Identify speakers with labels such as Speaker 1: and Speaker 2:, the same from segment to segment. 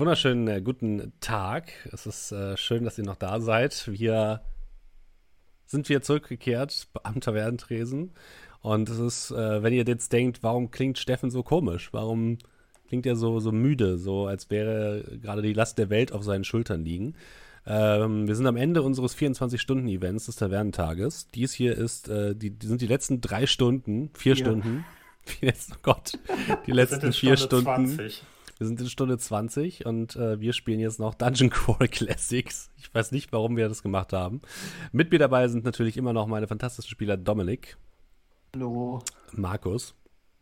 Speaker 1: Einen wunderschönen äh, guten Tag. Es ist äh, schön, dass ihr noch da seid. Wir sind wieder zurückgekehrt am Tavernentresen. Und es ist, äh, wenn ihr jetzt denkt, warum klingt Steffen so komisch? Warum klingt er so, so müde, so als wäre gerade die Last der Welt auf seinen Schultern liegen? Ähm, wir sind am Ende unseres 24-Stunden-Events des Tavernentages. Dies hier ist, äh, die, die, sind die letzten drei Stunden, vier ja. Stunden. oh Gott, die letzten vier Stunden. 20. Wir sind in Stunde 20 und äh, wir spielen jetzt noch Dungeon Crawl Classics. Ich weiß nicht, warum wir das gemacht haben. Mit mir dabei sind natürlich immer noch meine fantastischen Spieler Dominik.
Speaker 2: Hallo.
Speaker 1: Markus.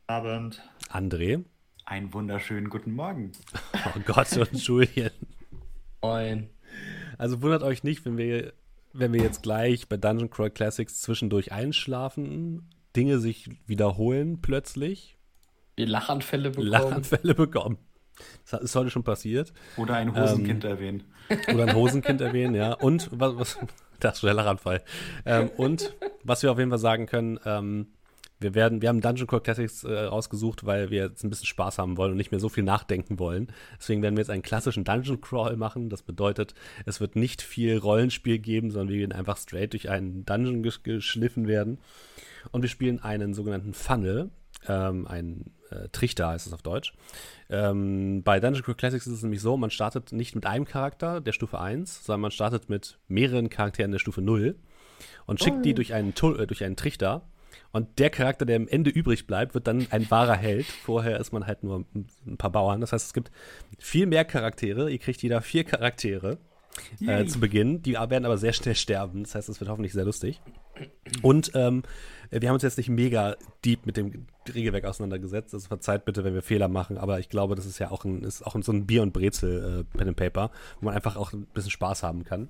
Speaker 3: Abend.
Speaker 1: André.
Speaker 4: Einen wunderschönen guten Morgen.
Speaker 1: Oh Gott, und Julien.
Speaker 2: Moin.
Speaker 1: Also wundert euch nicht, wenn wir, wenn wir jetzt gleich bei Dungeon Crawl Classics zwischendurch einschlafen, Dinge sich wiederholen plötzlich.
Speaker 2: Wir Lachanfälle bekommen.
Speaker 1: Lachanfälle bekommen. Das ist heute schon passiert.
Speaker 4: Oder ein Hosenkind ähm, erwähnen.
Speaker 1: Oder ein Hosenkind erwähnen, ja. Und was, was das schneller Anfall. Ähm, und was wir auf jeden Fall sagen können, ähm, wir werden, wir haben Dungeon Core Classics äh, rausgesucht, weil wir jetzt ein bisschen Spaß haben wollen und nicht mehr so viel nachdenken wollen. Deswegen werden wir jetzt einen klassischen Dungeon Crawl machen. Das bedeutet, es wird nicht viel Rollenspiel geben, sondern wir werden einfach straight durch einen Dungeon geschliffen werden. Und wir spielen einen sogenannten Funnel, ähm, ein äh, Trichter heißt es auf Deutsch. Ähm, bei Dungeon Crawl Classics ist es nämlich so, man startet nicht mit einem Charakter der Stufe 1, sondern man startet mit mehreren Charakteren der Stufe 0 und schickt oh. die durch einen, äh, durch einen Trichter. Und der Charakter, der am Ende übrig bleibt, wird dann ein wahrer Held. Vorher ist man halt nur ein paar Bauern. Das heißt, es gibt viel mehr Charaktere. Ihr kriegt jeder vier Charaktere äh, zu Beginn. Die werden aber sehr schnell sterben. Das heißt, es wird hoffentlich sehr lustig. Und ähm, wir haben uns jetzt nicht mega deep mit dem Regelwerk auseinandergesetzt. Also verzeiht bitte, wenn wir Fehler machen, aber ich glaube, das ist ja auch, ein, ist auch so ein Bier- und Brezel äh, Pen and Paper, wo man einfach auch ein bisschen Spaß haben kann.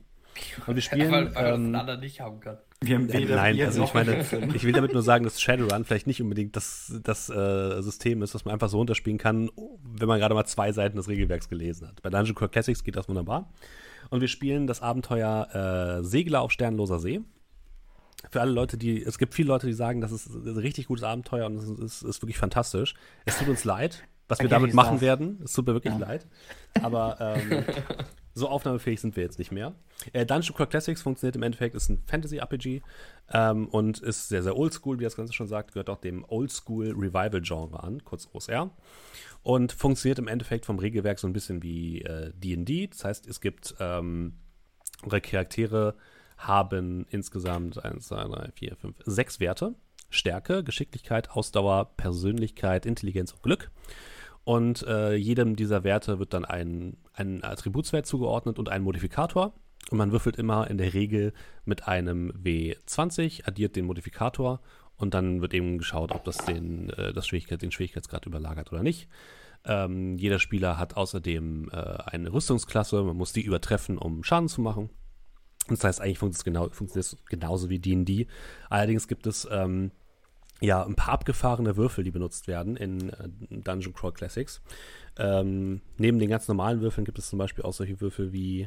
Speaker 1: Und wir spielen.
Speaker 2: weil, weil ähm, das nicht haben kann.
Speaker 1: Wir haben weder Nein, also ich meine, ich will damit nur sagen, dass Shadowrun vielleicht nicht unbedingt das, das äh, System ist, dass man einfach so runterspielen kann, wenn man gerade mal zwei Seiten des Regelwerks gelesen hat. Bei Dungeon Core Classics geht das wunderbar. Und wir spielen das Abenteuer äh, Segler auf Sternloser See für alle Leute, die, es gibt viele Leute, die sagen, das ist ein richtig gutes Abenteuer und es ist, ist wirklich fantastisch. Es tut uns leid, was wir damit machen werden. Es tut mir wirklich ja. leid. Aber ähm, so aufnahmefähig sind wir jetzt nicht mehr. Äh, Dungeon Crawl Classics funktioniert im Endeffekt, ist ein Fantasy-RPG ähm, und ist sehr, sehr oldschool, wie das Ganze schon sagt, gehört auch dem Oldschool Revival-Genre an, kurz OSR. Und funktioniert im Endeffekt vom Regelwerk so ein bisschen wie DD. Äh, das heißt, es gibt ähm, Charaktere, haben insgesamt 1, 2, 3, 4, 5, 6 Werte. Stärke, Geschicklichkeit, Ausdauer, Persönlichkeit, Intelligenz und Glück. Und äh, jedem dieser Werte wird dann ein, ein Attributswert zugeordnet und ein Modifikator. Und man würfelt immer in der Regel mit einem W20, addiert den Modifikator und dann wird eben geschaut, ob das den, äh, das Schwierigkeit, den Schwierigkeitsgrad überlagert oder nicht. Ähm, jeder Spieler hat außerdem äh, eine Rüstungsklasse, man muss die übertreffen, um Schaden zu machen. Das heißt, eigentlich funktioniert es, genau, funktioniert genauso wie D&D. Allerdings gibt es ähm, ja ein paar abgefahrene Würfel, die benutzt werden in äh, Dungeon Crawl Classics. Ähm, neben den ganz normalen Würfeln gibt es zum Beispiel auch solche Würfel wie,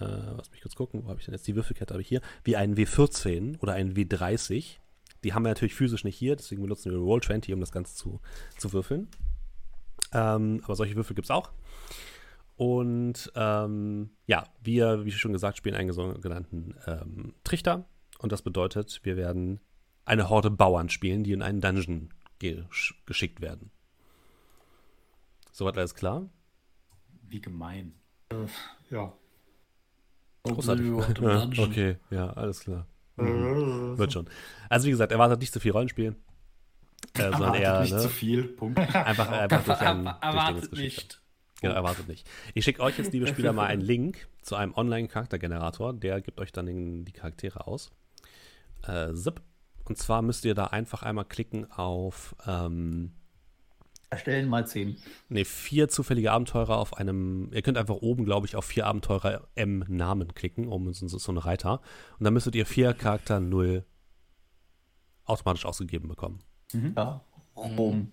Speaker 1: äh, lass mich kurz gucken, wo habe ich denn jetzt die Würfelkette? Habe ich hier, wie ein W14 oder ein W30. Die haben wir natürlich physisch nicht hier, deswegen benutzen wir Roll20, um das Ganze zu, zu würfeln. Ähm, aber solche Würfel gibt es auch. Und ähm, ja, wir, wie schon gesagt, spielen einen sogenannten ähm, Trichter. Und das bedeutet, wir werden eine Horde Bauern spielen, die in einen Dungeon gesch geschickt werden. Soweit alles klar?
Speaker 4: Wie gemein.
Speaker 3: Äh, ja.
Speaker 1: Großartig. Ja, okay, ja, alles klar. Mhm. Wird schon. Also wie gesagt, erwartet nicht zu viel Rollenspiel.
Speaker 4: Äh, sondern eher nicht ne, zu viel. Punkt.
Speaker 1: Einfach, einfach durch ein,
Speaker 2: erwartet durch nicht.
Speaker 1: Genau, erwartet nicht. Ich schicke euch jetzt, liebe Spieler, mal einen Link zu einem Online-Charaktergenerator. Der gibt euch dann den, die Charaktere aus. Äh, zip. Und zwar müsst ihr da einfach einmal klicken auf ähm,
Speaker 2: Erstellen mal zehn.
Speaker 1: Ne, vier zufällige Abenteurer auf einem. Ihr könnt einfach oben, glaube ich, auf vier Abenteurer M Namen klicken, um so, so eine Reiter. Und dann müsstet ihr vier Charakter 0 automatisch ausgegeben bekommen.
Speaker 2: Mhm. Ja. Boom.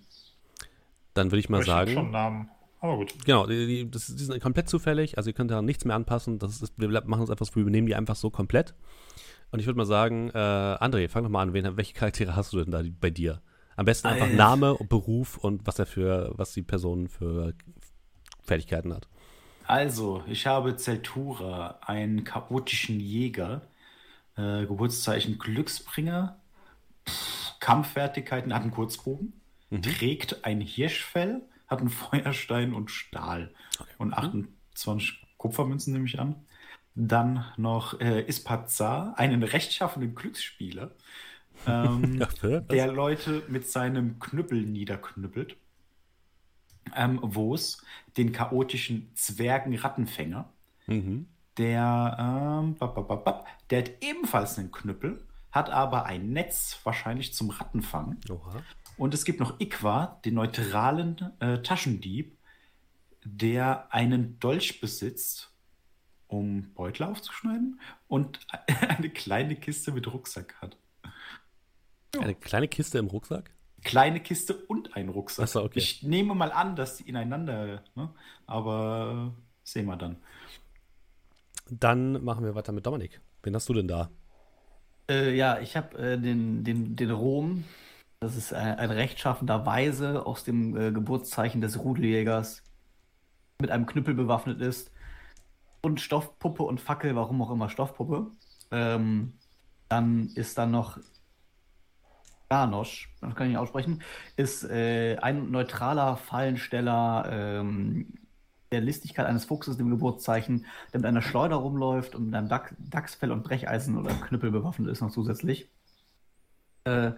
Speaker 1: Dann würde ich mal
Speaker 3: ich
Speaker 1: sagen.
Speaker 3: Schon Namen. Aber gut.
Speaker 1: Genau, die, die, das, die sind komplett zufällig. Also ihr könnt da nichts mehr anpassen. Das ist, wir machen es einfach, wir übernehmen die einfach so komplett. Und ich würde mal sagen, äh, André, fang doch mal an. Wen, welche Charaktere hast du denn da bei dir? Am besten einfach Name, Beruf und was er für, was die Person für Fertigkeiten hat.
Speaker 4: Also, ich habe Zeltura, einen chaotischen Jäger, äh, Geburtszeichen Glücksbringer, Pff, Kampffertigkeiten, hat einen Kurzbogen, mhm. trägt ein Hirschfell, hat einen Feuerstein und Stahl okay. und 28 mhm. Kupfermünzen nehme ich an. Dann noch äh, Ispazar, einen rechtschaffenden Glücksspieler, ähm, der Leute mit seinem Knüppel niederknüppelt. Ähm, Wos, den chaotischen Zwergen-Rattenfänger. Mhm. Der, ähm, bap, bap, bap, der hat ebenfalls einen Knüppel, hat aber ein Netz, wahrscheinlich zum Rattenfang. Oha. Und es gibt noch Ikwa, den neutralen äh, Taschendieb, der einen Dolch besitzt, um Beutel aufzuschneiden und eine kleine Kiste mit Rucksack hat.
Speaker 1: Eine kleine Kiste im Rucksack?
Speaker 4: Kleine Kiste und ein Rucksack.
Speaker 1: So, okay.
Speaker 4: Ich nehme mal an, dass die ineinander, ne? aber sehen wir dann.
Speaker 1: Dann machen wir weiter mit Dominik. Wen hast du denn da?
Speaker 2: Äh, ja, ich habe äh, den, den, den Rom. Das ist ein, ein rechtschaffender Weise aus dem äh, Geburtszeichen des Rudeljägers. Mit einem Knüppel bewaffnet ist. Und Stoffpuppe und Fackel, warum auch immer Stoffpuppe. Ähm, dann ist da noch Janosch, das kann ich nicht aussprechen, ist äh, ein neutraler Fallensteller ähm, der Listigkeit eines Fuchses, dem Geburtszeichen, der mit einer Schleuder rumläuft und mit einem Dach Dachsfell und Brecheisen oder Knüppel bewaffnet ist noch zusätzlich. Äh,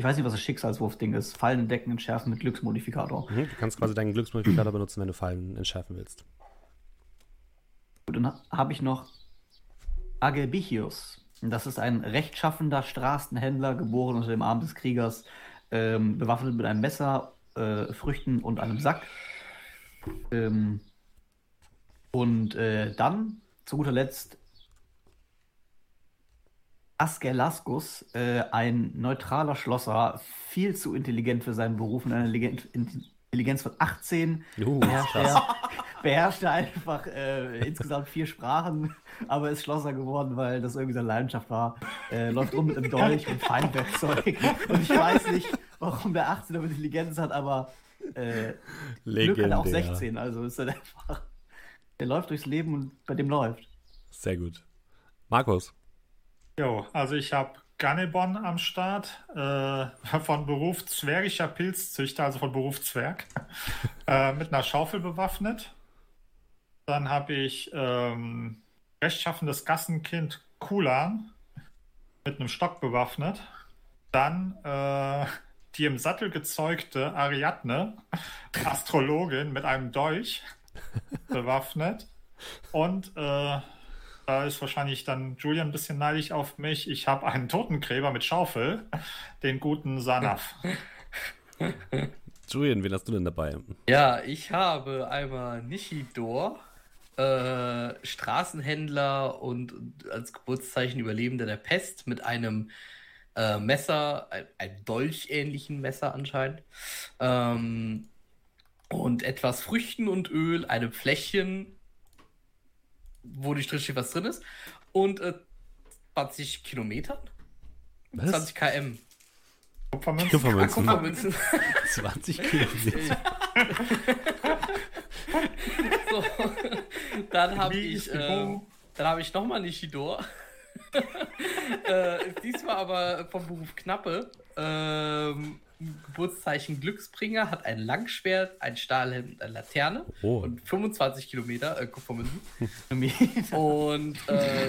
Speaker 2: ich weiß nicht, was das Schicksalswurf-Ding ist. Fallen entdecken, entschärfen mit Glücksmodifikator.
Speaker 1: Mhm, du kannst quasi deinen Glücksmodifikator benutzen, wenn du Fallen entschärfen willst.
Speaker 2: Gut, dann habe ich noch Agelbichius. Das ist ein rechtschaffender Straßenhändler, geboren unter dem Arm des Kriegers, ähm, bewaffnet mit einem Messer, äh, Früchten und einem Sack. Ähm, und äh, dann, zu guter Letzt, Askelaskus, äh, ein neutraler Schlosser, viel zu intelligent für seinen Beruf und eine Intelligenz von 18. Uh, beherrscht, er, beherrscht er einfach äh, insgesamt vier Sprachen, aber ist Schlosser geworden, weil das irgendwie seine Leidenschaft war. Äh, läuft rum mit einem Dolch und Feinwerkzeug. Und ich weiß nicht, warum der 18 aber Intelligenz hat, aber äh, Glück hat er auch 16. Also ist er einfach. Der läuft durchs Leben und bei dem läuft.
Speaker 1: Sehr gut. Markus.
Speaker 3: Jo, also ich habe Gannebon am Start, äh, von Beruf zwergischer Pilzzüchter, also von Beruf Zwerg, äh, mit einer Schaufel bewaffnet. Dann habe ich ähm, rechtschaffendes Gassenkind Kulan mit einem Stock bewaffnet. Dann äh, die im Sattel gezeugte Ariadne, Astrologin mit einem Dolch bewaffnet. Und äh, da ist wahrscheinlich dann Julian ein bisschen neidisch auf mich. Ich habe einen Totengräber mit Schaufel, den guten Sanaf.
Speaker 1: Julian, wen hast du denn dabei?
Speaker 5: Ja, ich habe einmal Nishidor, äh, Straßenhändler und als Geburtszeichen Überlebender der Pest mit einem äh, Messer, ein, ein dolchähnlichen Messer anscheinend. Ähm, und etwas Früchten und Öl, einem Fläschchen wo die Striche was drin ist. Und äh, 20 Kilometern? Was? 20 km.
Speaker 1: Kupfermünzen. Kupfermünzen. Kupfermünzen. 20 Kilometer.
Speaker 5: so, dann habe ich, äh, dann habe ich nochmal Nishidor. äh, diesmal aber vom Beruf Knappe. Ähm, Geburtszeichen Glücksbringer, hat ein Langschwert, ein Stahlhelm und eine Laterne oh. und 25 Kilometer äh, und äh,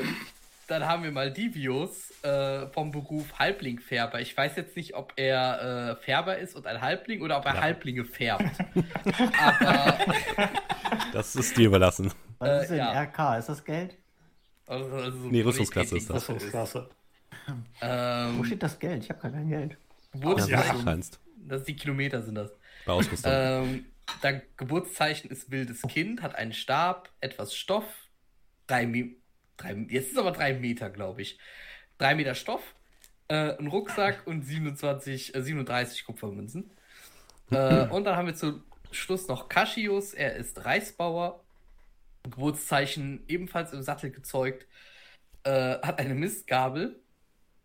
Speaker 5: dann haben wir mal Divius äh, vom Beruf Halblingfärber. Ich weiß jetzt nicht, ob er äh, Färber ist und ein Halbling oder ob er ja. Halblinge färbt. Aber
Speaker 1: das ist dir überlassen.
Speaker 2: Was ist denn ja. RK? Ist das Geld?
Speaker 1: Also, also so nee, Rüstungsklasse ist das. Rüstungsklasse.
Speaker 2: Ähm, Wo steht das Geld? Ich habe gar kein Geld.
Speaker 5: Geburtszeichen. Ja, das die Kilometer sind das.
Speaker 1: Bei Ausrüstung.
Speaker 5: Ähm, dein Geburtszeichen ist wildes Kind, hat einen Stab, etwas Stoff, drei, drei jetzt ist es aber drei Meter, glaube ich. Drei Meter Stoff, äh, ein Rucksack und 27, äh, 37 Kupfermünzen. äh, und dann haben wir zum Schluss noch Cashius, er ist Reisbauer, Geburtszeichen ebenfalls im Sattel gezeugt, äh, hat eine Mistgabel,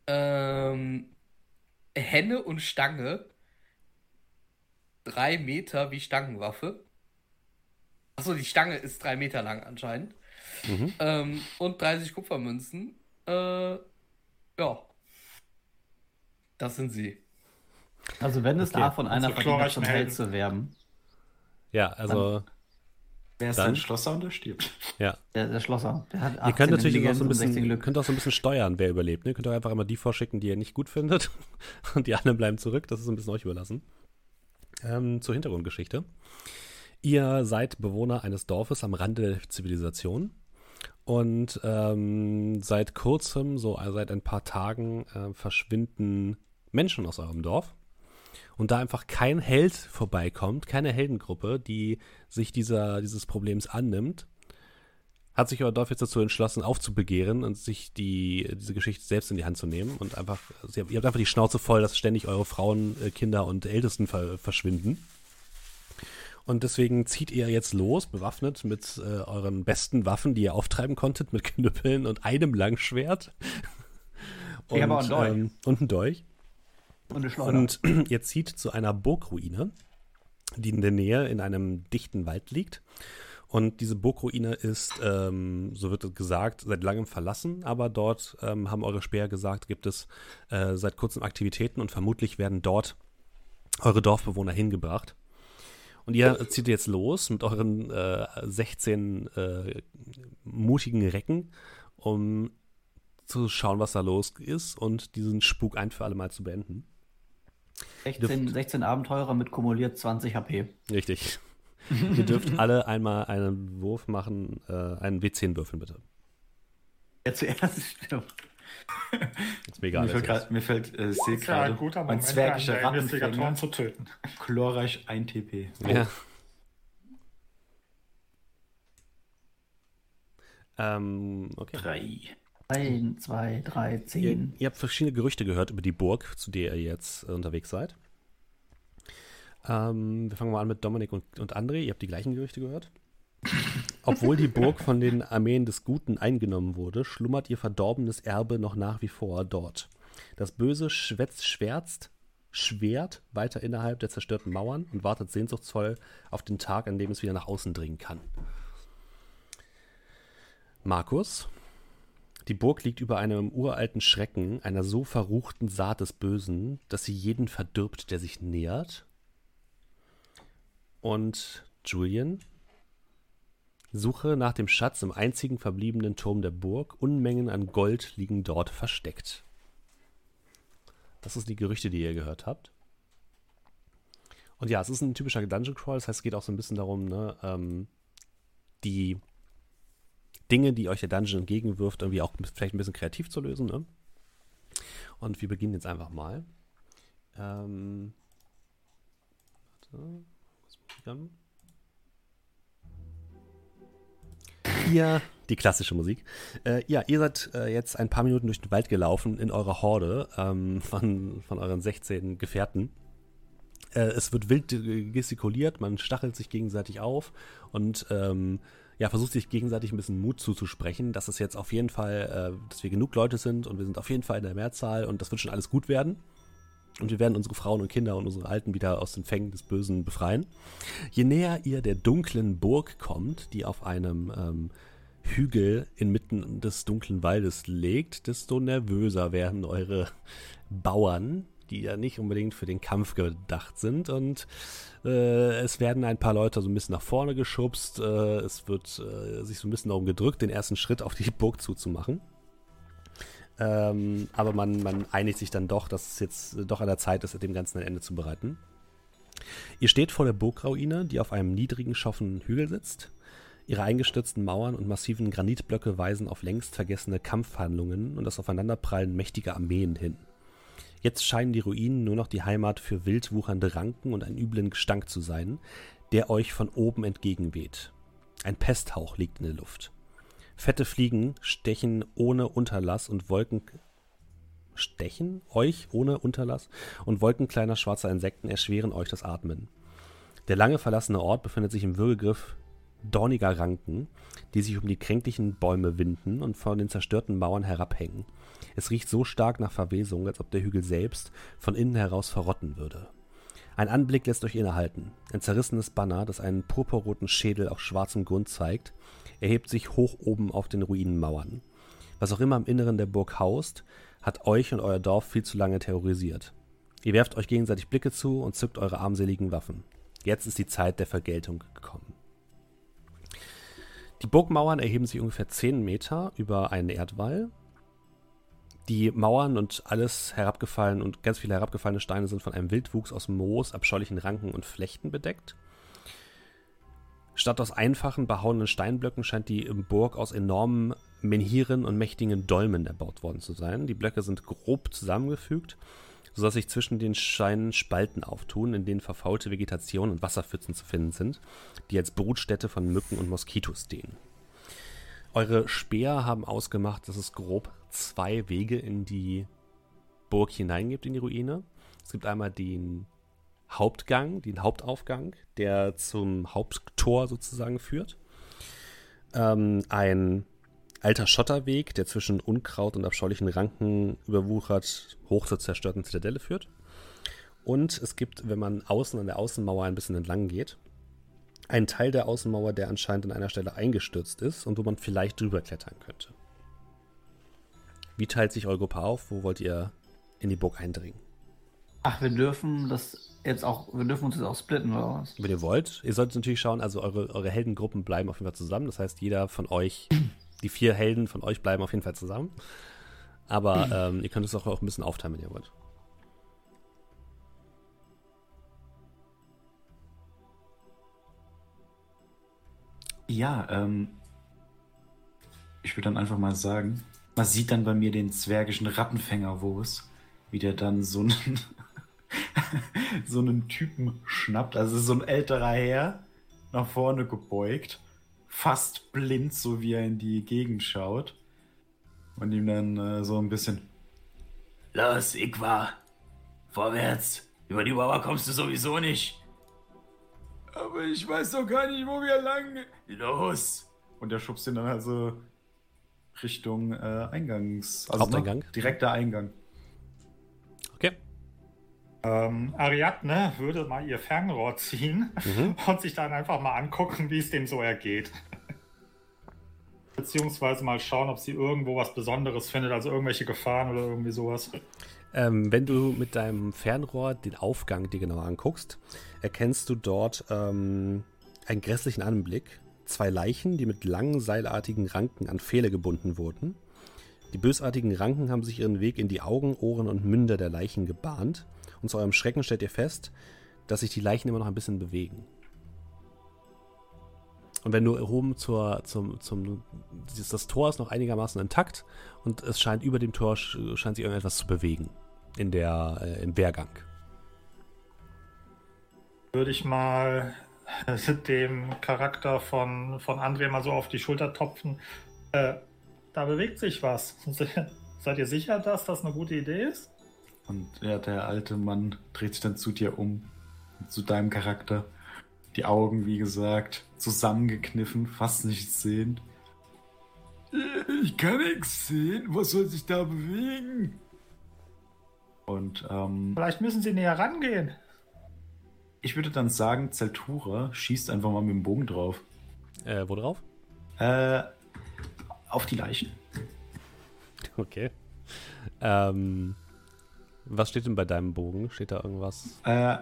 Speaker 5: ähm, Henne und Stange. Drei Meter wie Stangenwaffe. Achso, die Stange ist drei Meter lang anscheinend. Mhm. Ähm, und 30 Kupfermünzen. Äh, ja. Das sind sie.
Speaker 2: Also wenn es okay. davon einer verdient zum Held zu werben.
Speaker 1: Ja, also.
Speaker 4: Wer ist dann, ein Schlosser und der stirbt?
Speaker 1: Ja.
Speaker 2: Der, der Schlosser. Der hat
Speaker 1: ihr könnt natürlich auch so ein bisschen, könnt auch so ein bisschen steuern, wer überlebt. Ne? Ihr könnt auch einfach immer die vorschicken, die ihr nicht gut findet. Und die anderen bleiben zurück. Das ist ein bisschen euch überlassen. Ähm, zur Hintergrundgeschichte. Ihr seid Bewohner eines Dorfes am Rande der Zivilisation. Und ähm, seit kurzem, so seit ein paar Tagen, äh, verschwinden Menschen aus eurem Dorf und da einfach kein Held vorbeikommt, keine Heldengruppe, die sich dieser, dieses Problems annimmt, hat sich euer Dorf jetzt dazu entschlossen, aufzubegehren und sich die, diese Geschichte selbst in die Hand zu nehmen und einfach, ihr habt einfach die Schnauze voll, dass ständig eure Frauen, äh, Kinder und Ältesten ver verschwinden. Und deswegen zieht ihr jetzt los, bewaffnet mit äh, euren besten Waffen, die ihr auftreiben konntet, mit Knüppeln und einem Langschwert.
Speaker 2: und, ich habe auch einen Dolch. Ähm,
Speaker 1: und einen Dolch.
Speaker 2: Und.
Speaker 1: Und ihr zieht zu einer Burgruine, die in der Nähe in einem dichten Wald liegt. Und diese Burgruine ist, ähm, so wird gesagt, seit langem verlassen, aber dort ähm, haben eure Speer gesagt, gibt es äh, seit kurzem Aktivitäten und vermutlich werden dort eure Dorfbewohner hingebracht. Und ihr zieht jetzt los mit euren äh, 16 äh, mutigen Recken, um zu schauen, was da los ist und diesen Spuk ein für alle Mal zu beenden.
Speaker 2: 16, 16 Abenteurer mit kumuliert 20 HP.
Speaker 1: Richtig. Ihr dürft alle einmal einen Wurf machen, äh, einen W10 würfeln, bitte.
Speaker 2: Ja, zuerst stimmt.
Speaker 4: Ist mir egal. Mir fällt, grad, mir fällt äh, sehe gerade, ja, mein zwergischer Rattenfänger zu töten. Chlorreich 1 TP.
Speaker 1: Oh. Ja. Ähm, okay.
Speaker 2: Drei. Ein, zwei, drei, zehn.
Speaker 1: Ihr, ihr, habt verschiedene Gerüchte gehört über die Burg, zu der ihr jetzt äh, unterwegs seid. Ähm, wir fangen mal an mit Dominik und, und André. Ihr habt die gleichen Gerüchte gehört. Obwohl die Burg von den Armeen des Guten eingenommen wurde, schlummert ihr verdorbenes Erbe noch nach wie vor dort. Das Böse schwätzt, schwärzt, schwert weiter innerhalb der zerstörten Mauern und wartet sehnsuchtsvoll auf den Tag, an dem es wieder nach außen dringen kann. Markus, die Burg liegt über einem uralten Schrecken, einer so verruchten Saat des Bösen, dass sie jeden verdirbt, der sich nähert. Und Julian, suche nach dem Schatz im einzigen verbliebenen Turm der Burg. Unmengen an Gold liegen dort versteckt. Das sind die Gerüchte, die ihr gehört habt. Und ja, es ist ein typischer Dungeon Crawl, das heißt, es geht auch so ein bisschen darum, ne, ähm, die Dinge, die euch der Dungeon entgegenwirft, irgendwie auch vielleicht ein bisschen kreativ zu lösen. Ne? Und wir beginnen jetzt einfach mal. Ähm, warte, was muss ich an? Ihr, die klassische Musik. Äh, ja, ihr seid äh, jetzt ein paar Minuten durch den Wald gelaufen in eurer Horde ähm, von, von euren 16 Gefährten. Äh, es wird wild gestikuliert, man stachelt sich gegenseitig auf und ähm, ja, versucht sich gegenseitig ein bisschen Mut zuzusprechen, dass es jetzt auf jeden Fall, äh, dass wir genug Leute sind und wir sind auf jeden Fall in der Mehrzahl und das wird schon alles gut werden. Und wir werden unsere Frauen und Kinder und unsere Alten wieder aus den Fängen des Bösen befreien. Je näher ihr der dunklen Burg kommt, die auf einem ähm, Hügel inmitten des dunklen Waldes liegt, desto nervöser werden eure Bauern, die ja nicht unbedingt für den Kampf gedacht sind. Und äh, es werden ein paar Leute so ein bisschen nach vorne geschubst. Äh, es wird äh, sich so ein bisschen darum gedrückt, den ersten Schritt auf die Burg zuzumachen. Ähm, aber man, man einigt sich dann doch, dass es jetzt doch an der Zeit ist, dem Ganzen ein Ende zu bereiten. Ihr steht vor der Burgruine, die auf einem niedrigen, schoffenen Hügel sitzt. Ihre eingestürzten Mauern und massiven Granitblöcke weisen auf längst vergessene Kampfhandlungen und das Aufeinanderprallen mächtiger Armeen hin. Jetzt scheinen die Ruinen nur noch die Heimat für wild wuchernde Ranken und einen üblen Gestank zu sein, der euch von oben entgegenweht. Ein Pesthauch liegt in der Luft. Fette Fliegen stechen ohne Unterlass und Wolken stechen euch ohne Unterlass und Wolken kleiner schwarzer Insekten erschweren euch das Atmen. Der lange verlassene Ort befindet sich im Würgegriff dorniger Ranken, die sich um die kränklichen Bäume winden und von den zerstörten Mauern herabhängen. Es riecht so stark nach Verwesung, als ob der Hügel selbst von innen heraus verrotten würde. Ein Anblick lässt euch innehalten. Ein zerrissenes Banner, das einen purpurroten Schädel auf schwarzem Grund zeigt, erhebt sich hoch oben auf den Ruinenmauern. Was auch immer im Inneren der Burg haust, hat euch und euer Dorf viel zu lange terrorisiert. Ihr werft euch gegenseitig Blicke zu und zückt eure armseligen Waffen. Jetzt ist die Zeit der Vergeltung gekommen. Die Burgmauern erheben sich ungefähr 10 Meter über einen Erdwall. Die Mauern und alles herabgefallen und ganz viele herabgefallene Steine sind von einem Wildwuchs aus Moos, abscheulichen Ranken und Flechten bedeckt. Statt aus einfachen, behauenen Steinblöcken scheint die Burg aus enormen Menhiren und mächtigen Dolmen erbaut worden zu sein. Die Blöcke sind grob zusammengefügt, sodass sich zwischen den Steinen Spalten auftun, in denen verfaulte Vegetation und Wasserpfützen zu finden sind, die als Brutstätte von Mücken und Moskitos dienen. Eure Speer haben ausgemacht, dass es grob zwei Wege in die Burg hineingibt, in die Ruine. Es gibt einmal den Hauptgang, den Hauptaufgang, der zum Haupttor sozusagen führt. Ähm, ein alter Schotterweg, der zwischen Unkraut und abscheulichen Ranken überwuchert, hoch zur zerstörten Zitadelle führt. Und es gibt, wenn man außen an der Außenmauer ein bisschen entlang geht, einen Teil der Außenmauer, der anscheinend an einer Stelle eingestürzt ist und wo man vielleicht drüber klettern könnte. Wie teilt sich eure Gruppe auf? Wo wollt ihr in die Burg eindringen?
Speaker 2: Ach, wir dürfen das jetzt auch, wir dürfen uns jetzt auch splitten, oder was?
Speaker 1: Wenn ihr wollt. Ihr solltet natürlich schauen, also eure, eure Heldengruppen bleiben auf jeden Fall zusammen. Das heißt, jeder von euch, die vier Helden von euch bleiben auf jeden Fall zusammen. Aber ähm, ihr könnt es auch, auch ein bisschen aufteilen, wenn ihr wollt.
Speaker 4: Ja, ähm, ich würde dann einfach mal sagen, man sieht dann bei mir den zwergischen Rattenfängerwurst, wie der dann so einen, so einen Typen schnappt. Also so ein älterer Herr, nach vorne gebeugt, fast blind, so wie er in die Gegend schaut. Und ihm dann äh, so ein bisschen. Los, Igwa, vorwärts. Über die Mauer kommst du sowieso nicht. Aber ich weiß doch gar nicht, wo wir lang. Los! Und der schubst ihn dann also Richtung äh, Eingangs.
Speaker 1: Also Haupteingang?
Speaker 4: Ne, direkter Eingang.
Speaker 1: Okay.
Speaker 3: Ähm, Ariadne würde mal ihr Fernrohr ziehen mhm. und sich dann einfach mal angucken, wie es dem so ergeht. Beziehungsweise mal schauen, ob sie irgendwo was Besonderes findet, also irgendwelche Gefahren oder irgendwie sowas.
Speaker 1: Ähm, wenn du mit deinem Fernrohr den Aufgang dir genauer anguckst, erkennst du dort ähm, einen grässlichen Anblick. Zwei Leichen, die mit langen seilartigen Ranken an Pfähle gebunden wurden. Die bösartigen Ranken haben sich ihren Weg in die Augen, Ohren und Münder der Leichen gebahnt. Und zu eurem Schrecken stellt ihr fest, dass sich die Leichen immer noch ein bisschen bewegen. Und wenn du oben zur, zum, zum, das Tor ist noch einigermaßen intakt und es scheint über dem Tor scheint sich irgendetwas zu bewegen in der, äh, im Wehrgang.
Speaker 3: Würde ich mal dem Charakter von, von André mal so auf die Schulter topfen. Äh, da bewegt sich was. Seid ihr sicher, dass das eine gute Idee ist?
Speaker 4: Und ja, der alte Mann dreht sich dann zu dir um, zu deinem Charakter. Die Augen, wie gesagt, zusammengekniffen, fast nichts sehen. Ich kann nichts sehen. Was soll sich da bewegen? Und ähm,
Speaker 3: vielleicht müssen Sie näher rangehen.
Speaker 4: Ich würde dann sagen, Zeltura schießt einfach mal mit dem Bogen drauf.
Speaker 1: Äh, wo drauf?
Speaker 4: Äh, auf die Leichen.
Speaker 1: Okay. Ähm, was steht denn bei deinem Bogen? Steht da irgendwas?
Speaker 4: Äh,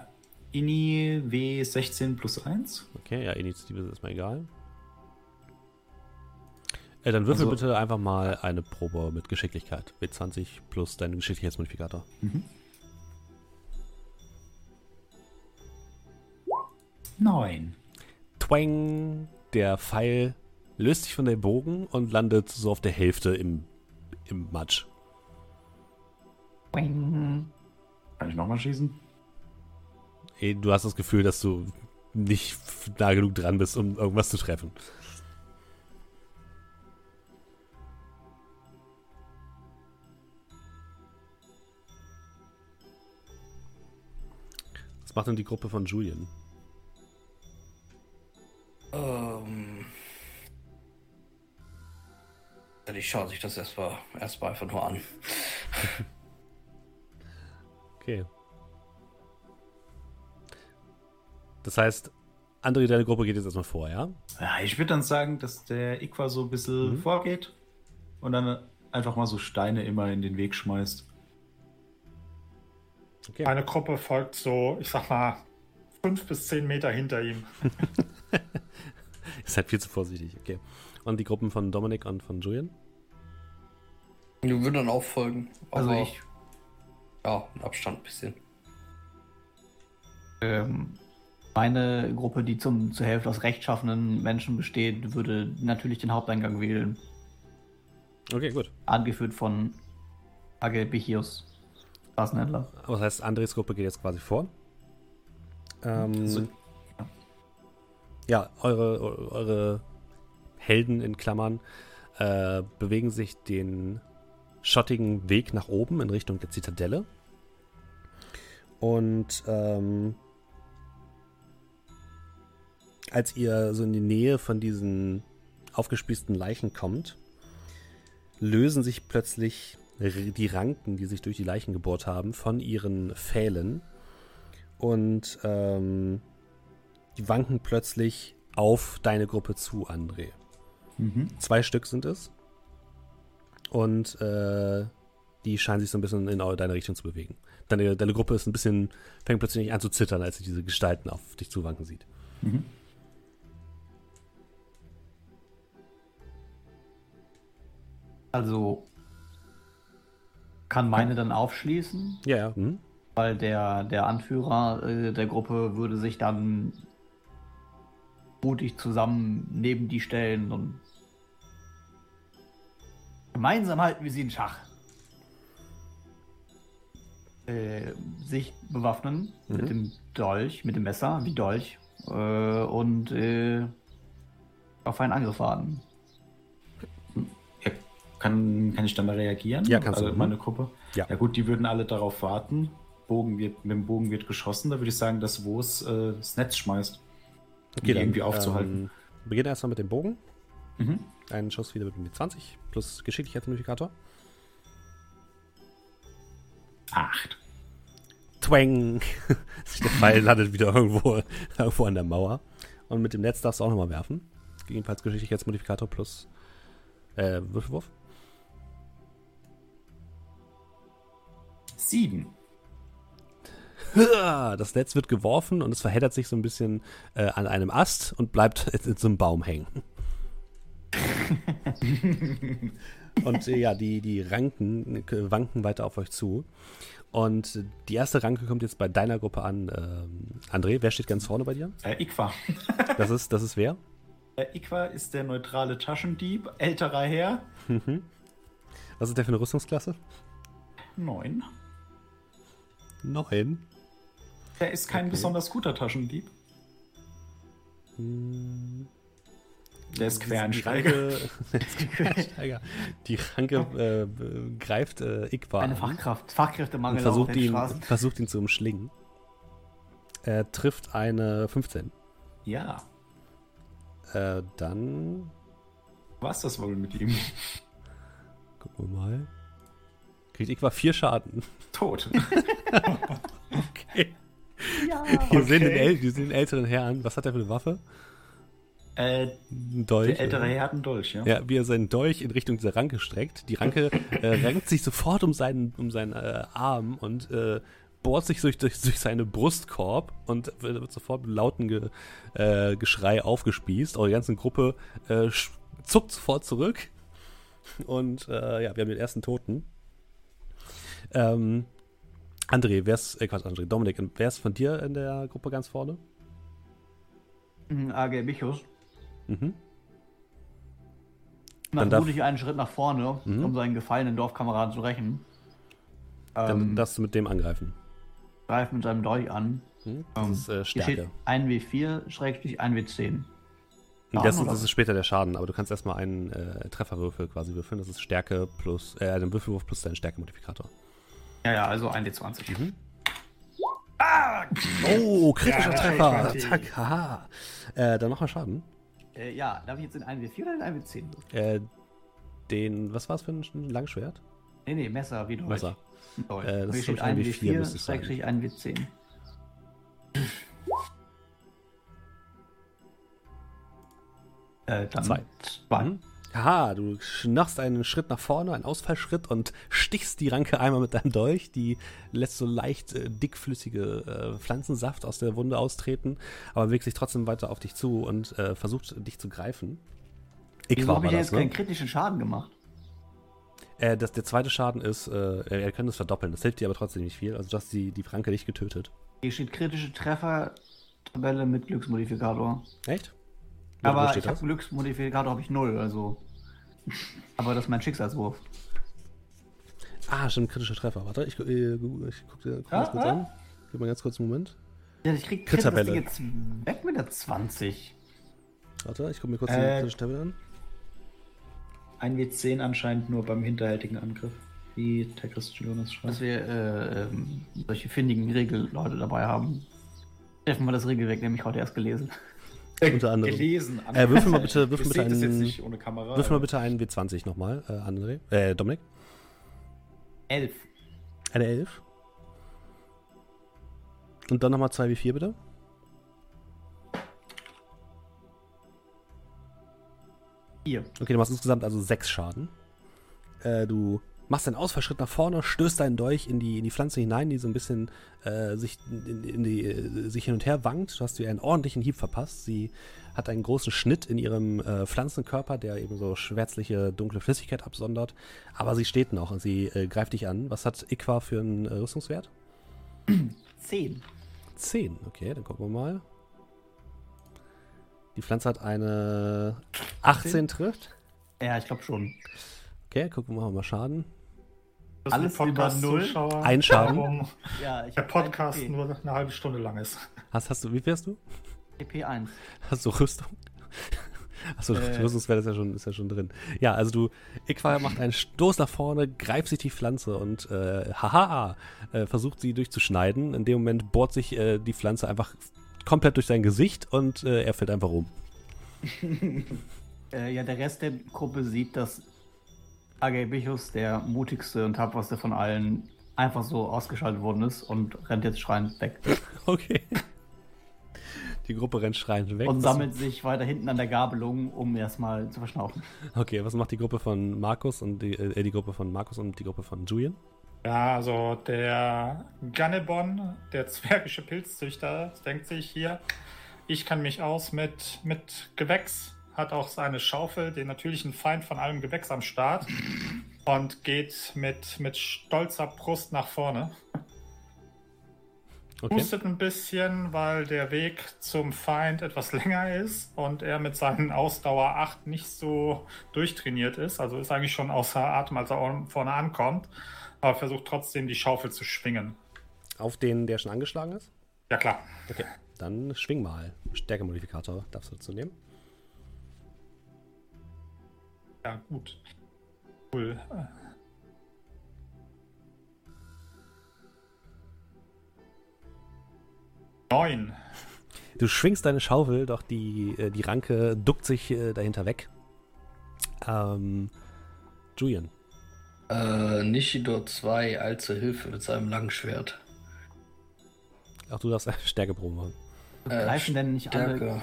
Speaker 4: Ini W16 plus 1.
Speaker 1: Okay, ja, Initiative ist erstmal egal. Äh, dann würfel also, bitte einfach mal eine Probe mit Geschicklichkeit. W20 plus dein Geschicklichkeitsmodifikator. Mhm.
Speaker 4: Neun.
Speaker 1: Twang! Der Pfeil löst sich von der Bogen und landet so auf der Hälfte im, im Matsch.
Speaker 4: Twang. Kann ich nochmal schießen?
Speaker 1: Du hast das Gefühl, dass du nicht nah genug dran bist, um irgendwas zu treffen. Was macht denn die Gruppe von Julian?
Speaker 5: Ähm. Die schauen sich das erstmal erst einfach nur an.
Speaker 1: okay. Das heißt, André, deine Gruppe geht jetzt erstmal vor, ja?
Speaker 4: Ja, ich würde dann sagen, dass der Iqua so ein bisschen mhm. vorgeht und dann einfach mal so Steine immer in den Weg schmeißt.
Speaker 3: Okay. Meine Gruppe folgt so, ich sag mal, fünf bis zehn Meter hinter ihm.
Speaker 1: Ihr seid viel zu vorsichtig, okay. Und die Gruppen von Dominik und von Julian?
Speaker 5: Die würden dann auch folgen. Also ich. Ja, mit Abstand ein bisschen.
Speaker 2: Ähm, meine Gruppe, die zum, zur Hälfte aus rechtschaffenen Menschen besteht, würde natürlich den Haupteingang wählen.
Speaker 1: Okay, gut.
Speaker 2: Angeführt von Agel Bichios, Straßenhändler.
Speaker 1: Das heißt, Andres Gruppe geht jetzt quasi vor. Ähm, so. Ja, eure, eure Helden in Klammern äh, bewegen sich den schottigen Weg nach oben in Richtung der Zitadelle. Und ähm, als ihr so in die Nähe von diesen aufgespießten Leichen kommt, lösen sich plötzlich die Ranken, die sich durch die Leichen gebohrt haben, von ihren Pfählen und ähm, die wanken plötzlich auf deine Gruppe zu, André. Mhm. Zwei Stück sind es. Und äh, die scheinen sich so ein bisschen in deine Richtung zu bewegen. Deine, deine Gruppe ist ein bisschen, fängt plötzlich an zu zittern, als sie diese Gestalten auf dich zuwanken sieht. Mhm.
Speaker 2: Also kann meine dann aufschließen?
Speaker 1: Ja, ja. Mhm.
Speaker 2: Weil der, der Anführer äh, der Gruppe würde sich dann mutig zusammen neben die stellen und gemeinsam halten wir sie in Schach. Äh, sich bewaffnen mhm. mit dem Dolch, mit dem Messer, wie Dolch, äh, und äh, auf einen Angriff warten.
Speaker 4: Kann, kann ich da mal reagieren?
Speaker 1: Ja, kannst also
Speaker 4: du. Meine Gruppe? Ja. Ja gut, die würden alle darauf warten. Bogen wird, mit dem Bogen wird geschossen. Da würde ich sagen, dass Wos äh, das Netz schmeißt.
Speaker 1: Okay, um dann, irgendwie aufzuhalten. Ähm, beginne erstmal mit dem Bogen. Mhm. Einen Schuss wieder mit 20 plus Geschicklichkeitsmodifikator.
Speaker 4: Acht.
Speaker 1: Twang! der Pfeil landet wieder irgendwo, irgendwo an der Mauer. Und mit dem Netz darfst du auch nochmal werfen. Gegebenenfalls Geschicklichkeitsmodifikator plus äh, Würfelwurf.
Speaker 4: Sieben.
Speaker 1: Das Netz wird geworfen und es verheddert sich so ein bisschen äh, an einem Ast und bleibt in so einem Baum hängen. und äh, ja, die, die Ranken äh, wanken weiter auf euch zu. Und die erste Ranke kommt jetzt bei deiner Gruppe an. Ähm, André, wer steht ganz vorne bei dir?
Speaker 4: Äh, Iqua.
Speaker 1: das, ist, das ist wer?
Speaker 4: Äh, Iqua ist der neutrale Taschendieb, älterer Herr. Mhm.
Speaker 1: Was ist der für eine Rüstungsklasse?
Speaker 4: Neun.
Speaker 1: Neun?
Speaker 4: Er ist kein okay. besonders guter Taschendieb.
Speaker 1: Hm.
Speaker 4: Der ist Quereinsteiger.
Speaker 1: Quereinsteiger. Die Ranke äh, greift äh, Igwa
Speaker 2: Eine Fachkraft. Fachkräftemangel
Speaker 1: versucht auf ihn, versucht ihn zu umschlingen. Er trifft eine 15.
Speaker 4: Ja.
Speaker 1: Äh, dann.
Speaker 4: Was das wohl mit ihm?
Speaker 1: Gucken wir mal. Kriegt Igwa vier Schaden.
Speaker 4: Tot.
Speaker 1: okay. Ja, wir, okay. Sehen den, wir sehen den älteren Herrn. Was hat er für eine Waffe?
Speaker 4: Äh, Dolch. Der ältere Herr hat einen Dolch, ja.
Speaker 1: Ja, wie er seinen Dolch in Richtung dieser Ranke streckt. Die Ranke äh, renkt sich sofort um seinen, um seinen äh, Arm und äh, bohrt sich durch, durch, durch seinen Brustkorb und wird sofort mit lauten Ge, äh, Geschrei aufgespießt. Eure ganze Gruppe äh, zuckt sofort zurück. Und äh, ja, wir haben den ersten Toten. Ähm, André, wer ist, äh, Quatsch, André, Dominik, wer ist von dir in der Gruppe ganz vorne?
Speaker 2: Mhm, AG Bichus. Mhm. Dann darf ich einen Schritt nach vorne, mhm. um seinen gefallenen Dorfkameraden zu rächen.
Speaker 1: Dann ähm, darfst du mit dem angreifen.
Speaker 2: Greif mit seinem Dolch an.
Speaker 1: Mhm. Das ähm, ist äh, Stärke.
Speaker 2: 1W4, Schrägstrich 1W10.
Speaker 1: Das, das, ist später der Schaden, aber du kannst erstmal einen äh, Trefferwürfel quasi würfeln. Das ist Stärke plus, äh, den Würfelwurf plus deinen Stärkemodifikator.
Speaker 2: Ja, ja, also 1d20. Mhm.
Speaker 1: Ah! Oh, kritischer ja, Treffer. Zack, haha. Äh, dann nochmal Schaden.
Speaker 2: Äh, ja, darf ich jetzt in 1w4 oder in 1w10?
Speaker 1: Äh, den, was war es für ein Langschwert?
Speaker 2: Nee, nee, Messer, wie du
Speaker 1: Messer.
Speaker 2: Äh, das ist schon 1w4, müsste es sein. 1w10.
Speaker 1: Äh, dann zwei. Zwei. Mhm. Aha, du schnachst einen Schritt nach vorne, einen Ausfallschritt und stichst die Ranke einmal mit deinem Dolch. Die lässt so leicht äh, dickflüssige äh, Pflanzensaft aus der Wunde austreten, aber bewegt sich trotzdem weiter auf dich zu und äh, versucht dich zu greifen.
Speaker 2: Ich Wieso habe ich jetzt ne? keinen kritischen Schaden gemacht?
Speaker 1: Äh, das, der zweite Schaden ist, äh, er kann das verdoppeln. Das hilft dir aber trotzdem nicht viel. Also du hast die, die Franke nicht getötet.
Speaker 2: Hier steht kritische Treffer-Tabelle mit Glücksmodifikator.
Speaker 1: Echt?
Speaker 2: Aber ich habe Glücksmodifikator habe ich null, also. aber das ist mein Schicksalswurf.
Speaker 1: Ah, stimmt, kritischer Treffer. Warte, ich, äh, ich guck dir guck ah, das kurz ah. an. Gib mal ganz kurz einen Moment.
Speaker 2: Ja, ich krieg Crit das Ding jetzt weg mit der 20.
Speaker 1: Warte, ich guck mir kurz äh, die kritische Tabelle an.
Speaker 4: 1W10 anscheinend nur beim hinterhältigen Angriff, wie der Christian Jonas
Speaker 2: schreibt. Dass wir äh, ähm, solche findigen Regelleute dabei haben. Treffen wir das Regelwerk, nämlich heute erst gelesen.
Speaker 1: Unter anderem. Gelesen. Äh, würfel mal bitte, würfel bitte einen, Kamera, würfel mal bitte einen W20 nochmal, äh, André. Äh, Dominik.
Speaker 2: Elf.
Speaker 1: Eine Elf. Und dann nochmal zwei W4 bitte. Vier. Okay, du machst insgesamt also sechs Schaden. Äh, du machst einen Ausfallschritt nach vorne, stößt deinen Dolch in die, in die Pflanze hinein, die so ein bisschen äh, sich, in, in die, äh, sich hin und her wankt. Du hast ihr einen ordentlichen Hieb verpasst. Sie hat einen großen Schnitt in ihrem äh, Pflanzenkörper, der eben so schwärzliche, dunkle Flüssigkeit absondert. Aber sie steht noch und sie äh, greift dich an. Was hat Iqua für einen äh, Rüstungswert?
Speaker 2: Zehn.
Speaker 1: Zehn, okay, dann gucken wir mal. Die Pflanze hat eine 18 trifft.
Speaker 2: Ja, ich glaube schon.
Speaker 1: Okay, gucken wir mal Schaden.
Speaker 3: Das Alles über null.
Speaker 1: Ein Schaden.
Speaker 3: ja, der Podcast e nur eine halbe Stunde lang ist.
Speaker 1: Hast, hast du, wie fährst du?
Speaker 2: EP1.
Speaker 1: Hast du Rüstung? Achso, äh. Rüstungswert ist ja, schon, ist ja schon drin. Ja, also du, Iqua macht einen Stoß nach vorne, greift sich die Pflanze und äh, haha, äh, versucht sie durchzuschneiden. In dem Moment bohrt sich äh, die Pflanze einfach komplett durch sein Gesicht und äh, er fällt einfach um.
Speaker 2: äh, ja, der Rest der Gruppe sieht, dass Ageibichus, der mutigste und tapferste von allen, einfach so ausgeschaltet worden ist und rennt jetzt schreiend weg.
Speaker 1: Okay. Die Gruppe rennt schreiend weg.
Speaker 2: Und sammelt sich weiter hinten an der Gabelung, um erstmal zu verschnaufen.
Speaker 1: Okay, was macht die Gruppe von Markus und die, äh, die Gruppe von Markus und die Gruppe von Julian?
Speaker 3: Ja, also der Gannebon, der zwergische Pilzzüchter, denkt sich hier, ich kann mich aus mit, mit Gewächs, hat auch seine Schaufel, den natürlichen Feind von allem Gewächs am Start und geht mit, mit stolzer Brust nach vorne. Okay. Hustet ein bisschen, weil der Weg zum Feind etwas länger ist und er mit seinen Ausdauer 8 nicht so durchtrainiert ist. Also ist eigentlich schon außer Atem, als er vorne ankommt aber versucht trotzdem die Schaufel zu schwingen.
Speaker 1: Auf den, der schon angeschlagen ist?
Speaker 3: Ja, klar.
Speaker 1: Okay, dann schwing mal. Stärkemodifikator darfst du dazu nehmen.
Speaker 3: Ja, gut. Cool. Neun.
Speaker 1: Du schwingst deine Schaufel, doch die, äh, die Ranke duckt sich äh, dahinter weg. Ähm, Julian.
Speaker 5: Äh, Nishidor 2, allzu Hilfe mit seinem Langschwert.
Speaker 1: Ach, du darfst Stärkeproben machen.
Speaker 2: Äh, Greifen denn nicht Stärke. alle?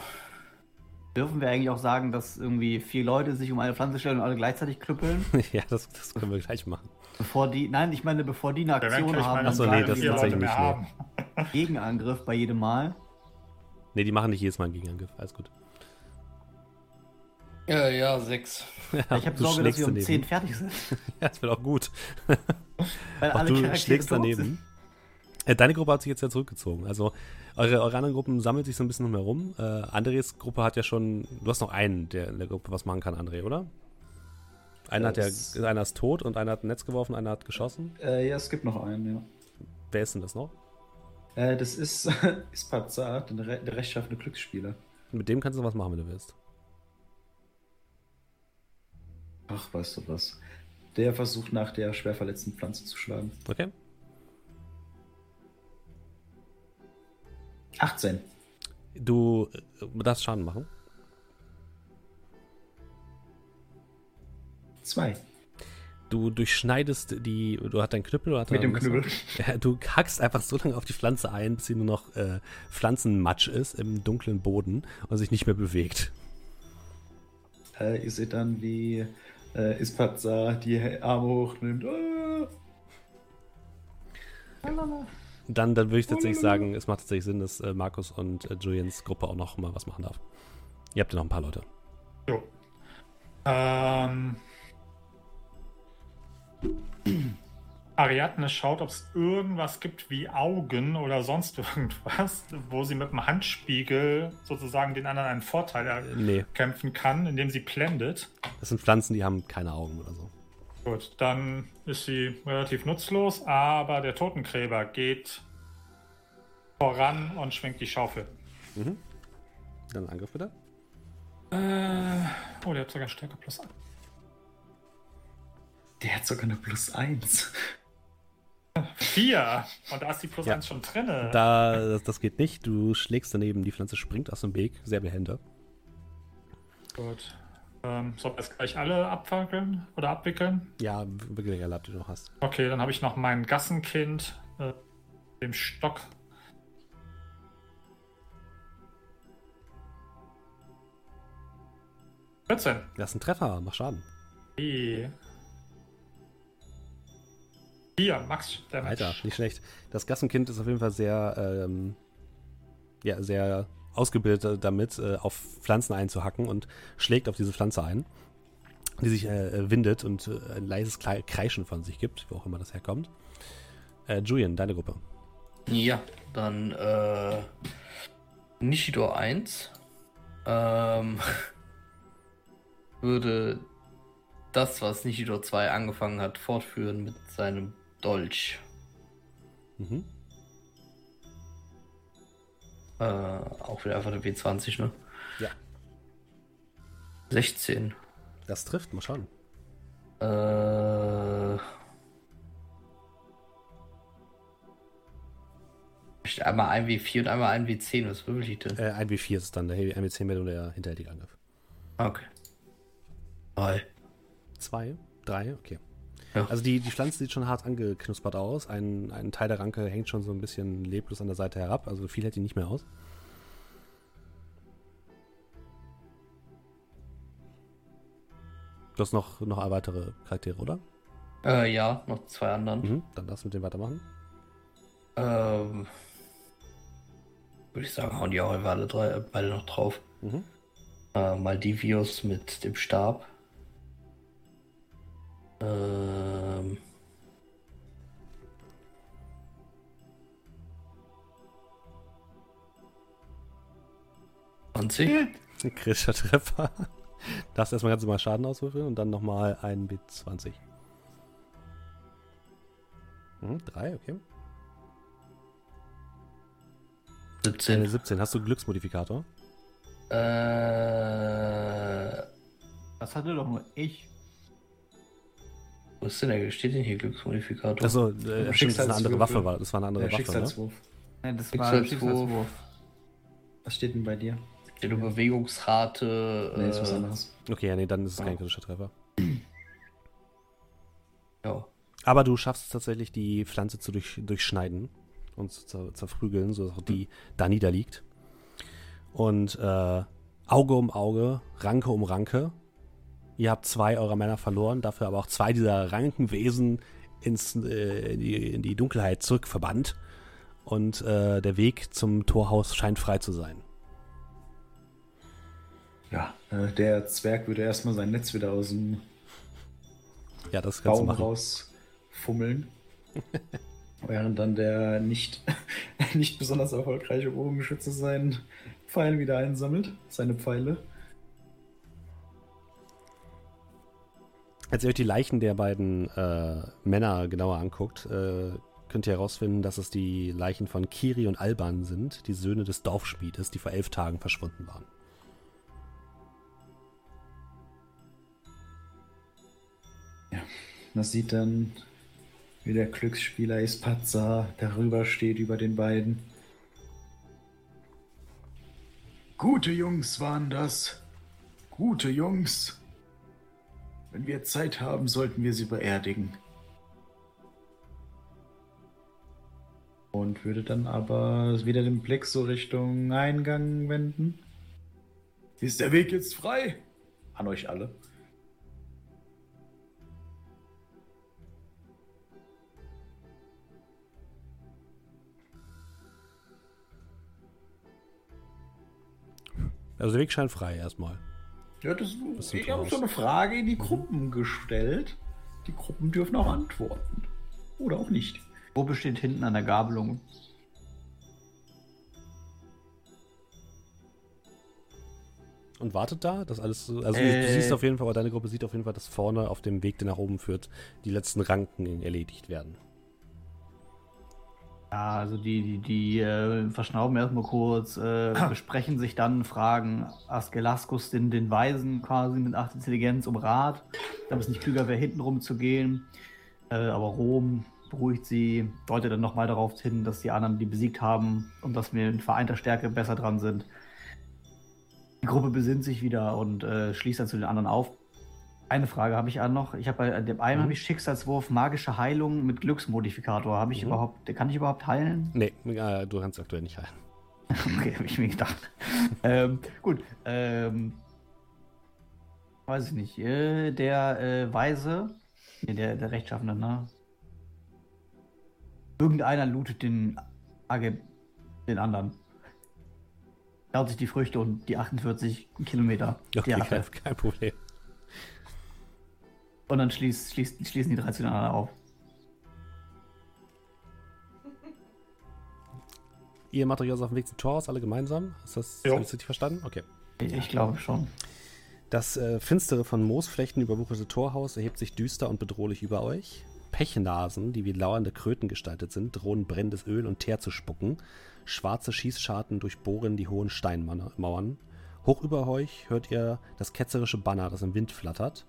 Speaker 2: Dürfen wir eigentlich auch sagen, dass irgendwie vier Leute sich um eine Pflanze stellen und alle gleichzeitig knüppeln?
Speaker 1: ja, das, das, können wir gleich machen.
Speaker 2: Bevor die, nein, ich meine, bevor die eine Aktion haben.
Speaker 1: Achso, nee, das ist tatsächlich nicht mehr.
Speaker 2: Gegenangriff bei jedem Mal.
Speaker 1: Nee, die machen nicht jedes Mal einen Gegenangriff. Alles gut.
Speaker 5: Ja, ja, sechs.
Speaker 2: Ja, ich habe Sorge, dass wir um daneben. zehn fertig sind.
Speaker 1: ja, das wird auch gut. Weil auch alle du Charaktere schlägst daneben. Äh, deine Gruppe hat sich jetzt ja zurückgezogen. Also eure, eure anderen Gruppen sammeln sich so ein bisschen noch herum. Äh, Andres Gruppe hat ja schon. Du hast noch einen, der in der Gruppe was machen kann, André, oder? Einer, hat ja, einer ist tot und einer hat ein Netz geworfen, einer hat geschossen.
Speaker 4: Äh, ja, es gibt noch einen, ja.
Speaker 1: Wer ist denn das noch?
Speaker 4: Äh, das ist Ispazar, der, der rechtschaffene Glücksspieler.
Speaker 1: Mit dem kannst du was machen, wenn du willst.
Speaker 4: Ach, weißt du was. Der versucht nach der schwer verletzten Pflanze zu schlagen.
Speaker 1: Okay.
Speaker 4: 18.
Speaker 1: Du äh, darfst Schaden machen.
Speaker 4: Zwei.
Speaker 1: Du durchschneidest die. Du hast deinen Knüppel oder
Speaker 4: Mit dem Knüppel.
Speaker 1: Ja, du hackst einfach so lange auf die Pflanze ein, bis sie nur noch äh, Pflanzenmatsch ist im dunklen Boden und sich nicht mehr bewegt.
Speaker 4: äh, ihr seht dann, wie äh, Ispazza die Arme hochnimmt. Ah!
Speaker 1: Dann, dann würde ich tatsächlich sagen, es macht tatsächlich Sinn, dass äh, Markus und äh, Julians Gruppe auch noch mal was machen darf. Ihr habt ja noch ein paar Leute.
Speaker 3: Jo. Ähm. Ariadne schaut, ob es irgendwas gibt wie Augen oder sonst irgendwas, wo sie mit dem Handspiegel sozusagen den anderen einen Vorteil nee. kämpfen kann, indem sie blendet.
Speaker 1: Das sind Pflanzen, die haben keine Augen oder so.
Speaker 3: Gut, dann ist sie relativ nutzlos, aber der Totengräber geht voran und schwingt die Schaufel.
Speaker 1: Mhm. Dann Angriff bitte.
Speaker 3: Äh, oh, der hat sogar Stärke plus 1.
Speaker 4: Der hat sogar eine plus 1.
Speaker 3: 4. Und da ist die plus ja. 1 schon drin.
Speaker 1: Da, das, das, geht nicht. Du schlägst daneben, die Pflanze springt aus dem Weg. Sehr behende.
Speaker 3: Gut. Ähm, soll das gleich alle abwickeln oder abwickeln?
Speaker 1: Ja, wickel alle ab, die du noch hast.
Speaker 3: Okay, dann habe ich noch mein Gassenkind, äh, dem Stock.
Speaker 1: Das ist ein Treffer, mach Schaden.
Speaker 3: Okay. Hier, Max.
Speaker 1: Damage. Alter, nicht schlecht. Das Gassenkind ist auf jeden Fall sehr, ähm, ja, sehr ausgebildet damit, äh, auf Pflanzen einzuhacken und schlägt auf diese Pflanze ein, die sich äh, windet und äh, ein leises Kreischen von sich gibt, wo auch immer das herkommt. Äh, Julian, deine Gruppe.
Speaker 5: Ja, dann äh, Nishidor 1 ähm, würde das, was Nishidor 2 angefangen hat, fortführen mit seinem Dolch. Mhm. Äh, auch wieder einfach der W20, ne?
Speaker 1: Ja.
Speaker 5: 16.
Speaker 1: Das trifft, mal schauen.
Speaker 5: Äh. Einmal ein W4 und einmal ein W10. Was würfel ich denn?
Speaker 1: Äh, ein W4 ist dann der ein W10 und der hinterhältige Angriff.
Speaker 5: Okay. Drei.
Speaker 1: Zwei? Drei? Okay. Ja. Also die, die Pflanze sieht schon hart angeknuspert aus. Ein, ein Teil der Ranke hängt schon so ein bisschen leblos an der Seite herab. Also viel hält die nicht mehr aus. Du hast noch, noch weitere Charaktere, oder?
Speaker 5: Äh, ja, noch zwei anderen.
Speaker 1: Mhm, dann du mit dem weitermachen.
Speaker 5: Ähm, würde ich sagen, hauen die auch alle drei, beide noch drauf. Mhm. Äh, Maldivius mit dem Stab. Ähm.
Speaker 1: Kritischer Treffer. Darfst erstmal ganz normal Schaden auswürfeln und dann nochmal ein B20. Hm, drei, okay.
Speaker 5: 17.
Speaker 1: 17. Hast du einen Glücksmodifikator?
Speaker 5: Äh.
Speaker 2: Das hatte doch nur ich.
Speaker 5: Was ist denn da? Steht denn hier Glücksmodifikator?
Speaker 1: Achso, äh, stimmt, das eine andere Waffe war. Das war eine andere
Speaker 4: Der
Speaker 1: Waffe.
Speaker 4: Schicksalswurf.
Speaker 2: Ne? Ja, das war Schicksalswurf.
Speaker 4: Was steht denn bei dir?
Speaker 5: Steht um Bewegungsrate.
Speaker 4: Nee, ist was äh, anderes.
Speaker 1: Okay, ja, nee, dann ist es kein kritischer Treffer.
Speaker 5: Ja.
Speaker 1: Aber du schaffst es tatsächlich, die Pflanze zu durch, durchschneiden und zu zerfrügeln, sodass auch die da niederliegt. Und äh, Auge um Auge, Ranke um Ranke Ihr habt zwei eurer Männer verloren, dafür aber auch zwei dieser Rankenwesen ins, äh, in, die, in, die, Dunkelheit zurückverbannt. Und äh, der Weg zum Torhaus scheint frei zu sein.
Speaker 4: Ja, äh, der Zwerg würde erstmal sein Netz wieder aus dem
Speaker 1: ja, das
Speaker 4: Baum rausfummeln. Während dann der nicht, nicht besonders erfolgreiche Bogenschütze seinen Pfeil wieder einsammelt, seine Pfeile.
Speaker 1: Als ihr euch die Leichen der beiden äh, Männer genauer anguckt, äh, könnt ihr herausfinden, dass es die Leichen von Kiri und Alban sind, die Söhne des Dorfschmiedes, die vor elf Tagen verschwunden waren.
Speaker 4: Ja, man sieht dann, wie der Glücksspieler Ispazza darüber steht über den beiden. Gute Jungs waren das. Gute Jungs. Wenn wir Zeit haben, sollten wir sie beerdigen. Und würde dann aber wieder den Blick so Richtung Eingang wenden. Ist der Weg jetzt frei? an euch alle.
Speaker 1: Also der Weg scheint frei erstmal.
Speaker 4: Ja, das, das ich habe so eine Frage in die Gruppen gestellt. Die Gruppen dürfen auch antworten. Oder auch nicht.
Speaker 2: Wo besteht hinten an der Gabelung?
Speaker 1: Und wartet da, dass alles so. Also äh, du siehst auf jeden Fall, aber deine Gruppe sieht auf jeden Fall, dass vorne auf dem Weg, der nach oben führt, die letzten Ranken erledigt werden.
Speaker 2: Ja, also die, die, die äh, verschnauben erstmal kurz, äh, besprechen sich dann, fragen Askelaskus, den, den Weisen quasi mit 8 Intelligenz, um Rat, ob es nicht klüger wäre, hinten rumzugehen. Äh, aber Rom beruhigt sie, deutet dann nochmal darauf hin, dass die anderen die besiegt haben und dass wir in vereinter Stärke besser dran sind. Die Gruppe besinnt sich wieder und äh, schließt dann zu den anderen auf. Eine Frage habe ich auch noch. Ich habe bei dem einen mhm. habe ich Schicksalswurf magische Heilung mit Glücksmodifikator. Habe ich mhm. überhaupt, kann ich überhaupt heilen?
Speaker 1: Nee, äh, du kannst aktuell nicht heilen.
Speaker 2: okay, habe ich mir gedacht. ähm, gut, ähm, weiß ich nicht. Äh, der äh, Weise, nee, der, der Rechtschaffende, ne? Irgendeiner lootet den, den anderen. Klaut sich die Früchte und die 48 Kilometer.
Speaker 1: Okay, kein, kein Problem.
Speaker 2: Und dann schließt, schließt, schließen die drei zueinander auf.
Speaker 1: Ihr macht euch also auf dem Weg zum Torhaus, alle gemeinsam? Ist das jo. richtig verstanden? Okay.
Speaker 2: Ich glaube schon.
Speaker 1: Das äh, finstere von Moosflechten überwucherte Torhaus erhebt sich düster und bedrohlich über euch. Pechnasen, die wie lauernde Kröten gestaltet sind, drohen brennendes Öl und Teer zu spucken. Schwarze Schießscharten durchbohren die hohen Steinmauern. Hoch über euch hört ihr das ketzerische Banner, das im Wind flattert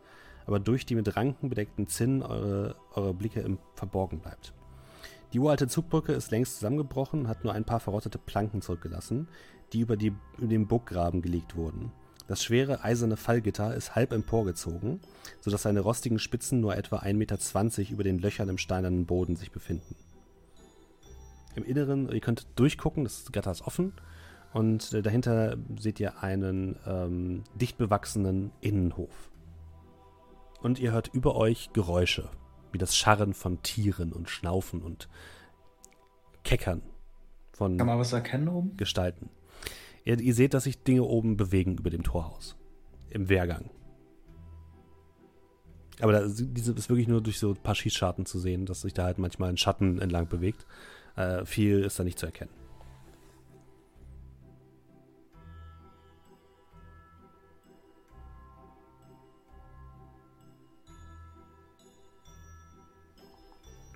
Speaker 1: aber durch die mit Ranken bedeckten Zinnen eure, eure Blicke im Verborgen bleibt. Die uralte Zugbrücke ist längst zusammengebrochen und hat nur ein paar verrottete Planken zurückgelassen, die über, die, über den Burggraben gelegt wurden. Das schwere eiserne Fallgitter ist halb emporgezogen, sodass seine rostigen Spitzen nur etwa 1,20 Meter über den Löchern im steinernen Boden sich befinden. Im Inneren, ihr könnt durchgucken, das Gitter ist offen und äh, dahinter seht ihr einen ähm, dicht bewachsenen Innenhof und ihr hört über euch Geräusche, wie das Scharren von Tieren und Schnaufen und Keckern von
Speaker 4: Kann man was erkennen oben?
Speaker 1: Gestalten. Ihr, ihr seht, dass sich Dinge oben bewegen über dem Torhaus. Im Wehrgang. Aber da, diese ist wirklich nur durch so ein paar Schießscharten zu sehen, dass sich da halt manchmal ein Schatten entlang bewegt. Äh, viel ist da nicht zu erkennen.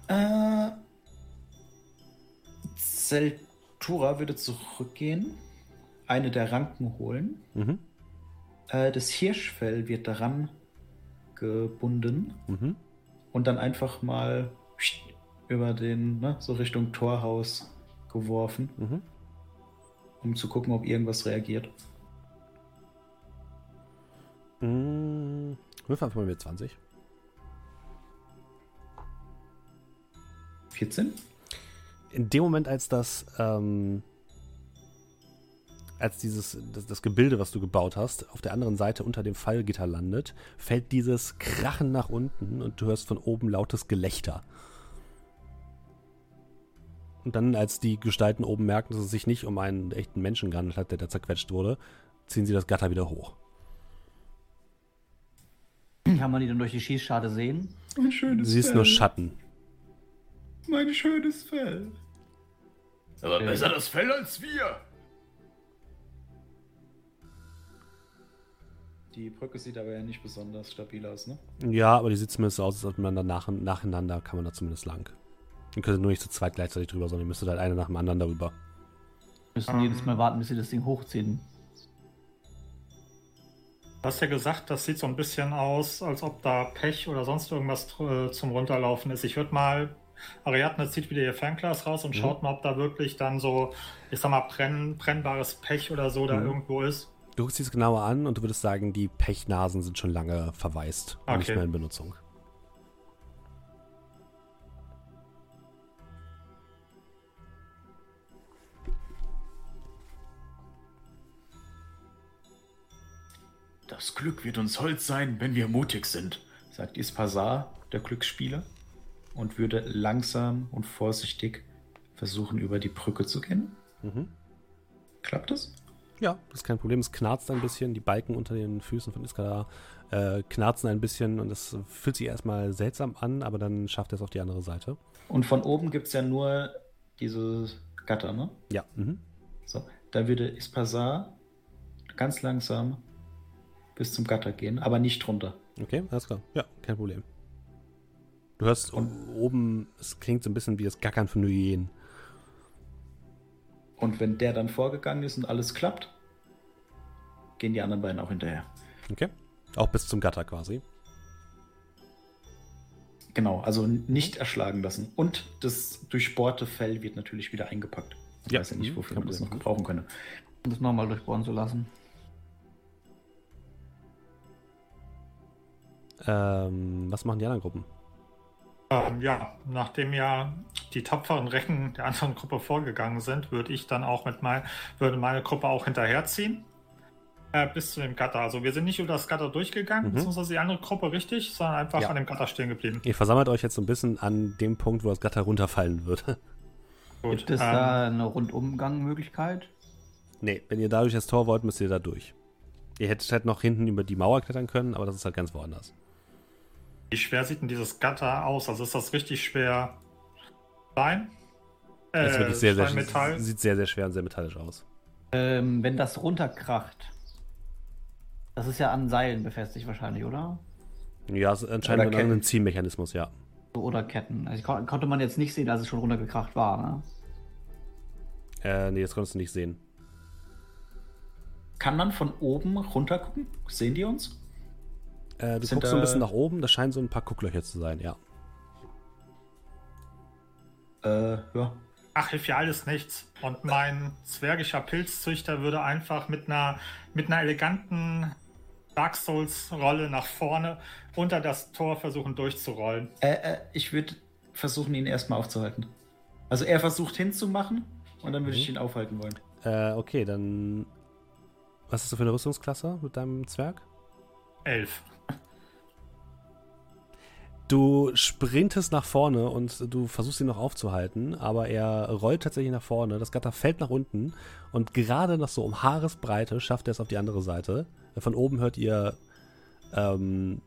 Speaker 4: Äh, Zeltura würde zurückgehen, eine der Ranken holen. Mhm. Äh, das Hirschfell wird daran gebunden mhm. und dann einfach mal über den, ne, so Richtung Torhaus geworfen, mhm. um zu gucken, ob irgendwas reagiert.
Speaker 1: Mhm. Wir fahren mal mit 20.
Speaker 4: 14?
Speaker 1: In dem Moment, als das, ähm, als dieses, das, das, Gebilde, was du gebaut hast, auf der anderen Seite unter dem Fallgitter landet, fällt dieses Krachen nach unten und du hörst von oben lautes Gelächter. Und dann, als die Gestalten oben merken, dass es sich nicht um einen echten Menschen gehandelt hat, der da zerquetscht wurde, ziehen sie das Gatter wieder hoch.
Speaker 2: Kann man die dann durch die Schießschade sehen?
Speaker 1: Ein schönes Sie ist nur Schatten.
Speaker 4: Mein schönes Fell.
Speaker 5: Aber okay. besser das Fell als wir.
Speaker 4: Die Brücke sieht aber ja nicht besonders stabil aus, ne?
Speaker 1: Ja, aber die sieht zumindest aus, als ob man da nach, nacheinander kann man da zumindest lang. Ihr könnt nur nicht zu zweit gleichzeitig drüber, sondern ihr müsstet halt eine nach dem anderen darüber.
Speaker 2: Wir müssen um. jedes Mal warten, bis sie das Ding hochziehen.
Speaker 3: Du hast ja gesagt, das sieht so ein bisschen aus, als ob da Pech oder sonst irgendwas äh, zum Runterlaufen ist. Ich würde mal Ariadne zieht wieder ihr Fernglas raus und mhm. schaut mal, ob da wirklich dann so, ich sag mal, brenn, brennbares Pech oder so da mhm. irgendwo ist.
Speaker 1: Du guckst es genauer an und du würdest sagen, die Pechnasen sind schon lange verwaist und nicht mehr in Benutzung.
Speaker 4: Das Glück wird uns Holz sein, wenn wir mutig sind, sagt Ispasar, der Glücksspieler, und würde langsam und vorsichtig versuchen, über die Brücke zu gehen. Mhm. Klappt das?
Speaker 1: Ja, das ist kein Problem. Es knarzt ein bisschen, die Balken unter den Füßen von Iskadar äh, knarzen ein bisschen und es fühlt sich erstmal seltsam an, aber dann schafft er es auf die andere Seite.
Speaker 4: Und von oben gibt es ja nur dieses Gatter, ne?
Speaker 1: Ja. Mhm.
Speaker 4: So, da würde Ispasar ganz langsam bis zum Gatter gehen, aber nicht runter.
Speaker 1: Okay, alles klar. Ja, kein Problem. Du hörst und, oben, es klingt so ein bisschen wie das Gackern von Hyänen.
Speaker 4: Und wenn der dann vorgegangen ist und alles klappt, gehen die anderen beiden auch hinterher.
Speaker 1: Okay. Auch bis zum Gatter quasi.
Speaker 4: Genau, also nicht erschlagen lassen. Und das durchbohrte Fell wird natürlich wieder eingepackt. Ich ja. weiß ja nicht, mhm. wofür man das noch gebrauchen könne.
Speaker 2: Um das nochmal durchbohren zu lassen.
Speaker 1: Ähm, was machen die anderen Gruppen?
Speaker 3: Ähm, ja, nachdem ja die tapferen Recken der anderen Gruppe vorgegangen sind, würde ich dann auch mit mein, würde meine Gruppe auch hinterherziehen. Äh, bis zu dem Gatter. Also wir sind nicht über das Gatter durchgegangen, mhm. beziehungsweise die andere Gruppe richtig, sondern einfach ja. an dem Gatter stehen geblieben.
Speaker 1: Ihr versammelt euch jetzt so ein bisschen an dem Punkt, wo das Gatter runterfallen würde.
Speaker 2: Gut, Gibt es ähm, da eine Rundumgangmöglichkeit?
Speaker 1: Nee, wenn ihr dadurch das Tor wollt, müsst ihr da durch. Ihr hättet halt noch hinten über die Mauer klettern können, aber das ist halt ganz woanders.
Speaker 3: Wie schwer sieht denn dieses Gatter aus? Also ist das richtig schwer Stein?
Speaker 1: Äh, das ist wirklich sehr, sehr, Metall? sieht sehr, sehr schwer und sehr metallisch aus.
Speaker 2: Ähm, wenn das runterkracht, das ist ja an Seilen befestigt wahrscheinlich, oder?
Speaker 1: Ja, anscheinend an einem Ziehmechanismus, ja.
Speaker 2: Oder Ketten. Also kon konnte man jetzt nicht sehen, als es schon runtergekracht war, ne?
Speaker 1: Äh, nee, das konntest du nicht sehen.
Speaker 4: Kann man von oben runter gucken? Sehen die uns?
Speaker 1: Äh, du Sind guckst so ein bisschen nach oben, das scheinen so ein paar Gucklöcher zu sein, ja.
Speaker 4: Äh, ja.
Speaker 3: Ach, hilft ja alles nichts. Und mein zwergischer Pilzzüchter würde einfach mit einer, mit einer eleganten Dark Souls-Rolle nach vorne unter das Tor versuchen durchzurollen.
Speaker 4: Äh, äh, ich würde versuchen, ihn erstmal aufzuhalten. Also er versucht hinzumachen und dann würde mhm. ich ihn aufhalten wollen.
Speaker 1: Äh, okay, dann. Was ist du für eine Rüstungsklasse mit deinem Zwerg?
Speaker 3: Elf.
Speaker 1: Du sprintest nach vorne und du versuchst ihn noch aufzuhalten, aber er rollt tatsächlich nach vorne. Das Gatter fällt nach unten und gerade noch so um Haaresbreite schafft er es auf die andere Seite. Von oben hört ihr ähm,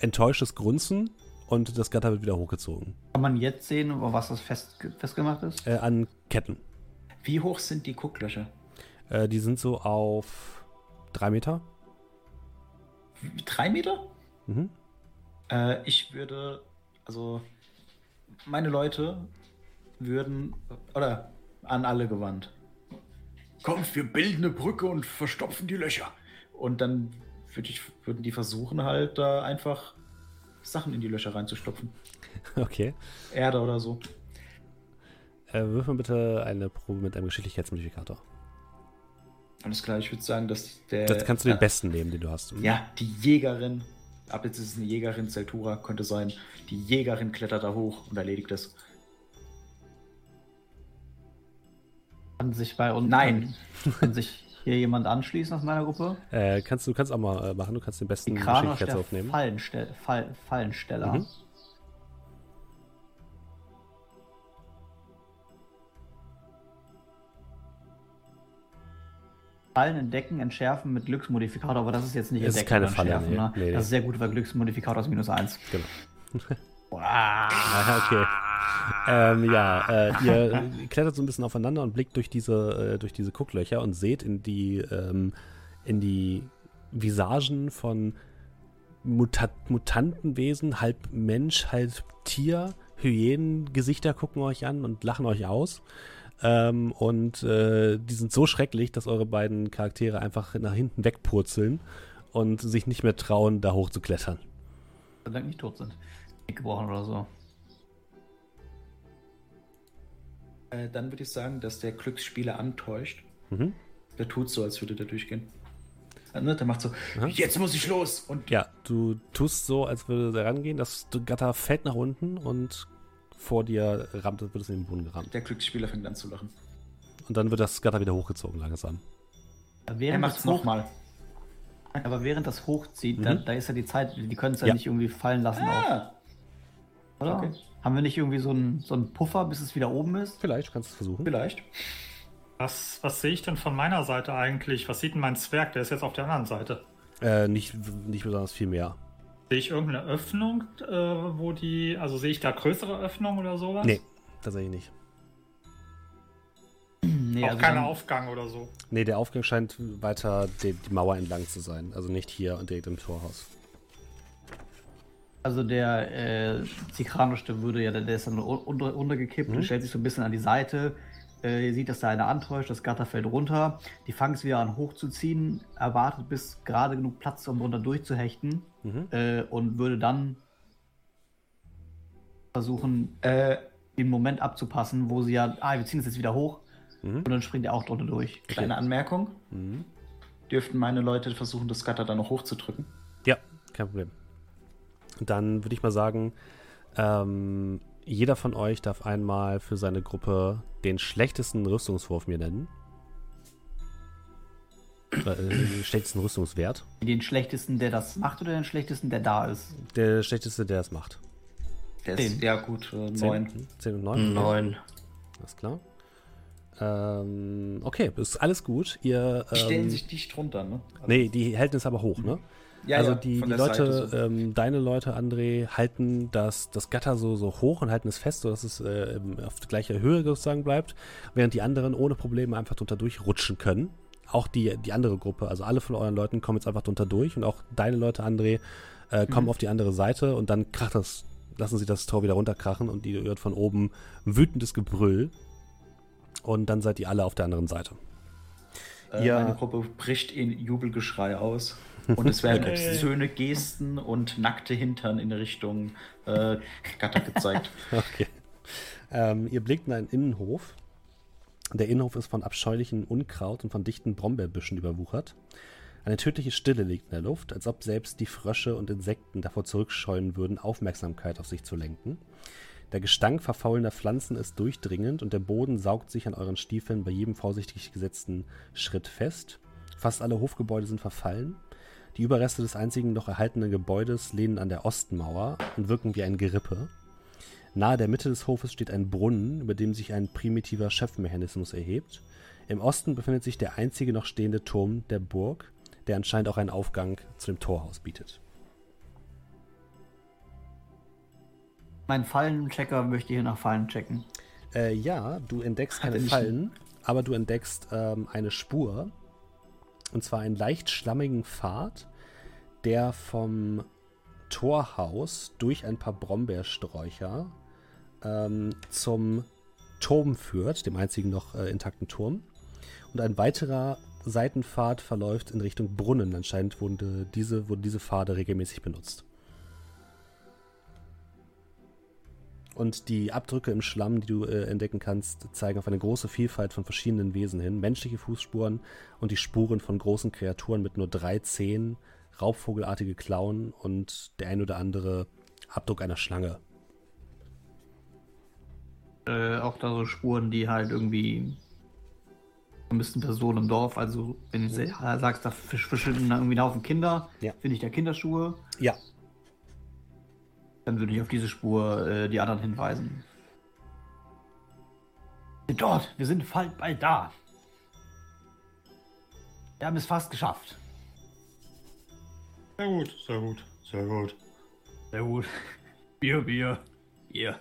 Speaker 1: enttäuschtes Grunzen und das Gatter wird wieder hochgezogen.
Speaker 2: Kann man jetzt sehen, was das fest, festgemacht ist?
Speaker 1: Äh, an Ketten.
Speaker 4: Wie hoch sind die Gucklöcher?
Speaker 1: Äh, die sind so auf drei Meter.
Speaker 4: Drei Meter? Mhm. Äh, ich würde, also meine Leute würden, oder an alle gewandt. Kommt, wir bilden eine Brücke und verstopfen die Löcher. Und dann würd ich, würden die versuchen halt da einfach Sachen in die Löcher reinzustopfen.
Speaker 1: Okay.
Speaker 4: Erde oder so.
Speaker 1: Äh, wirf mal bitte eine Probe mit einem Geschicklichkeitsmodifikator.
Speaker 4: Alles klar, ich würde sagen, dass der.
Speaker 1: Das kannst du den äh, besten nehmen, den du hast.
Speaker 4: Ja, die Jägerin Ab jetzt ist es eine Jägerin, Zeltura könnte sein. Die Jägerin klettert da hoch und erledigt es.
Speaker 2: Kann sich bei uns.
Speaker 4: Nein!
Speaker 2: Kann sich hier jemand anschließen aus meiner Gruppe?
Speaker 1: Äh, kannst du kannst auch mal äh, machen, du kannst den besten
Speaker 2: Geschicklichkeits aufnehmen. Fallenstell Fall Fallensteller. Mhm. Fallen entdecken, entschärfen mit Glücksmodifikator, aber das ist jetzt nicht
Speaker 1: das entdecken ist keine Falle, nee,
Speaker 2: ne? nee, Das ist sehr gut, weil Glücksmodifikator ist minus 1.
Speaker 1: Genau. okay. Ähm, ja, äh, ihr klettert so ein bisschen aufeinander und blickt durch diese, äh, durch diese Gucklöcher und seht in die, ähm, in die Visagen von Muta Mutantenwesen, halb Mensch, halb Tier. Hyänen, Gesichter gucken euch an und lachen euch aus. Ähm, und äh, die sind so schrecklich, dass eure beiden Charaktere einfach nach hinten wegpurzeln und sich nicht mehr trauen, da hoch zu klettern.
Speaker 2: Solange nicht tot sind. Gebrochen oder so.
Speaker 4: Äh, dann würde ich sagen, dass der Glücksspieler antäuscht. Mhm. Der tut so, als würde der durchgehen. Äh, ne, der macht so, mhm. jetzt muss ich los. Und
Speaker 1: ja, du tust so, als würde er rangehen. Das Gatter fällt nach unten und vor dir rammt, wird es in den Boden gerammt.
Speaker 4: Der Glücksspieler fängt an zu lachen.
Speaker 1: Und dann wird das Gatter wieder hochgezogen langsam.
Speaker 4: Er macht es nochmal.
Speaker 2: Aber während das hochzieht, mhm. da, da, ist ja die Zeit, die können es ja, ja, nicht irgendwie fallen lassen. Ah. Auch. Oder? Okay. Haben wir nicht irgendwie so einen, so einen Puffer, bis es wieder oben ist?
Speaker 1: Vielleicht, kannst du es versuchen.
Speaker 3: Vielleicht. Was, was sehe ich denn von meiner Seite eigentlich? Was sieht denn mein Zwerg? Der ist jetzt auf der anderen Seite.
Speaker 1: Äh, nicht, nicht besonders viel mehr.
Speaker 3: Sehe ich irgendeine Öffnung, äh, wo die. Also sehe ich da größere Öffnung oder sowas?
Speaker 1: Nee, tatsächlich nicht.
Speaker 3: Nee, Auch also kein Aufgang oder so.
Speaker 1: Nee, der Aufgang scheint weiter die, die Mauer entlang zu sein. Also nicht hier und direkt im Torhaus.
Speaker 2: Also der äh, Zikranisch, der würde ja, der ist dann unter, untergekippt mhm. und stellt sich so ein bisschen an die Seite. Äh, ihr seht, dass da eine antäuscht, das Gatter fällt runter. Die fangen es wieder an hochzuziehen, erwartet bis gerade genug Platz, um runter durchzuhechten mhm. äh, und würde dann versuchen, äh, den Moment abzupassen, wo sie ja, ah, wir ziehen es jetzt wieder hoch mhm. und dann springt er auch drunter durch.
Speaker 4: Kleine Anmerkung. Mhm. Dürften meine Leute versuchen, das Gatter dann noch hochzudrücken?
Speaker 1: Ja, kein Problem. Dann würde ich mal sagen, ähm, jeder von euch darf einmal für seine Gruppe den schlechtesten Rüstungswurf mir nennen. Äh, schlechtesten Rüstungswert.
Speaker 2: Den schlechtesten, der das macht oder den schlechtesten, der da ist?
Speaker 1: Der schlechteste, der es macht.
Speaker 4: Der ist, ja gut, äh, 9.
Speaker 1: 10 und 9?
Speaker 5: 9.
Speaker 1: Alles klar. Ähm, okay, ist alles gut. Ihr,
Speaker 4: die stellen ähm, sich dicht runter, ne?
Speaker 1: Also nee, die halten es aber hoch, ne? Ja, also ja, die, die Leute, so. ähm, deine Leute, André, halten das, das Gatter so, so hoch und halten es fest, sodass es äh, auf gleicher Höhe sozusagen bleibt, während die anderen ohne Probleme einfach drunter durchrutschen können. Auch die, die andere Gruppe, also alle von euren Leuten kommen jetzt einfach drunter durch und auch deine Leute, André, äh, kommen mhm. auf die andere Seite und dann kracht das, lassen sie das Tor wieder runterkrachen und ihr hört von oben wütendes Gebrüll und dann seid ihr alle auf der anderen Seite.
Speaker 4: Äh, ja. Meine Gruppe bricht in Jubelgeschrei aus. Und es werden obszöne Gesten und nackte Hintern in Richtung äh, Gatter gezeigt.
Speaker 1: Okay. Ähm, ihr blickt in einen Innenhof. Der Innenhof ist von abscheulichen Unkraut und von dichten Brombeerbüschen überwuchert. Eine tödliche Stille liegt in der Luft, als ob selbst die Frösche und Insekten davor zurückscheuen würden, Aufmerksamkeit auf sich zu lenken. Der Gestank verfaulender Pflanzen ist durchdringend und der Boden saugt sich an euren Stiefeln bei jedem vorsichtig gesetzten Schritt fest. Fast alle Hofgebäude sind verfallen. Die Überreste des einzigen noch erhaltenen Gebäudes lehnen an der Ostmauer und wirken wie ein Gerippe. Nahe der Mitte des Hofes steht ein Brunnen, über dem sich ein primitiver Schöpfmechanismus erhebt. Im Osten befindet sich der einzige noch stehende Turm der Burg, der anscheinend auch einen Aufgang zu dem Torhaus bietet.
Speaker 2: Mein Fallenchecker möchte hier nach Fallen checken.
Speaker 1: Äh, ja, du entdeckst keine Fallen, aber du entdeckst ähm, eine Spur, und zwar einen leicht schlammigen Pfad, der vom Torhaus durch ein paar Brombeersträucher ähm, zum Turm führt, dem einzigen noch äh, intakten Turm. Und ein weiterer Seitenpfad verläuft in Richtung Brunnen. Anscheinend wurden diese, wurden diese Pfade regelmäßig benutzt. Und die Abdrücke im Schlamm, die du äh, entdecken kannst, zeigen auf eine große Vielfalt von verschiedenen Wesen hin. Menschliche Fußspuren und die Spuren von großen Kreaturen mit nur drei Zehen, raubvogelartige Klauen und der ein oder andere Abdruck einer Schlange.
Speaker 2: Äh, auch da so Spuren, die halt irgendwie müssten Personen im Dorf, also wenn du sagst, da verschwinden irgendwie ein Haufen Kinder, ja. finde ich da Kinderschuhe.
Speaker 1: Ja,
Speaker 2: dann würde ich auf diese Spur äh, die anderen hinweisen. Dort, wir sind bald, bald da. Wir haben es fast geschafft.
Speaker 3: Sehr gut, sehr gut, sehr gut.
Speaker 2: Sehr gut. Bier, Bier. Bier.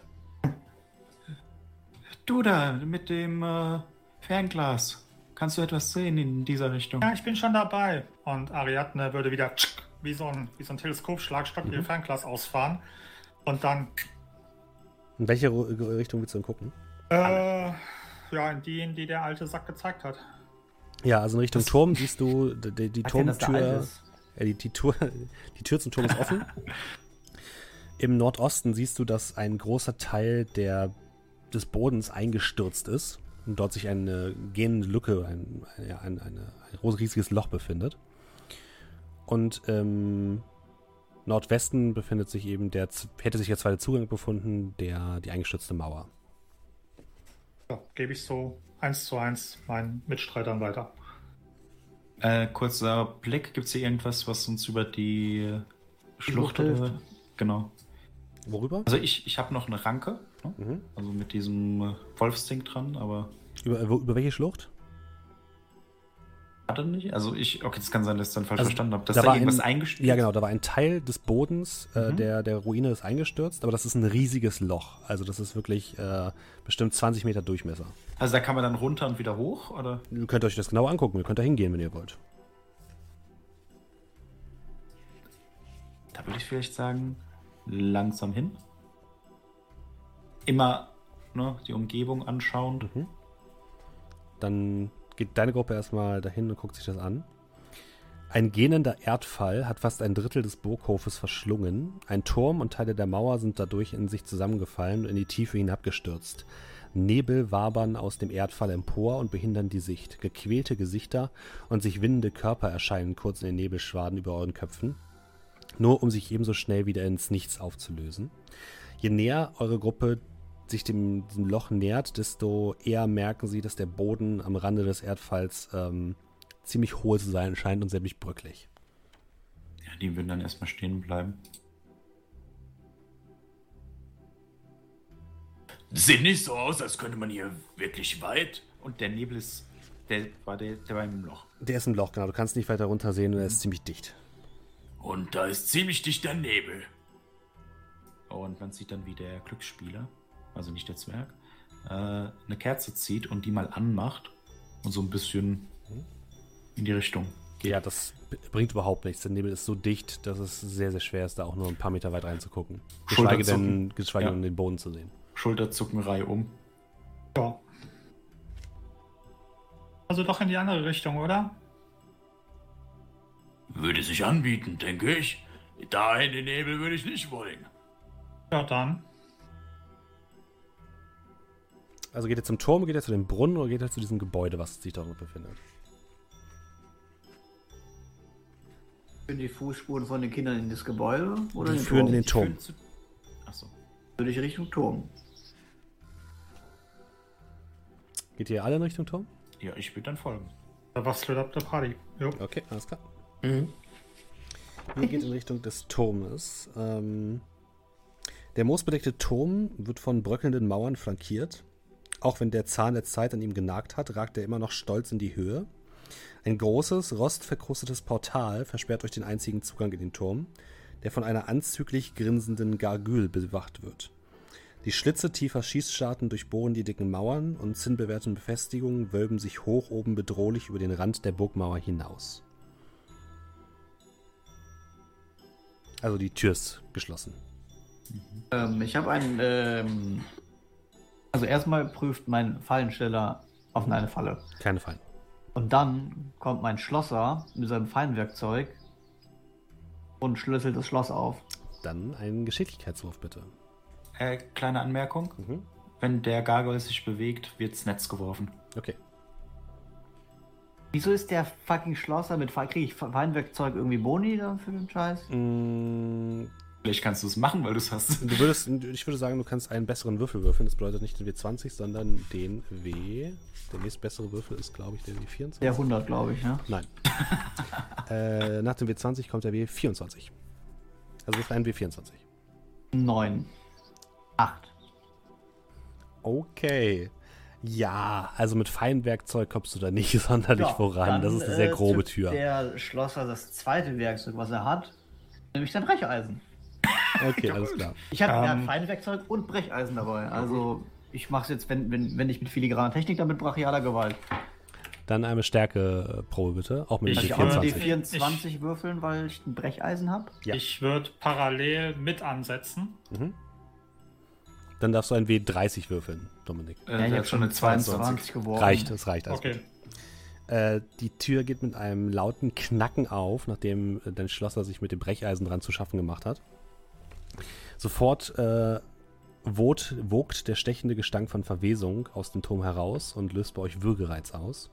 Speaker 4: Du da mit dem äh, Fernglas. Kannst du etwas sehen in dieser Richtung?
Speaker 3: Ja, ich bin schon dabei. Und Ariadne würde wieder wie so ein, wie so ein Teleskopschlagstock mhm. ihr Fernglas ausfahren und dann.
Speaker 1: In welche Richtung willst du denn gucken?
Speaker 3: Äh, ja, in die, in die der alte Sack gezeigt hat.
Speaker 1: Ja, also in Richtung das Turm siehst du die, die Turmtür. Äh, die, die, Tür, die Tür zum Turm ist offen. Im Nordosten siehst du, dass ein großer Teil der, des Bodens eingestürzt ist und dort sich eine gähnende Lücke, ein, ein, ein, ein riesiges Loch befindet. Und ähm, Nordwesten befindet sich eben der, hätte sich der zweite Zugang befunden, der, die eingestürzte Mauer.
Speaker 3: Ja, gebe ich so eins zu eins meinen Mitstreitern weiter.
Speaker 4: Äh, kurzer Blick, gibt es hier irgendwas, was uns über die Schlucht hilft? Genau.
Speaker 1: Worüber?
Speaker 4: Also ich, ich habe noch eine Ranke, ne? mhm. also mit diesem Wolfsding dran, aber...
Speaker 1: Über, über welche Schlucht?
Speaker 4: Hat er nicht? Also ich, okay, das kann sein, dass ich dann falsch also verstanden habe. Dass
Speaker 1: da, da irgendwas ein, eingestürzt? Ja, genau, da war ein Teil des Bodens äh, mhm. der, der Ruine ist eingestürzt, aber das ist ein riesiges Loch. Also das ist wirklich äh, bestimmt 20 Meter Durchmesser.
Speaker 4: Also da kann man dann runter und wieder hoch, oder?
Speaker 1: Ihr könnt euch das genau angucken, ihr könnt da hingehen, wenn ihr wollt.
Speaker 4: Da würde ich vielleicht sagen, langsam hin. Immer ne, die Umgebung anschauen. Mhm.
Speaker 1: Dann geht deine Gruppe erstmal dahin und guckt sich das an. Ein gähnender Erdfall hat fast ein Drittel des Burghofes verschlungen. Ein Turm und Teile der Mauer sind dadurch in sich zusammengefallen und in die Tiefe hinabgestürzt. Nebel wabern aus dem Erdfall empor und behindern die Sicht. Gequälte Gesichter und sich windende Körper erscheinen kurz in den Nebelschwaden über euren Köpfen, nur um sich ebenso schnell wieder ins Nichts aufzulösen. Je näher eure Gruppe sich dem, dem, Loch nähert, desto eher merken sie, dass der Boden am Rande des Erdfalls ähm, ziemlich hohl zu sein scheint und ziemlich bröcklig.
Speaker 4: Ja, die würden dann erstmal stehen bleiben.
Speaker 6: Sieht nicht so aus, als könnte man hier wirklich weit.
Speaker 4: Und der Nebel ist. Der war, der, der war im Loch.
Speaker 1: Der ist im Loch, genau. Du kannst nicht weiter runter sehen und er ist ziemlich dicht.
Speaker 6: Und da ist ziemlich dicht der Nebel.
Speaker 4: Und man sieht dann, wie der Glücksspieler also nicht der Zwerg, äh, eine Kerze zieht und die mal anmacht und so ein bisschen in die Richtung
Speaker 1: geht. Ja, das bringt überhaupt nichts. Der Nebel ist so dicht, dass es sehr, sehr schwer ist, da auch nur ein paar Meter weit reinzugucken. Geschweige denn, geschweige ja. denn den Boden zu sehen.
Speaker 4: Schulterzuckenreihe um.
Speaker 3: Ja. Also doch in die andere Richtung, oder?
Speaker 6: Würde sich anbieten, denke ich. Da in den Nebel würde ich nicht wollen.
Speaker 3: Ja, dann.
Speaker 1: Also geht er zum Turm, geht er zu dem Brunnen oder geht er zu diesem Gebäude, was sich dort befindet?
Speaker 2: Führen die Fußspuren von den Kindern in das Gebäude oder
Speaker 1: die in den führen Turm? in den Turm.
Speaker 2: Achso. Würde ich Richtung Turm.
Speaker 1: Geht ihr alle in Richtung Turm?
Speaker 4: Ja, ich würde dann folgen.
Speaker 3: Da warst du ab der Party.
Speaker 1: Jo. Okay, alles klar. Mhm. Ihr geht in Richtung des Turmes. Ähm, der moosbedeckte Turm wird von bröckelnden Mauern flankiert. Auch wenn der Zahn der Zeit an ihm genagt hat, ragt er immer noch stolz in die Höhe. Ein großes, rostverkrustetes Portal versperrt euch den einzigen Zugang in den Turm, der von einer anzüglich grinsenden Gargül bewacht wird. Die Schlitze tiefer Schießscharten durchbohren die dicken Mauern und zinnbewehrten Befestigungen wölben sich hoch oben bedrohlich über den Rand der Burgmauer hinaus. Also die Tür ist geschlossen.
Speaker 2: Ähm, ich habe einen ähm, also erstmal prüft mein Fallensteller auf eine Falle.
Speaker 1: Keine Fallen.
Speaker 2: Und dann kommt mein Schlosser mit seinem Fallenwerkzeug und schlüsselt das Schloss auf.
Speaker 1: Dann einen Geschicklichkeitswurf bitte.
Speaker 4: Äh, kleine Anmerkung. Mhm. Wenn der Gargoyle sich bewegt, wird's Netz geworfen.
Speaker 1: Okay.
Speaker 2: Wieso ist der fucking Schlosser mit kriege ich Fallenwerkzeug irgendwie Boni da für den Scheiß?
Speaker 4: Mm, Vielleicht kannst du es machen, weil du es hast.
Speaker 1: Du würdest, ich würde sagen, du kannst einen besseren Würfel würfeln. Das bedeutet nicht den W20, sondern den W. Der nächstbessere Würfel ist, glaube ich, der W24.
Speaker 2: Der 100, glaube ich, ne?
Speaker 1: Nein. äh, nach dem W20 kommt der W24. Also ist ein W24.
Speaker 2: 9. 8.
Speaker 1: Okay. Ja, also mit Feinwerkzeug kommst du da nicht sonderlich ja, voran. Dann, das ist eine sehr äh, grobe Tür.
Speaker 2: Der Schlosser das zweite Werkzeug, was er hat, nämlich sein Brecheisen.
Speaker 1: Okay, alles klar.
Speaker 2: Ich habe ähm, Feinwerkzeug und Brecheisen dabei. Also ich mache es jetzt, wenn, wenn, wenn nicht mit filigraner Technik, dann mit brachialer Gewalt.
Speaker 1: Dann eine Stärkeprobe bitte, auch mit
Speaker 2: ich 24. die 24 würfeln, weil ich ein Brecheisen habe.
Speaker 3: Ja. Ich würde parallel mit ansetzen. Mhm.
Speaker 1: Dann darfst du ein W30 würfeln, Dominik.
Speaker 2: Äh, ja, ich habe schon eine 22
Speaker 1: geworfen. Reicht, es reicht.
Speaker 3: Also okay.
Speaker 1: Äh, die Tür geht mit einem lauten Knacken auf, nachdem äh, dein Schlosser sich mit dem Brecheisen dran zu schaffen gemacht hat. Sofort äh, wogt, wogt der stechende Gestank von Verwesung aus dem Turm heraus und löst bei euch Würgereiz aus.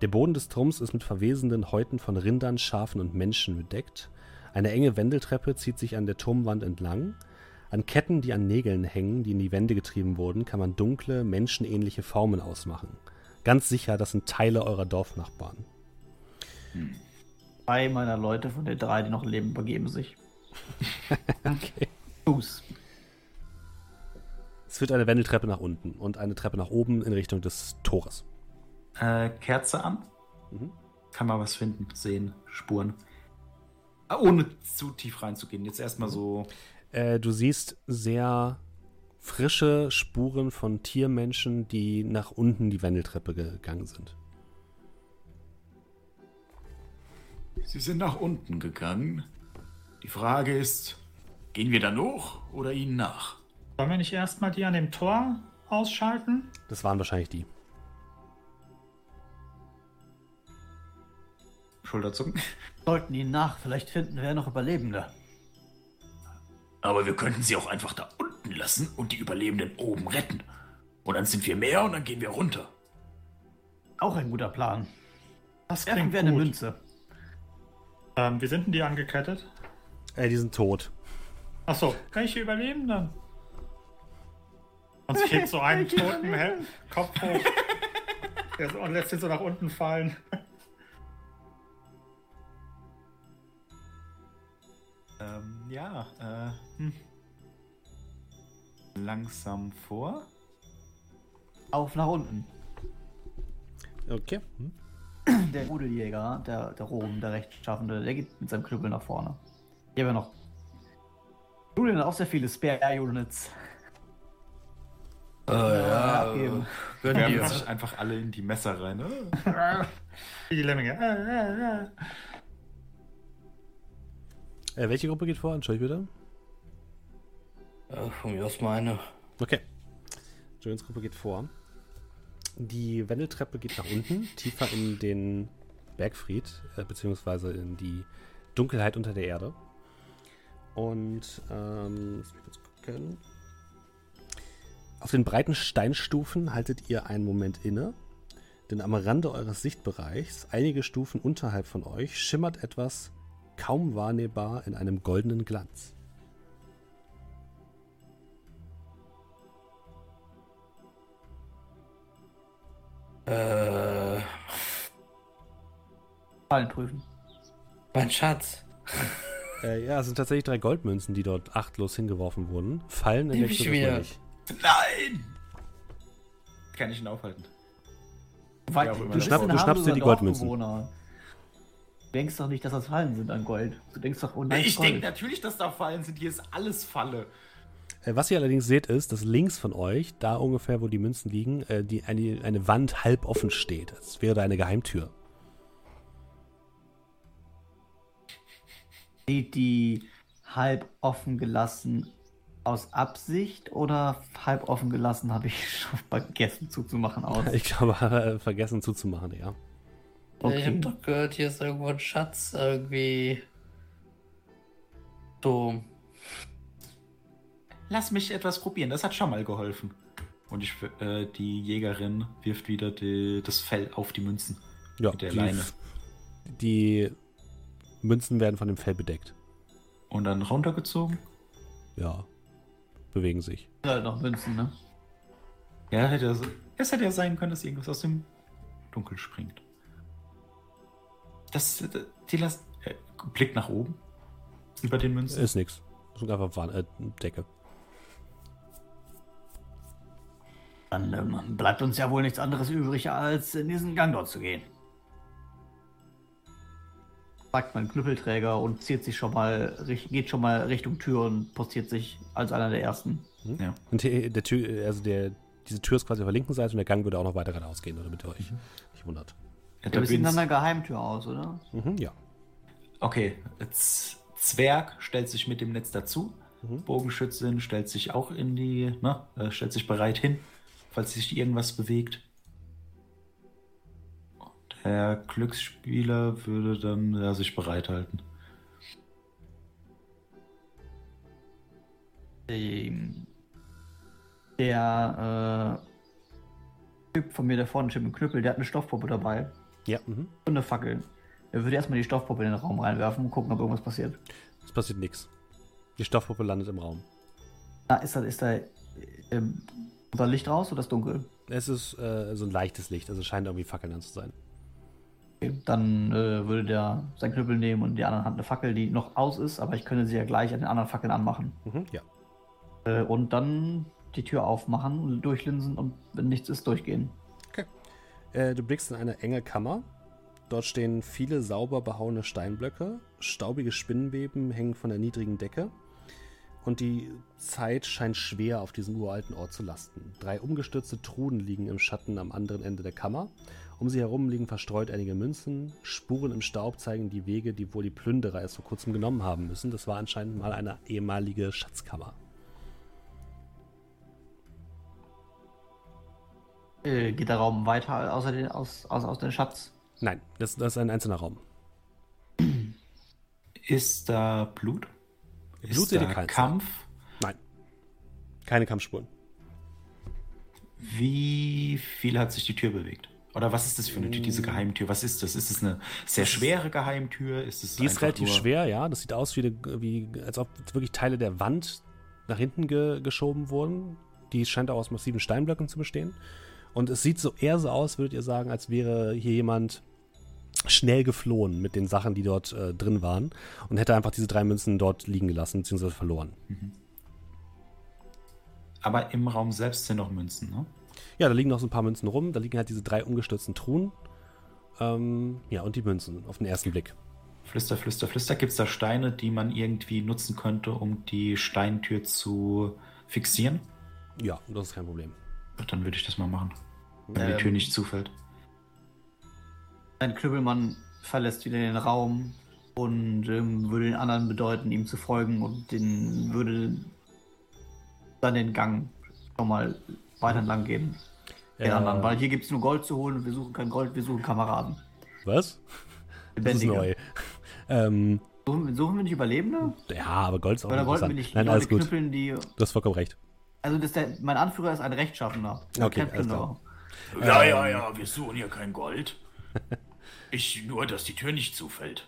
Speaker 1: Der Boden des Turms ist mit verwesenden Häuten von Rindern, Schafen und Menschen bedeckt. Eine enge Wendeltreppe zieht sich an der Turmwand entlang. An Ketten, die an Nägeln hängen, die in die Wände getrieben wurden, kann man dunkle, menschenähnliche Formen ausmachen. Ganz sicher, das sind Teile eurer Dorfnachbarn.
Speaker 2: Hm. Zwei meiner Leute von den drei, die noch leben, begeben sich.
Speaker 1: okay.
Speaker 2: Fuß.
Speaker 1: Es wird eine Wendeltreppe nach unten und eine Treppe nach oben in Richtung des Tores.
Speaker 4: Äh, Kerze an. Mhm. Kann man was finden, sehen, Spuren. Ah, ohne zu tief reinzugehen. Jetzt erstmal so.
Speaker 1: Äh, du siehst sehr frische Spuren von Tiermenschen, die nach unten die Wendeltreppe gegangen sind.
Speaker 6: Sie sind nach unten gegangen. Die Frage ist, gehen wir dann hoch oder ihnen nach?
Speaker 3: Sollen wir nicht erstmal die an dem Tor ausschalten?
Speaker 1: Das waren wahrscheinlich die.
Speaker 4: Schulterzucken.
Speaker 2: Sollten ihnen nach, vielleicht finden wir noch Überlebende.
Speaker 6: Aber wir könnten sie auch einfach da unten lassen und die Überlebenden oben retten. Und dann sind wir mehr und dann gehen wir runter.
Speaker 2: Auch ein guter Plan.
Speaker 3: Das klingt
Speaker 2: wir eine Münze.
Speaker 3: Ähm, wie sind denn die angekettet?
Speaker 1: Äh, die sind tot.
Speaker 3: Achso, welche überleben dann? Und hebt so einen toten Kopf hoch und lässt ihn so nach unten fallen.
Speaker 4: Ähm, ja, äh, hm. langsam vor.
Speaker 2: Auf nach unten.
Speaker 1: Okay. Hm.
Speaker 2: Der Rudeljäger, der, der Rom, der Rechtschaffende, der geht mit seinem Knüppel nach vorne. Hier haben wir noch. Julian hat auch sehr viele Spare-Units.
Speaker 4: Äh, ja, ja wir haben sich einfach alle in die Messer rein. Ne?
Speaker 3: die Lemminge.
Speaker 1: Äh, welche Gruppe geht vor? Entschuldigung
Speaker 5: bitte. Äh, von mir aus meine.
Speaker 1: Okay. Julians Gruppe geht vor. Die Wendeltreppe geht nach unten, tiefer in den Bergfried, äh, beziehungsweise in die Dunkelheit unter der Erde. Und, ähm, lass mich kurz gucken. Auf den breiten Steinstufen haltet ihr einen Moment inne, denn am Rande eures Sichtbereichs, einige Stufen unterhalb von euch, schimmert etwas kaum wahrnehmbar in einem goldenen Glanz.
Speaker 5: Äh.
Speaker 2: Fallen prüfen.
Speaker 5: Mein Schatz.
Speaker 1: Äh, ja, es sind tatsächlich drei Goldmünzen, die dort achtlos hingeworfen wurden. Fallen in der nicht.
Speaker 4: Nein! Kann ich ihn aufhalten.
Speaker 2: Weil, ja, du, schnapp, du schnappst dir die Goldmünzen. Du denkst doch nicht, dass das Fallen sind an Gold. Du denkst doch, oh
Speaker 4: nein, Ich denke natürlich, dass da Fallen sind. Hier ist alles Falle.
Speaker 1: Äh, was ihr allerdings seht, ist, dass links von euch, da ungefähr, wo die Münzen liegen, äh, die, eine, eine Wand halb offen steht. Es wäre da eine Geheimtür.
Speaker 2: Sieht die halb offen gelassen aus Absicht oder halb offen gelassen habe ich schon vergessen zuzumachen aus?
Speaker 1: Ich glaube, äh, vergessen zuzumachen, ja.
Speaker 5: Okay. Ich habe doch gehört, hier ist irgendwo ein Schatz irgendwie. So
Speaker 4: lass mich etwas probieren, das hat schon mal geholfen. Und ich, äh, die Jägerin wirft wieder die, das Fell auf die Münzen.
Speaker 1: Ja, mit der die, Leine. Die Münzen werden von dem Fell bedeckt.
Speaker 4: Und dann runtergezogen?
Speaker 1: Ja. Bewegen sich.
Speaker 2: Ja, noch Münzen, ne?
Speaker 4: Ja, hätte, es hätte ja sein können, dass irgendwas aus dem Dunkel springt. Das, die lässt. Äh, Blick nach oben. Über den Münzen.
Speaker 1: Ist nix. Das ist einfach Warn, äh, Decke.
Speaker 2: Dann ähm, bleibt uns ja wohl nichts anderes übrig, als in diesen Gang dort zu gehen. Packt mein Knüppelträger und zieht sich schon mal, geht schon mal Richtung Tür und postiert sich als einer der ersten.
Speaker 1: Mhm. Ja. Und der, der Tür, also der, diese Tür ist quasi auf der linken Seite und der Gang würde auch noch weiter geradeaus gehen, damit ihr euch mhm. nicht wundert.
Speaker 2: Ja, da sieht nach einer Geheimtür aus, oder?
Speaker 1: Mhm, ja.
Speaker 4: Okay, jetzt Zwerg stellt sich mit dem Netz dazu. Mhm. Bogenschützin stellt sich auch in die, ne, äh, stellt sich bereit hin falls sich irgendwas bewegt. Der Glücksspieler würde dann ja, sich bereithalten.
Speaker 2: Der äh, Typ von mir, der vorne steht mit Knüppel, der hat eine Stoffpuppe dabei.
Speaker 1: Ja. Mhm.
Speaker 2: Und eine Fackel. Er würde erstmal die Stoffpuppe in den Raum reinwerfen und gucken, ob irgendwas passiert.
Speaker 1: Es passiert nichts. Die Stoffpuppe landet im Raum.
Speaker 2: Da ist da, ist da ähm, war Licht raus oder ist dunkel?
Speaker 1: Es ist äh, so ein leichtes Licht, also scheint irgendwie Fackeln an zu sein.
Speaker 2: Dann äh, würde der seinen Knüppel nehmen und der anderen Hand eine Fackel, die noch aus ist, aber ich könnte sie ja gleich an den anderen Fackeln anmachen.
Speaker 1: Mhm, ja.
Speaker 2: Äh, und dann die Tür aufmachen, durchlinsen und wenn nichts ist, durchgehen.
Speaker 1: Okay. Äh, du blickst in eine enge Kammer. Dort stehen viele sauber behauene Steinblöcke. Staubige Spinnenweben hängen von der niedrigen Decke. Und die Zeit scheint schwer auf diesem uralten Ort zu lasten. Drei umgestürzte Truhen liegen im Schatten am anderen Ende der Kammer. Um sie herum liegen verstreut einige Münzen. Spuren im Staub zeigen die Wege, die wohl die Plünderer erst vor kurzem genommen haben müssen. Das war anscheinend mal eine ehemalige Schatzkammer.
Speaker 2: Äh, geht der Raum weiter außer den, aus, aus, aus dem Schatz?
Speaker 1: Nein, das, das ist ein einzelner Raum.
Speaker 4: Ist da Blut?
Speaker 1: Blut
Speaker 4: ist da. Kampf?
Speaker 1: Nein. Keine Kampfspuren.
Speaker 4: Wie viel hat sich die Tür bewegt? Oder was ist das für eine Tür, diese Geheimtür? Was ist das? Ist es eine sehr schwere Geheimtür? Ist es
Speaker 1: Die ist relativ schwer, ja. Das sieht aus, wie, wie als ob wirklich Teile der Wand nach hinten ge geschoben wurden. Die scheint auch aus massiven Steinblöcken zu bestehen. Und es sieht so eher so aus, würdet ihr sagen, als wäre hier jemand schnell geflohen mit den Sachen, die dort äh, drin waren und hätte einfach diese drei Münzen dort liegen gelassen bzw. verloren.
Speaker 4: Aber im Raum selbst sind noch Münzen, ne?
Speaker 1: Ja, da liegen noch so ein paar Münzen rum. Da liegen halt diese drei umgestürzten Truhen. Ähm, ja, und die Münzen auf den ersten Blick.
Speaker 4: Flüster, flüster, flüster. Gibt es da Steine, die man irgendwie nutzen könnte, um die Steintür zu fixieren?
Speaker 1: Ja, das ist kein Problem.
Speaker 4: Dann würde ich das mal machen. Wenn
Speaker 2: Ähm.
Speaker 4: die Tür nicht zufällt.
Speaker 2: Ein Knüppelmann verlässt wieder den Raum und ähm, würde den anderen bedeuten, ihm zu folgen und den würde dann den Gang schon mal weiter entlang gehen. Den
Speaker 1: Äh,
Speaker 2: anderen, weil hier gibt es nur Gold zu holen und wir suchen kein Gold, wir suchen Kameraden.
Speaker 1: Was? Das ist
Speaker 2: Lebendige.
Speaker 1: neu. ähm,
Speaker 2: Suchen, suchen wir nicht Überlebende?
Speaker 1: ja, aber Gold ist auch
Speaker 2: Oder wollten wir nicht
Speaker 1: Nein, alles gut.
Speaker 2: knüppeln, die.
Speaker 1: Du hast vollkommen recht.
Speaker 2: Also das der, mein Anführer ist ein Rechtschaffener.
Speaker 1: Okay, alles
Speaker 2: Plünderer.
Speaker 6: Ja,
Speaker 1: Ähm.
Speaker 6: ja, ja, wir suchen hier kein Gold. Ich nur, dass die Tür nicht zufällt.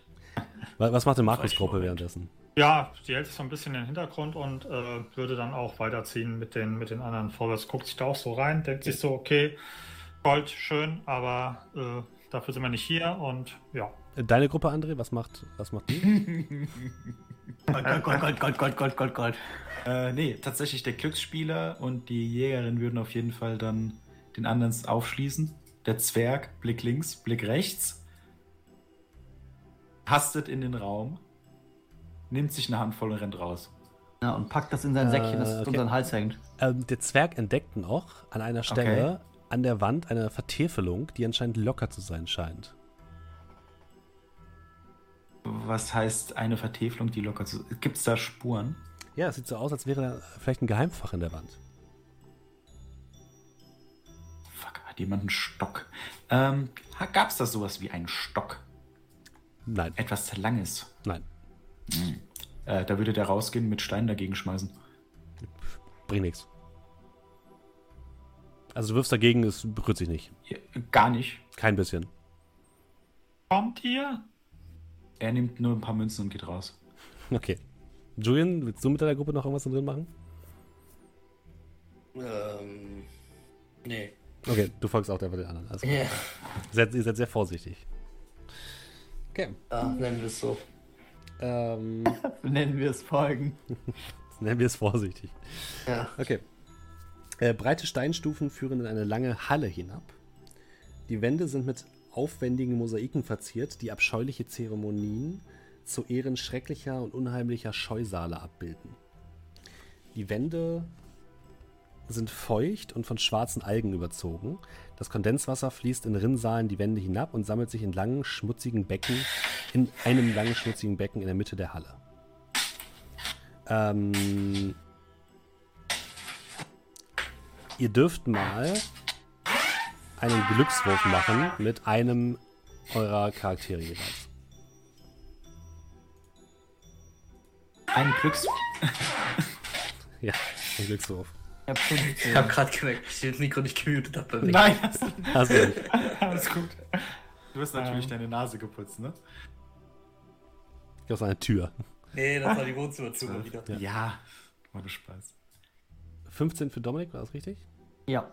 Speaker 1: Wa- Was macht die Markus-Gruppe währenddessen?
Speaker 3: Ja, die hält sich so ein bisschen in den Hintergrund und äh, würde dann auch weiterziehen mit den, mit den anderen vorwärts. Guckt sich da auch so rein, denkt sich so, okay, Gold, schön, aber äh, dafür sind wir nicht hier und ja.
Speaker 1: Deine Gruppe, André, was macht, was macht die?
Speaker 2: Gold, Gold, Gold, Gold, Gold, Gold, Gold, Gold.
Speaker 4: Äh, nee, tatsächlich der Glücksspieler und die Jägerin würden auf jeden Fall dann den anderen aufschließen. Der Zwerg, Blick links, Blick rechts. Hastet in den Raum nimmt sich eine Handvoll und rennt raus.
Speaker 2: Ja, und packt das in sein
Speaker 1: Äh,
Speaker 2: Säckchen, das
Speaker 1: okay.
Speaker 2: um seinen Hals hängt.
Speaker 1: ähm, der Zwerg entdeckt noch an einer Stelle an der Wand eine Vertäfelung, die anscheinend locker zu sein scheint.
Speaker 4: Was heißt eine Vertäfelung, die locker zu. Gibt es da Spuren?
Speaker 1: Ja, es sieht so aus, als wäre da vielleicht ein Geheimfach in der Wand.
Speaker 4: Fuck, hat jemand einen Stock? Ähm, Gab es da sowas wie einen Stock?
Speaker 1: Nein,
Speaker 4: Etwas Langes.
Speaker 1: nein,
Speaker 4: Äh, da würde der rausgehen mit Steinen dagegen schmeißen.
Speaker 1: bringt nichts. Also du wirfst dagegen, es berührt sich nicht.
Speaker 4: Ja, Gar nicht.
Speaker 1: Kein bisschen.
Speaker 3: Kommt ihr?
Speaker 4: Er nimmt nur ein paar Münzen und geht raus.
Speaker 1: Okay. Julian, willst du mit deiner Gruppe noch irgendwas drin machen?
Speaker 5: Ähm. Nee.
Speaker 1: Okay, du folgst auch einfach den anderen. Also,
Speaker 5: Ja.
Speaker 1: ihr, seid, ihr seid sehr vorsichtig. Okay.
Speaker 5: Ah, nennen wir es so.
Speaker 1: Ähm,
Speaker 2: Nennen wir es Folgen.
Speaker 1: nennen wir es vorsichtig.
Speaker 5: Ja.
Speaker 1: Okay. Äh, breite Steinstufen führen in eine lange Halle hinab. Die Wände sind mit aufwendigen Mosaiken verziert, die abscheuliche Zeremonien zu Ehren schrecklicher und unheimlicher Scheusale abbilden. Die Wände sind feucht und von schwarzen Algen überzogen. Das Kondenswasser fließt in Rinnsalen die Wände hinab und sammelt sich in langen, schmutzigen Becken, in einem langen, schmutzigen Becken in der Mitte der Halle. Ähm, ihr dürft mal einen Glückswurf machen mit einem eurer Charaktere jeweils.
Speaker 4: Ein Glücks.
Speaker 1: Ja, ein Glückswurf.
Speaker 2: Ich hab
Speaker 5: gerade gemerkt, dass ich das Mikro nicht gemutet habe.
Speaker 4: Nein, hast du nicht.
Speaker 1: Hast du nicht.
Speaker 3: Alles gut.
Speaker 4: Du hast natürlich ähm. deine Nase geputzt, ne?
Speaker 1: Ich Aus einer Tür.
Speaker 5: Nee, das war die Wohnzimmerzimmer wieder.
Speaker 1: Ja,
Speaker 4: ja. Mal du Spaß.
Speaker 1: 15 für Dominik, war das richtig?
Speaker 2: Ja.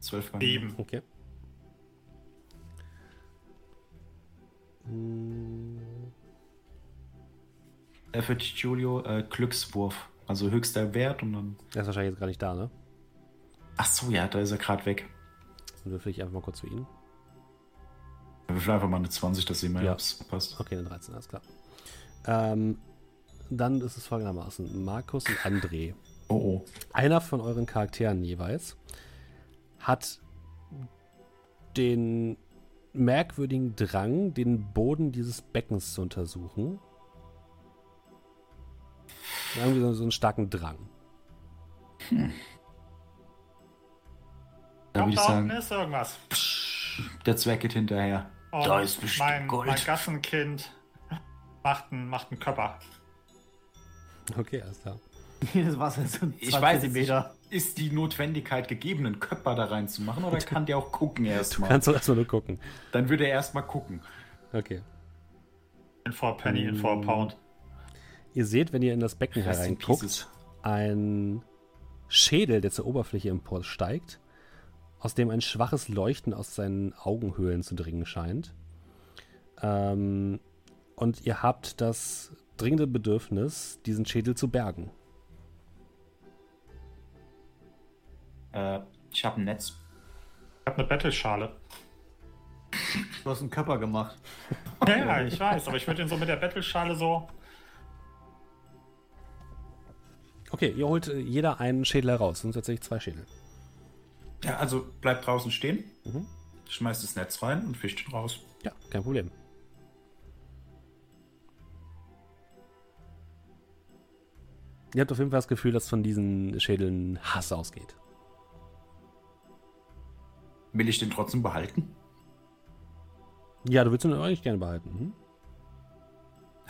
Speaker 4: 12 für
Speaker 3: 7.
Speaker 1: Okay. Hm.
Speaker 4: Äh, für Julio äh, Glückswurf. Also höchster Wert und dann.
Speaker 1: Der ist wahrscheinlich jetzt gar nicht da, ne?
Speaker 4: Ach so, ja, da ist er gerade weg.
Speaker 1: Dann würfel ich einfach mal kurz für ihn.
Speaker 4: Wir würfeln einfach mal eine 20, dass sehen wir,
Speaker 1: Ja.
Speaker 4: passt.
Speaker 1: Okay, eine 13, alles klar. Ähm, dann ist es folgendermaßen: Markus und André.
Speaker 4: Oh, oh.
Speaker 1: Einer von euren Charakteren jeweils hat den merkwürdigen Drang, den Boden dieses Beckens zu untersuchen. Irgendwie so, so einen starken Drang.
Speaker 4: Da
Speaker 3: Kommt
Speaker 4: würde ich
Speaker 3: da
Speaker 4: sagen,
Speaker 3: ist irgendwas.
Speaker 4: der Zwerg geht hinterher.
Speaker 3: Und
Speaker 6: Da ist bestimmt
Speaker 3: mein,
Speaker 6: Gold.
Speaker 3: mein Gassenkind macht einen, macht einen Körper.
Speaker 1: Okay, alles klar.
Speaker 2: Jedes Wasser ein
Speaker 4: Ich
Speaker 2: 20
Speaker 4: weiß
Speaker 2: Zentimeter.
Speaker 4: ist die Notwendigkeit gegeben, einen Köpper da reinzumachen oder kann der auch gucken erstmal?
Speaker 1: Kannst du erstmal nur gucken.
Speaker 4: Dann würde er erstmal gucken.
Speaker 1: Okay.
Speaker 3: In 4 Penny, in 4 Pound.
Speaker 1: Ihr seht, wenn ihr in das Becken
Speaker 4: Rest
Speaker 1: hereinguckt, ein Schädel, der zur Oberfläche emporsteigt, aus dem ein schwaches Leuchten aus seinen Augenhöhlen zu dringen scheint. Ähm, und ihr habt das dringende Bedürfnis, diesen Schädel zu bergen.
Speaker 4: Äh, ich habe ein Netz.
Speaker 3: Ich habe eine Battle-Schale.
Speaker 2: Du hast einen Körper gemacht.
Speaker 3: Ja, ich weiß, aber ich würde ihn so mit der Battle-Schale so.
Speaker 1: Okay, ihr holt äh, jeder einen Schädel heraus. Sind tatsächlich zwei Schädel.
Speaker 4: Ja, also bleibt draußen stehen,
Speaker 1: Mhm.
Speaker 4: schmeißt das Netz rein und fischt ihn raus.
Speaker 1: Ja, kein Problem. Ihr habt auf jeden Fall das Gefühl, dass von diesen Schädeln Hass ausgeht.
Speaker 4: Will ich den trotzdem behalten?
Speaker 1: Ja, du willst ihn eigentlich gerne behalten. Hm?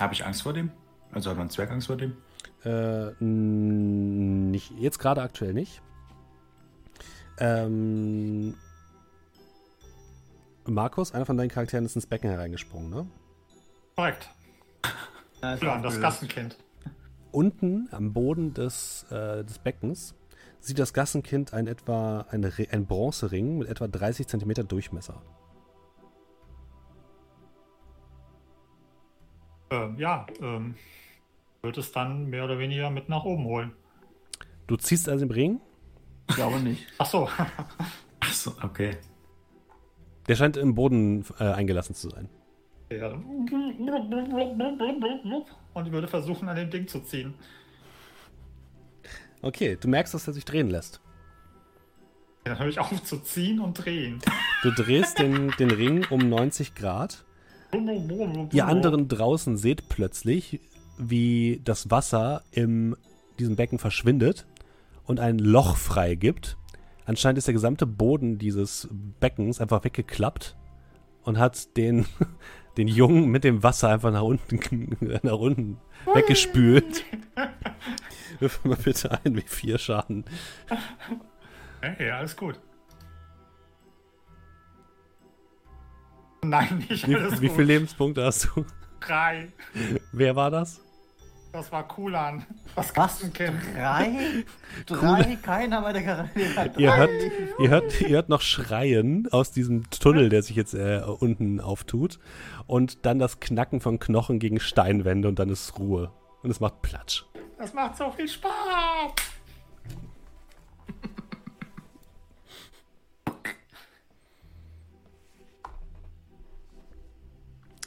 Speaker 4: Habe ich Angst vor dem? Also hat mein Zwerg Angst vor dem?
Speaker 1: Äh, nicht, jetzt gerade aktuell nicht. Ähm, Markus, einer von deinen Charakteren ist ins Becken hereingesprungen, ne?
Speaker 3: Korrekt.
Speaker 2: Ja,
Speaker 3: Ja, das. Gassenkind.
Speaker 1: Unten am Boden des, äh, des Beckens sieht das Gassenkind ein etwa ein, ein Bronzering mit etwa 30 Zentimeter Durchmesser.
Speaker 3: Ähm, ja, ähm, wird es dann mehr oder weniger mit nach oben holen.
Speaker 1: Du ziehst also den Ring.
Speaker 2: Ich glaube nicht.
Speaker 3: Ach so.
Speaker 4: Ach so, okay.
Speaker 1: Der scheint im Boden äh, eingelassen zu sein.
Speaker 3: Ja. Und ich würde versuchen, an dem Ding zu ziehen.
Speaker 1: Okay, du merkst, dass er sich drehen lässt.
Speaker 3: Dann höre ich auf zu ziehen und drehen.
Speaker 1: Du drehst den, den Ring um 90 Grad. Ihr anderen draußen seht plötzlich, wie das Wasser in diesem Becken verschwindet und ein Loch frei gibt. Anscheinend ist der gesamte Boden dieses Beckens einfach weggeklappt und hat den, den Jungen mit dem Wasser einfach nach unten, nach unten weggespült. Wirf mal bitte ein, wie vier Schaden.
Speaker 3: Hey, alles gut. Nein, nicht
Speaker 1: Wie,
Speaker 3: alles
Speaker 1: wie
Speaker 3: gut.
Speaker 1: viele Lebenspunkte hast du?
Speaker 3: Drei.
Speaker 1: Wer war das?
Speaker 3: Das war cool an. Das
Speaker 2: Was? Drei? Drei? Keiner meiner Charaktere hat drei.
Speaker 1: Ihr hört, ihr, hört, ihr hört noch Schreien aus diesem Tunnel, der sich jetzt äh, unten auftut. Und dann das Knacken von Knochen gegen Steinwände und dann ist Ruhe. Und es macht Platsch.
Speaker 3: Das macht so viel Spaß.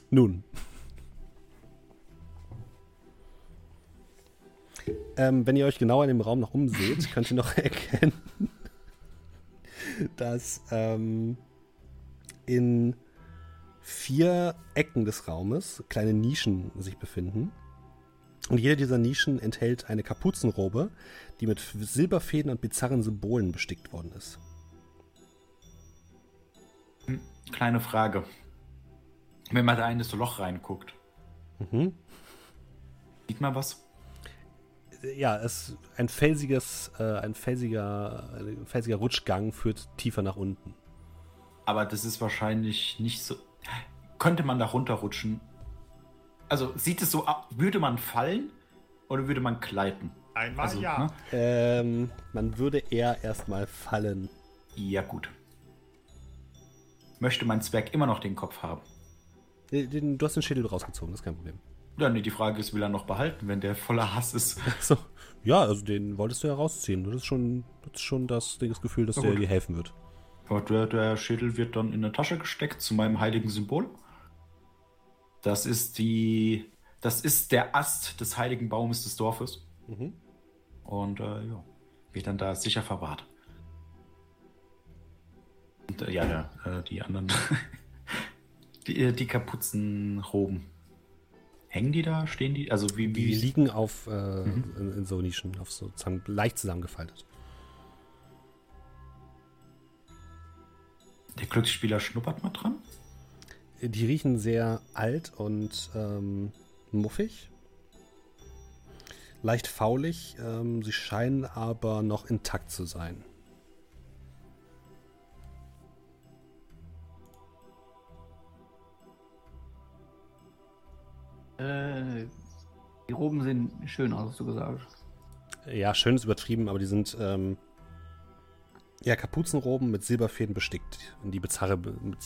Speaker 1: Nun. Ähm, wenn ihr euch genau in dem Raum noch umseht, könnt ihr noch erkennen, dass ähm, in vier Ecken des Raumes kleine Nischen sich befinden. Und jede dieser Nischen enthält eine Kapuzenrobe, die mit Silberfäden und bizarren Symbolen bestickt worden ist.
Speaker 4: Kleine Frage. Wenn man da in das Loch reinguckt,
Speaker 1: Mhm.
Speaker 4: sieht man was?
Speaker 1: Ja, es ein felsiges, äh, ein felsiger, ein felsiger Rutschgang führt tiefer nach unten.
Speaker 4: Aber das ist wahrscheinlich nicht so. Könnte man da runterrutschen? Also sieht es so ab, würde man fallen oder würde man gleiten?
Speaker 3: Einmal
Speaker 4: Also,
Speaker 3: ja.
Speaker 4: ne?
Speaker 1: Ähm, man würde eher erstmal fallen.
Speaker 4: Ja, gut. Möchte mein Zwerg immer noch den Kopf haben?
Speaker 1: Den, den, du hast den Schädel rausgezogen, das ist kein Problem.
Speaker 4: Ja, nee, die Frage ist, will er noch behalten, wenn der voller Hass ist?
Speaker 1: So. Ja, also den wolltest du ja rausziehen. Das ist schon das, ist schon das, das Gefühl, dass der dir helfen wird.
Speaker 4: Der, der Schädel wird dann in eine Tasche gesteckt zu meinem heiligen Symbol. Das ist die. Das ist der Ast des heiligen Baumes des Dorfes. Mhm. Und äh, ja, wird dann da sicher verwahrt. Und äh, ja, ja äh, die anderen. die, äh, die Kapuzenroben. Hängen die da? Stehen die? Also wie, wie
Speaker 1: die liegen auf äh, mhm. in, in, so Nischen, auf so leicht zusammengefaltet.
Speaker 4: Der Glücksspieler schnuppert mal dran.
Speaker 1: Die riechen sehr alt und ähm, muffig. Leicht faulig. Ähm, sie scheinen aber noch intakt zu sein.
Speaker 2: Äh, die Roben sehen schön aus, hast du gesagt.
Speaker 1: Ja, schön ist übertrieben, aber die sind ähm, ja Kapuzenroben mit Silberfäden bestickt. Und die bizarre,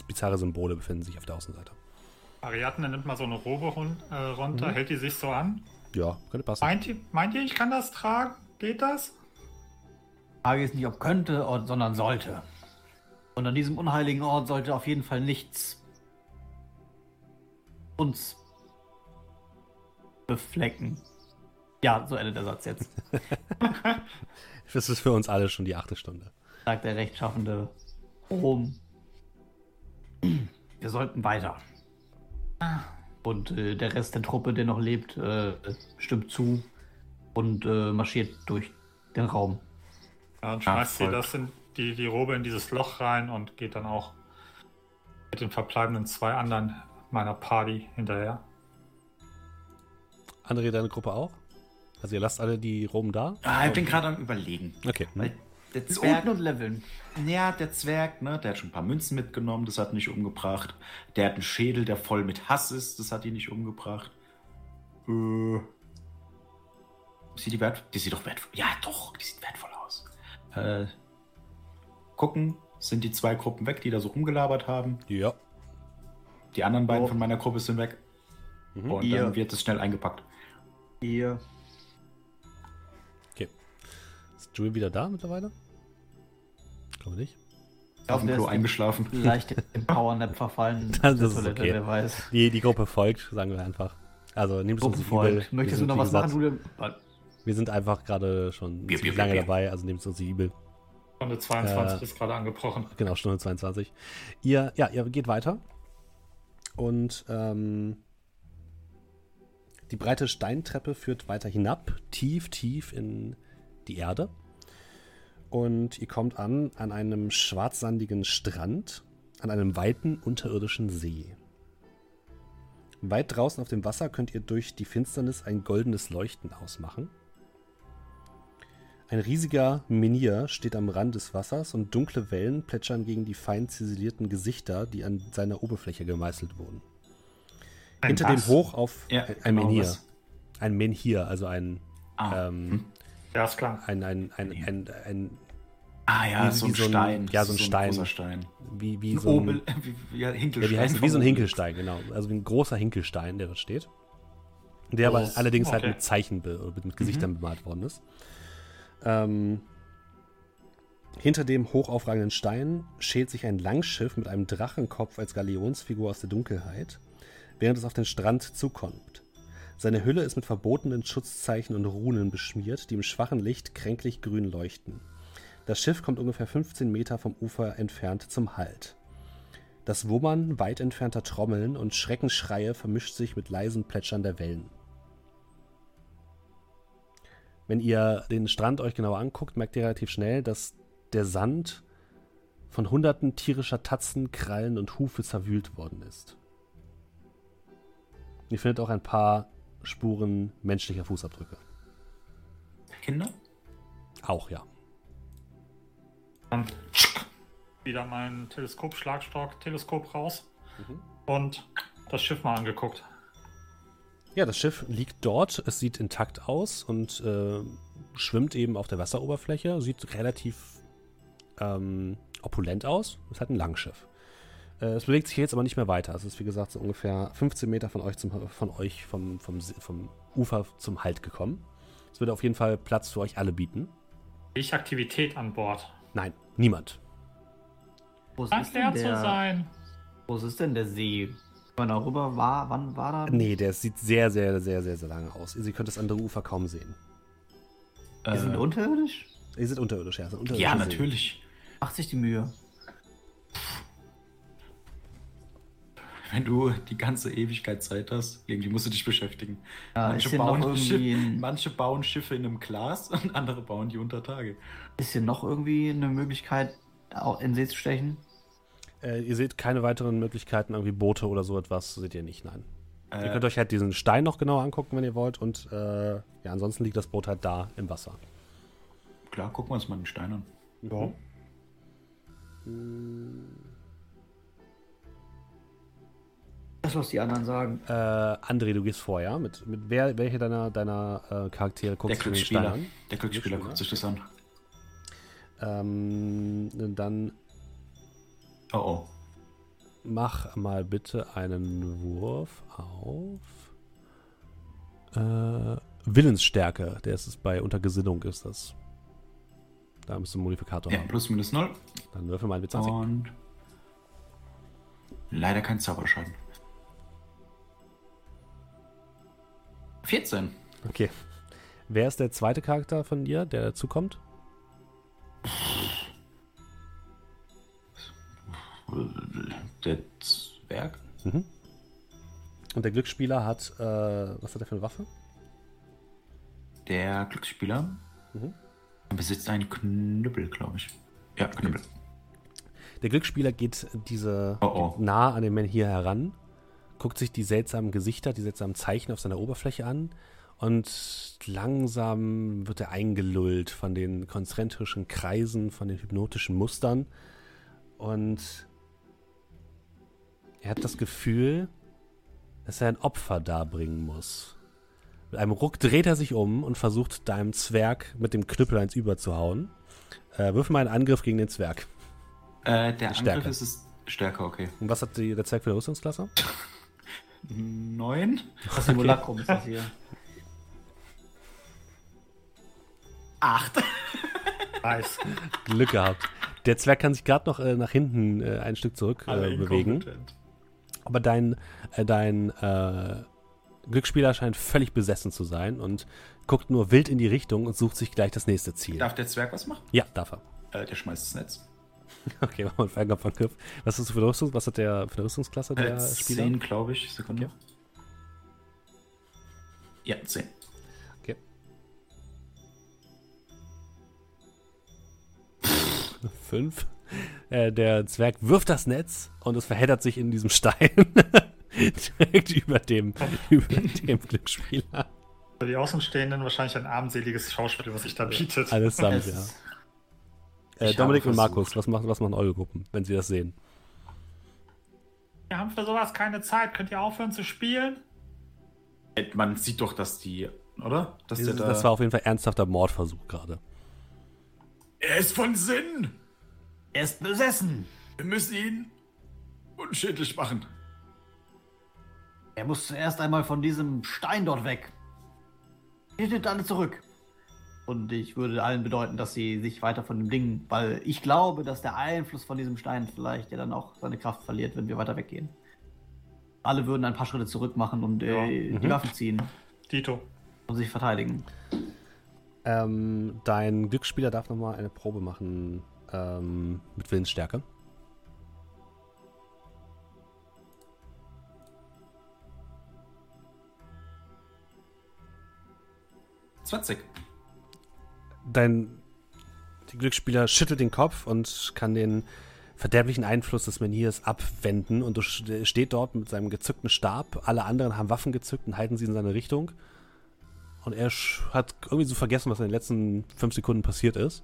Speaker 1: bizarre Symbole befinden sich auf der Außenseite.
Speaker 3: Ariadne nimmt mal so eine Robe run äh, runter, mhm. hält die sich so an.
Speaker 1: Ja, könnte passen.
Speaker 3: Meint ihr, meint ihr, ich kann das tragen? Geht das?
Speaker 2: Die Frage ist nicht, ob könnte, sondern sollte. Und an diesem unheiligen Ort sollte auf jeden Fall nichts uns beflecken. Ja, so endet der Satz jetzt.
Speaker 1: das ist für uns alle schon die achte Stunde.
Speaker 2: Sagt der rechtschaffende Rom. Wir sollten weiter. Und äh, der Rest der Truppe, der noch lebt, äh, stimmt zu und äh, marschiert durch den Raum.
Speaker 3: Ja, und schmeißt sie das in die, die Robe in dieses Loch rein und geht dann auch mit den verbleibenden zwei anderen meiner Party hinterher.
Speaker 1: André, deine Gruppe auch? Also ihr lasst alle die Roben da?
Speaker 4: Ah, ich bin gerade am überlegen.
Speaker 1: Okay.
Speaker 4: Weil der Zwerg und leveln. Ja, der Zwerg, ne, der hat schon ein paar Münzen mitgenommen, das hat nicht umgebracht. Der hat einen Schädel, der voll mit Hass ist, das hat ihn nicht umgebracht. Äh. Sieht die wertvoll? Die sieht doch wertvoll. Ja, doch, die sieht wertvoll aus. Äh, gucken, sind die zwei Gruppen weg, die da so rumgelabert haben?
Speaker 1: Ja.
Speaker 4: Die anderen beiden oh. von meiner Gruppe sind weg. Mhm. Und Ihr. dann wird es schnell eingepackt.
Speaker 2: Ihr.
Speaker 1: Okay. Ist Julie wieder da mittlerweile? Glaube nicht.
Speaker 4: Auf dem Klo eingeschlafen.
Speaker 2: Leicht im Powernap verfallen.
Speaker 1: das ist Toilette, okay. wer weiß. Die, die Gruppe folgt, sagen wir einfach. Also nehmt es uns nicht übel.
Speaker 2: Möchtest du noch was gesagt, machen,
Speaker 1: Julian? Wir sind einfach gerade schon bier, bier, lange bier. dabei, also nehmt es uns nicht übel.
Speaker 3: Stunde 22 äh, ist gerade angebrochen.
Speaker 1: Genau, Stunde 22. Ihr, ja, ihr geht weiter. Und ähm, die breite Steintreppe führt weiter hinab, tief, tief in die Erde. Und ihr kommt an an einem schwarzsandigen Strand, an einem weiten unterirdischen See. Weit draußen auf dem Wasser könnt ihr durch die Finsternis ein goldenes Leuchten ausmachen. Ein riesiger Menhir steht am Rand des Wassers und dunkle Wellen plätschern gegen die fein ziselierten Gesichter, die an seiner Oberfläche gemeißelt wurden. Ein Hinter was? dem Hoch auf
Speaker 4: ja,
Speaker 1: ein genau Menhir. Ein Menhir, also ein.
Speaker 3: Ah. Ähm, hm. Ja, ist klar.
Speaker 1: Ein, ein, ein, ein, ein, ein
Speaker 4: Ah ja, wie, so, ein so ein Stein.
Speaker 1: Ja, so ein,
Speaker 4: so
Speaker 1: Stein.
Speaker 4: großer Stein.
Speaker 1: Wie, wie so ein,
Speaker 4: Obel, wie, ja,
Speaker 1: Hinkelstein. Ja, wie, heißt, wie so ein Hinkelstein, genau. Also wie ein großer Hinkelstein, der dort steht. Der oh, aber allerdings halt okay. halt mit Zeichen, mit, mit Gesichtern mhm. bemalt worden ist. Ähm, hinter dem hochaufragenden Stein schält sich ein Langschiff mit einem Drachenkopf als Galionsfigur aus der Dunkelheit während es auf den Strand zukommt. Seine Hülle ist mit verbotenen Schutzzeichen und Runen beschmiert, die im schwachen Licht kränklich grün leuchten. Das Schiff kommt ungefähr 15 Meter vom Ufer entfernt zum Halt. Das Wummern weit entfernter Trommeln und Schreckenschreie vermischt sich mit leisen Plätschern der Wellen. Wenn ihr den Strand euch genauer anguckt, merkt ihr relativ schnell, dass der Sand von hunderten tierischer Tatzen, Krallen und Hufe zerwühlt worden ist. Ihr findet auch ein paar Spuren menschlicher Fußabdrücke.
Speaker 4: Kinder?
Speaker 1: Auch, ja.
Speaker 3: Dann wieder mein Teleskop, Schlagstock, Teleskop raus mhm. und das Schiff mal angeguckt.
Speaker 1: Ja, das Schiff liegt dort. Es sieht intakt aus und äh, schwimmt eben auf der Wasseroberfläche. Sieht relativ ähm, opulent aus. Es hat ein Langschiff. Äh, es bewegt sich jetzt aber nicht mehr weiter. Es ist, wie gesagt, so ungefähr 15 Meter von euch, zum, von euch vom, vom, vom Ufer zum Halt gekommen. Es würde auf jeden Fall Platz für euch alle bieten.
Speaker 3: Ich Aktivität an Bord.
Speaker 1: Nein, niemand.
Speaker 3: Wo Scheint leer zu sein.
Speaker 2: Wo ist denn der See? Wenn er rüber war, wann war da?
Speaker 1: Nee, der sieht sehr, sehr, sehr, sehr, sehr lange aus. Sie könnt das andere Ufer kaum sehen.
Speaker 2: Wir äh, sind unterirdisch?
Speaker 1: Ihr seid unterirdisch, ja. Unterirdisch
Speaker 4: ja, natürlich.
Speaker 2: Macht sich die Mühe.
Speaker 4: Wenn du die ganze Ewigkeit Zeit hast, irgendwie musst du dich beschäftigen.
Speaker 2: Ja,
Speaker 4: manche, bauen Schiffe, manche bauen Schiffe in einem Glas und andere bauen die unter Tage.
Speaker 2: Ist hier noch irgendwie eine Möglichkeit, in den See zu stechen?
Speaker 1: Äh, ihr seht keine weiteren Möglichkeiten, irgendwie Boote oder so etwas, seht ihr nicht, nein. Äh, ihr könnt euch halt diesen Stein noch genauer angucken, wenn ihr wollt. Und äh, ja, ansonsten liegt das Boot halt da im Wasser.
Speaker 4: Klar, gucken wir uns mal den Stein an.
Speaker 1: Ja. Hm.
Speaker 2: Das, was die anderen sagen.
Speaker 1: Äh, André, du gehst vor, ja? Mit, mit wer, welche deiner, deiner äh, Charaktere guckst
Speaker 4: du den Stein an? Der Glücksspieler guckt sich das an.
Speaker 1: Ähm, dann.
Speaker 4: Oh oh.
Speaker 1: Mach mal bitte einen Wurf auf. Äh, Willensstärke. Der ist es bei Untergesinnung ist das. Da müsst du einen Modifikator
Speaker 4: ja, haben. plus minus 0.
Speaker 1: Dann würfel mal mit 20.
Speaker 4: Und leider kein Zauberschaden. 14.
Speaker 1: Okay. Wer ist der zweite Charakter von dir, der dazukommt?
Speaker 4: Der Zwerg.
Speaker 1: Mhm. Und der Glücksspieler hat, äh, was hat er für eine Waffe?
Speaker 4: Der Glücksspieler mhm. besitzt einen Knüppel, glaube ich. Ja, Knüppel.
Speaker 1: Der Glücksspieler geht diese
Speaker 4: oh, oh.
Speaker 1: nah an den Mann hier heran, guckt sich die seltsamen Gesichter, die seltsamen Zeichen auf seiner Oberfläche an und langsam wird er eingelullt von den konzentrischen Kreisen, von den hypnotischen Mustern und er hat das Gefühl, dass er ein Opfer darbringen muss. Mit einem Ruck dreht er sich um und versucht deinem Zwerg mit dem Knüppel eins überzuhauen. Äh, wirf mal einen Angriff gegen den Zwerg.
Speaker 4: Äh, der Stärke. Angriff ist es stärker, okay.
Speaker 1: Und was hat die, der Zwerg für eine Rüstungsklasse?
Speaker 4: Neun.
Speaker 2: Das Simulacrum ist das hier.
Speaker 4: Acht.
Speaker 1: Nice. Glück gehabt. Der Zwerg kann sich gerade noch äh, nach hinten äh, ein Stück zurück äh, bewegen. Aber dein, äh, dein äh, Glücksspieler scheint völlig besessen zu sein und guckt nur wild in die Richtung und sucht sich gleich das nächste Ziel.
Speaker 4: Darf der Zwerg was machen?
Speaker 1: Ja, darf
Speaker 4: er. Äh, der schmeißt das Netz.
Speaker 1: Okay, machen wir einen Fernkampf von Griff. Was ist das für eine Rüstung? Was hat der für eine Rüstungsklasse, der
Speaker 4: äh, Spieler? 10, glaube ich. Sekunde. Okay. Ja, 10.
Speaker 1: Okay. Fünf. Äh, der Zwerg wirft das Netz und es verheddert sich in diesem Stein. Direkt über dem, über dem Glücksspieler.
Speaker 3: Für die Außenstehenden wahrscheinlich ein armseliges Schauspiel, was sich da bietet.
Speaker 1: Alles samt, ja. Äh, Dominik und Markus, was machen, was machen eure Gruppen, wenn sie das sehen?
Speaker 3: Wir haben für sowas keine Zeit. Könnt ihr aufhören zu spielen?
Speaker 4: Man sieht doch, dass die, oder?
Speaker 1: Dass das, da das war auf jeden Fall ernsthafter Mordversuch gerade.
Speaker 6: Er ist von Sinn.
Speaker 2: Er ist besessen.
Speaker 6: Wir müssen ihn unschädlich machen.
Speaker 2: Er muss zuerst einmal von diesem Stein dort weg. Bittet alle zurück. Und ich würde allen bedeuten, dass sie sich weiter von dem Ding, weil ich glaube, dass der Einfluss von diesem Stein vielleicht ja dann auch seine Kraft verliert, wenn wir weiter weggehen. Alle würden ein paar Schritte zurück machen und äh, ja. die mhm. Waffen ziehen.
Speaker 3: Tito.
Speaker 2: Und sich verteidigen.
Speaker 1: Ähm, dein Glücksspieler darf nochmal eine Probe machen ähm, mit Willensstärke.
Speaker 4: 20.
Speaker 1: Dein Glücksspieler schüttelt den Kopf und kann den verderblichen Einfluss des Meniers abwenden und steht dort mit seinem gezückten Stab. Alle anderen haben Waffen gezückt und halten sie in seine Richtung. Und er hat irgendwie so vergessen, was in den letzten fünf Sekunden passiert ist.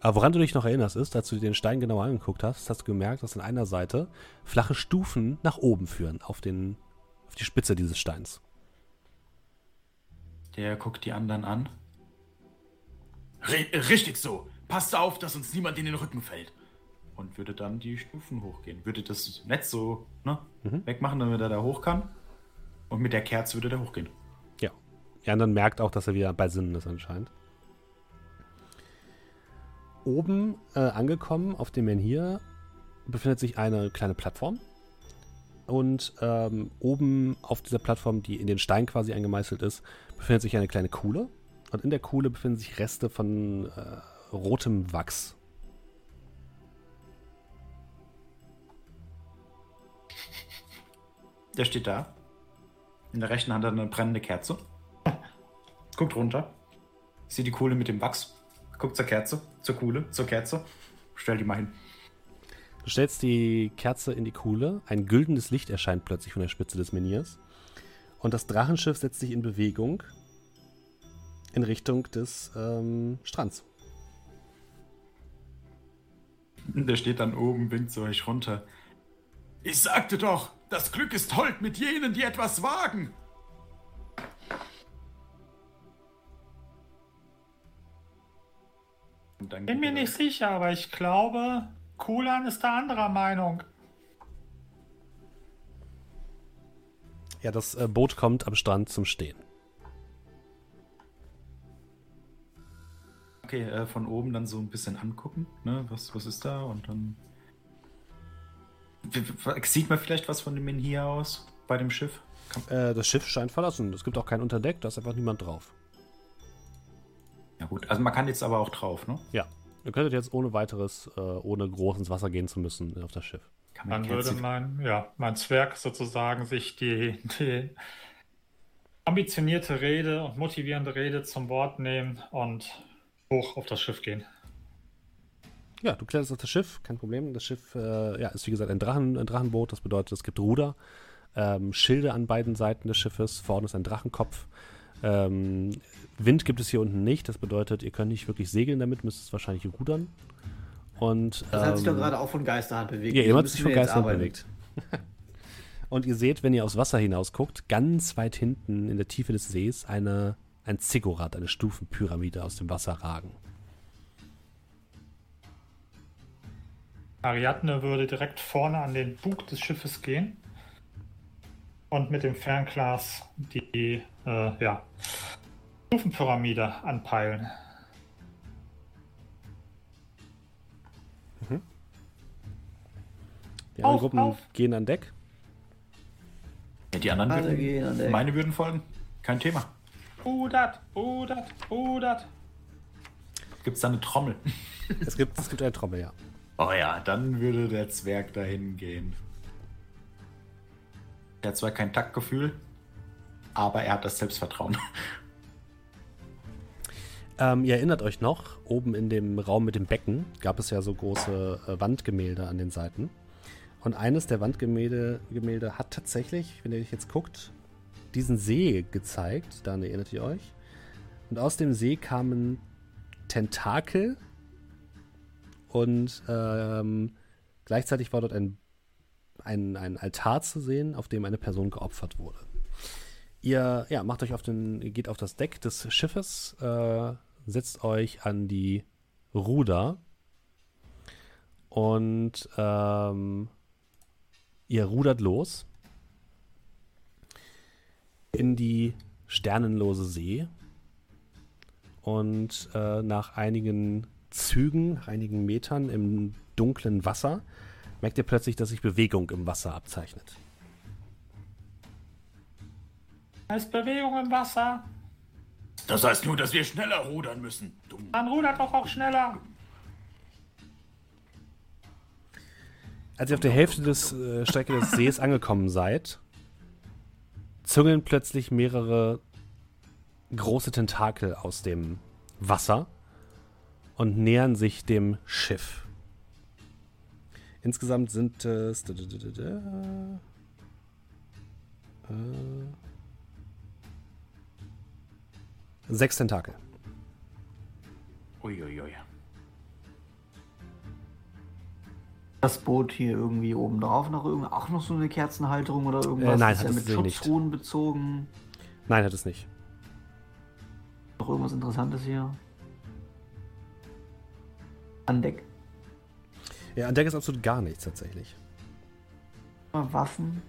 Speaker 1: Aber woran du dich noch erinnerst, ist, als du dir den Stein genauer angeguckt hast, hast du gemerkt, dass an einer Seite flache Stufen nach oben führen, auf, den, auf die Spitze dieses Steins.
Speaker 4: Der guckt die anderen an.
Speaker 6: Richtig so. Passt auf, dass uns niemand in den Rücken fällt.
Speaker 4: und würde dann die Stufen hochgehen. Würde das Netz so ne, mhm. wegmachen, damit er da hoch kann. Und mit der Kerze würde er hochgehen.
Speaker 1: Ja. Ja, und dann merkt auch, dass er wieder bei Sinnen ist anscheinend. Oben äh, angekommen auf dem Menhir befindet sich eine kleine Plattform. Und ähm, oben auf dieser Plattform, die in den Stein quasi eingemeißelt ist, befindet sich eine kleine Kuhle. Und in der Kuhle befinden sich Reste von äh, rotem Wachs.
Speaker 4: Der steht da. In der rechten Hand hat er eine brennende Kerze. Guckt runter. Sieht die Kuhle mit dem Wachs. Guckt zur Kerze, zur Kuhle, zur Kerze. Stell die mal hin.
Speaker 1: Du stellst die Kerze in die Kuhle. Ein güldenes Licht erscheint plötzlich von der Spitze des Meniers. Und das Drachenschiff setzt sich in Bewegung in Richtung des ähm, Strands.
Speaker 4: Der steht dann oben, winkt zu euch runter. Ich sagte doch, das Glück ist hold mit jenen, die etwas wagen.
Speaker 3: Bin mir nicht sicher, aber ich glaube, Kulan ist da anderer Meinung.
Speaker 1: Ja, das äh, Boot kommt am Strand zum Stehen.
Speaker 4: Okay, äh, von oben dann so ein bisschen angucken, ne? Was, was ist da? Und dann Sieht man vielleicht was von dem Menhir aus bei dem Schiff?
Speaker 1: Äh, das Schiff scheint verlassen. Es gibt auch kein Unterdeck, da ist einfach niemand drauf.
Speaker 4: Ja gut, also man kann jetzt aber auch drauf, ne?
Speaker 1: Ja. Ihr könntet jetzt ohne weiteres, äh, ohne groß ins Wasser gehen zu müssen, auf das Schiff.
Speaker 3: Dann würde mein, ja, mein Zwerg sozusagen sich die, die ambitionierte Rede und motivierende Rede zum Wort nehmen und hoch auf das Schiff gehen.
Speaker 1: Ja, du kletterst auf das Schiff, kein Problem. Das Schiff äh, ja, ist wie gesagt ein, Drachen, ein Drachenboot, das bedeutet, es gibt Ruder, ähm, Schilde an beiden Seiten des Schiffes, vorne ist ein Drachenkopf. Ähm, Wind gibt es hier unten nicht, das bedeutet, ihr könnt nicht wirklich segeln damit, müsst es wahrscheinlich rudern. Und,
Speaker 2: das hat sich doch ähm, gerade auch von Geisterhand bewegt.
Speaker 1: Ja, ihr habt sich von Geisterhand bewegt. Und ihr seht, wenn ihr aufs Wasser hinaus guckt, ganz weit hinten in der Tiefe des Sees eine, ein Ziggurat, eine Stufenpyramide aus dem Wasser ragen.
Speaker 3: Ariadne würde direkt vorne an den Bug des Schiffes gehen und mit dem Fernglas die äh, ja, Stufenpyramide anpeilen.
Speaker 1: Mhm. Die anderen auf, Gruppen auf. gehen an Deck.
Speaker 4: Ja, die anderen Alle würden, an Deck. meine würden folgen. Kein Thema.
Speaker 3: Rudert, rudert, rudert.
Speaker 4: Gibt es da eine Trommel?
Speaker 1: es, gibt, es gibt eine Trommel, ja.
Speaker 4: Oh ja, dann würde der Zwerg dahin gehen. Er hat zwar kein Taktgefühl, aber er hat das Selbstvertrauen.
Speaker 1: Ähm, ihr erinnert euch noch, oben in dem Raum mit dem Becken gab es ja so große äh, Wandgemälde an den Seiten. Und eines der Wandgemälde Gemälde hat tatsächlich, wenn ihr euch jetzt guckt, diesen See gezeigt. Daran erinnert ihr euch. Und aus dem See kamen Tentakel, und ähm, gleichzeitig war dort ein, ein, ein Altar zu sehen, auf dem eine Person geopfert wurde. Ihr ja, macht euch auf den, geht auf das Deck des Schiffes, äh, setzt euch an die Ruder und ähm, ihr rudert los in die sternenlose See und äh, nach einigen Zügen, nach einigen Metern im dunklen Wasser, merkt ihr plötzlich, dass sich Bewegung im Wasser abzeichnet.
Speaker 3: Da ist Bewegung im Wasser.
Speaker 6: Das heißt nur, dass wir schneller rudern müssen.
Speaker 3: Dumm. Dann rudert doch auch schneller.
Speaker 1: Als ihr auf der Hälfte des äh, Strecke des Sees angekommen seid, züngeln plötzlich mehrere große Tentakel aus dem Wasser und nähern sich dem Schiff. Insgesamt sind es äh, sechs Tentakel.
Speaker 4: Uiuiui.
Speaker 2: Das Boot hier irgendwie oben drauf noch irgendwie auch noch so eine Kerzenhalterung oder irgendwas?
Speaker 1: Äh, nein, hat
Speaker 2: es
Speaker 1: mit
Speaker 2: Schutzruhen nicht. bezogen.
Speaker 1: Nein, hat es nicht.
Speaker 2: Noch irgendwas Interessantes hier? an Deck?
Speaker 1: Ja, an Deck ist absolut gar nichts tatsächlich.
Speaker 2: Waffen?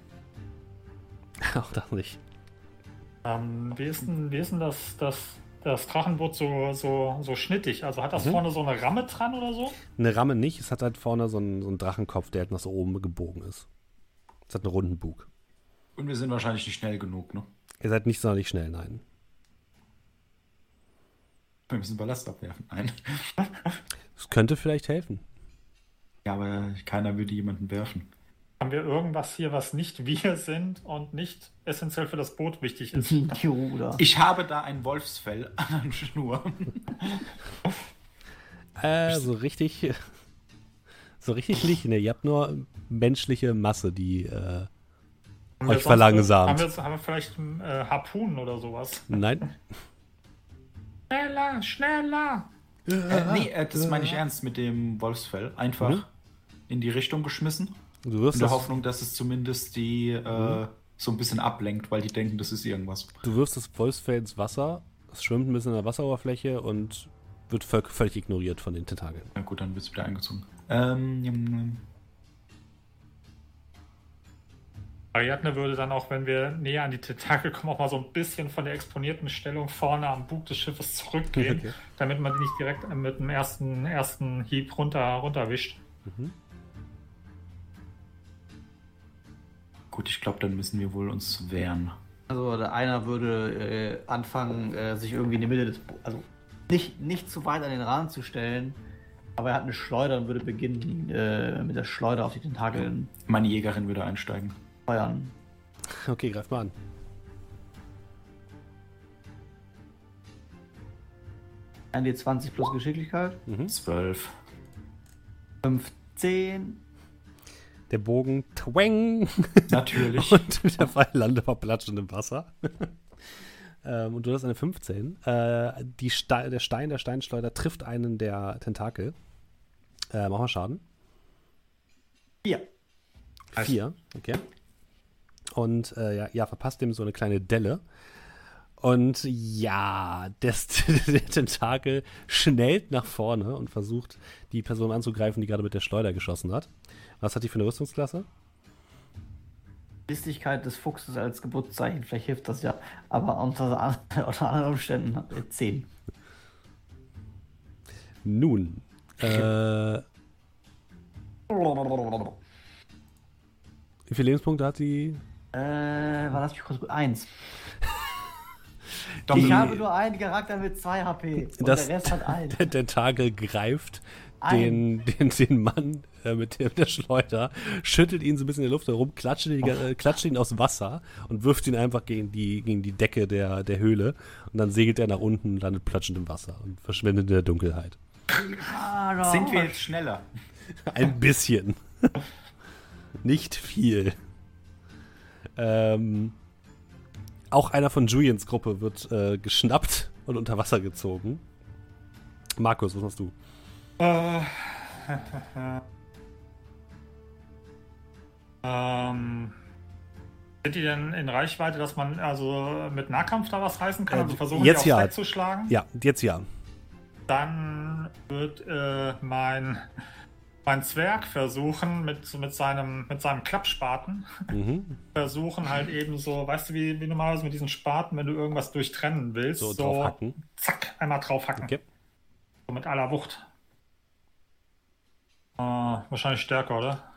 Speaker 1: Auch das nicht.
Speaker 3: Ähm, wie, ist denn, wie ist denn das, das, das Drachenboot so, so, so schnittig? Also hat das mhm. vorne so eine Ramme dran oder so?
Speaker 1: Eine Ramme nicht, es hat halt vorne so einen, so einen Drachenkopf, der halt nach so oben gebogen ist. Es hat einen runden Bug.
Speaker 4: Und wir sind wahrscheinlich nicht schnell genug, ne?
Speaker 1: Ihr seid nicht sonderlich schnell, nein.
Speaker 4: Wir müssen Ballast abwerfen. Nein.
Speaker 1: Das könnte vielleicht helfen.
Speaker 4: Ja, aber keiner würde jemanden werfen.
Speaker 3: Haben wir irgendwas hier, was nicht wir sind und nicht essentiell für das Boot wichtig ist?
Speaker 4: Ich habe da ein Wolfsfell an der Schnur.
Speaker 1: Äh, so richtig. So richtig nicht, ne? Ihr habt nur menschliche Masse, die äh, euch verlangsamt.
Speaker 3: Haben wir, haben wir vielleicht äh, Harpunen oder sowas?
Speaker 1: Nein.
Speaker 3: Schneller, schneller!
Speaker 4: Äh, nee, äh, das meine ich ernst mit dem Wolfsfell. Einfach mhm. in die Richtung geschmissen.
Speaker 1: Du wirst
Speaker 4: in der Hoffnung, dass es zumindest die äh, mhm. so ein bisschen ablenkt, weil die denken, das ist irgendwas.
Speaker 1: Du wirfst das Wolfsfell ins Wasser, es schwimmt ein bisschen an der Wasseroberfläche und wird völlig ignoriert von den Tentakeln.
Speaker 4: Na gut, dann wird es wieder eingezogen. Ähm,
Speaker 3: Ariadne würde dann auch, wenn wir näher an die Tentakel kommen, auch mal so ein bisschen von der exponierten Stellung vorne am Bug des Schiffes zurückgehen, okay. damit man die nicht direkt mit dem ersten, ersten Hieb runter, runterwischt. Mhm.
Speaker 4: Gut, ich glaube, dann müssen wir wohl uns wehren.
Speaker 2: Also der einer würde äh, anfangen, äh, sich irgendwie in die Mitte des, Bo also nicht, nicht zu weit an den Rand zu stellen, aber er hat eine Schleuder und würde beginnen, äh, mit der Schleuder auf die Tentakeln.
Speaker 4: Meine Jägerin würde einsteigen.
Speaker 2: Feuern.
Speaker 1: Okay, greif mal an.
Speaker 2: Ein D20 plus Geschicklichkeit.
Speaker 4: Mhm. 12.
Speaker 2: 15.
Speaker 1: Der Bogen twang.
Speaker 4: Natürlich.
Speaker 1: und der Pfeil landet verplatschend im Wasser. ähm, und du hast eine 15. Äh, die Ste der Stein der Steinschleuder trifft einen der Tentakel. Äh, mach mal Schaden.
Speaker 2: Vier.
Speaker 1: Vier, okay und äh, ja, ja, verpasst ihm so eine kleine Delle. Und ja, das, der Tentakel schnellt nach vorne und versucht, die Person anzugreifen, die gerade mit der Schleuder geschossen hat. Was hat die für eine Rüstungsklasse?
Speaker 2: Listigkeit des Fuchses als Geburtszeichen, vielleicht hilft das ja, aber unter, unter anderen Umständen hat er 10.
Speaker 1: Nun, äh, wie viele Lebenspunkte hat die
Speaker 2: äh, war das kurz gut? Eins. ich habe nur einen Charakter mit zwei HP.
Speaker 1: Und das, der Rest hat einen. Der Tentakel greift den, den, den Mann äh, mit, der, mit, der, Schleuder, schüttelt ihn so ein bisschen in der Luft herum, klatscht, ihn, äh, klatscht ihn aus Wasser und wirft ihn einfach gegen die, gegen die Decke der, der Höhle. Und dann segelt er nach unten, landet platschend im Wasser und verschwindet in der Dunkelheit.
Speaker 4: Ah, Sind wir jetzt schneller?
Speaker 1: Ein bisschen. Nicht viel. Ähm, auch einer von Julians Gruppe wird äh, geschnappt und unter Wasser gezogen. Markus, was machst du?
Speaker 3: Äh, ähm, sind die denn in Reichweite, dass man also mit Nahkampf da was reißen kann? Also versuchen
Speaker 1: jetzt
Speaker 3: die
Speaker 1: ja.
Speaker 3: wegzuschlagen?
Speaker 1: Ja, jetzt ja.
Speaker 3: Dann wird äh, mein mein Zwerg versuchen mit, mit, seinem, mit seinem Klappspaten, mhm. versuchen halt eben so, weißt du, wie, wie normalerweise mit diesen Spaten, wenn du irgendwas durchtrennen willst,
Speaker 1: so, so draufhacken.
Speaker 3: zack, einmal draufhacken. Okay. So mit aller Wucht. Äh, wahrscheinlich stärker, oder?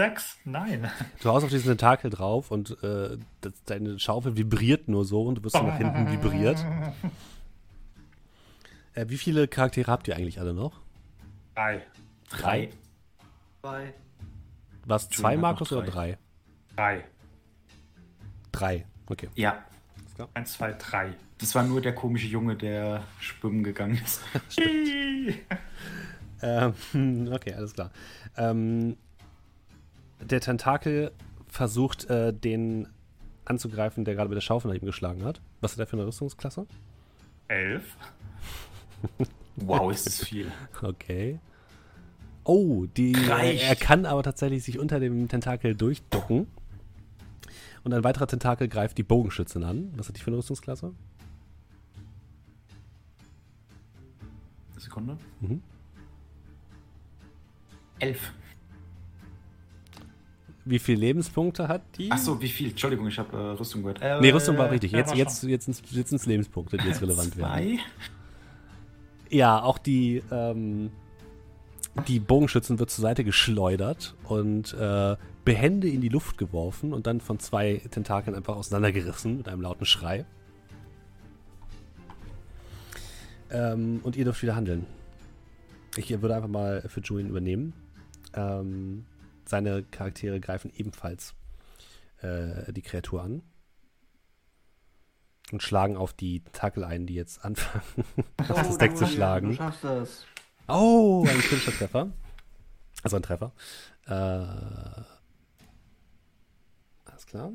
Speaker 3: Sechs? Nein.
Speaker 1: Du haust auf diesen Tentakel drauf und äh, das, deine Schaufel vibriert nur so und du wirst so nach hinten vibriert. Äh, wie viele Charaktere habt ihr eigentlich alle noch?
Speaker 3: Drei.
Speaker 1: Drei?
Speaker 2: Zwei.
Speaker 1: Was, zwei, Markus, oder drei?
Speaker 3: Drei.
Speaker 1: Drei, okay.
Speaker 4: Ja.
Speaker 3: Eins, zwei, drei.
Speaker 4: Das war nur der komische Junge, der schwimmen gegangen ist.
Speaker 1: ähm, okay, alles klar. Ähm, der Tentakel versucht, äh, den anzugreifen, der gerade mit der Schaufel nach ihm geschlagen hat. Was hat er für eine Rüstungsklasse?
Speaker 3: Elf.
Speaker 4: Wow, ist das viel.
Speaker 1: Okay. Oh, die, er kann aber tatsächlich sich unter dem Tentakel durchducken. Und ein weiterer Tentakel greift die Bogenschützin an. Was hat die für eine Rüstungsklasse?
Speaker 4: Sekunde.
Speaker 1: Mhm.
Speaker 4: Elf.
Speaker 1: Wie viele Lebenspunkte hat die?
Speaker 4: Achso, wie viel? Entschuldigung, ich habe äh, Rüstung gehört. Äh,
Speaker 1: nee, Rüstung war richtig.
Speaker 3: ja,
Speaker 1: Jetzt,
Speaker 3: war
Speaker 1: jetzt, jetzt, jetzt, jetzt sind es Lebenspunkte, die jetzt relevant werden.
Speaker 4: Zwei.
Speaker 1: Ja, auch die, ähm, die Bogenschützen wird zur Seite geschleudert und äh, behende in die Luft geworfen und dann von zwei Tentakeln einfach auseinandergerissen mit einem lauten Schrei. Ähm, und ihr dürft wieder handeln. Ich würde einfach mal für Julian übernehmen. Ähm, seine Charaktere greifen ebenfalls äh, die Kreatur an. Und schlagen auf die Tentakel ein, die jetzt anfangen, auf das Deck zu
Speaker 2: Du
Speaker 1: schlagen.
Speaker 2: schaffst das.
Speaker 1: Oh, ein kritischer Treffer. Also ein Treffer. Äh, alles klar.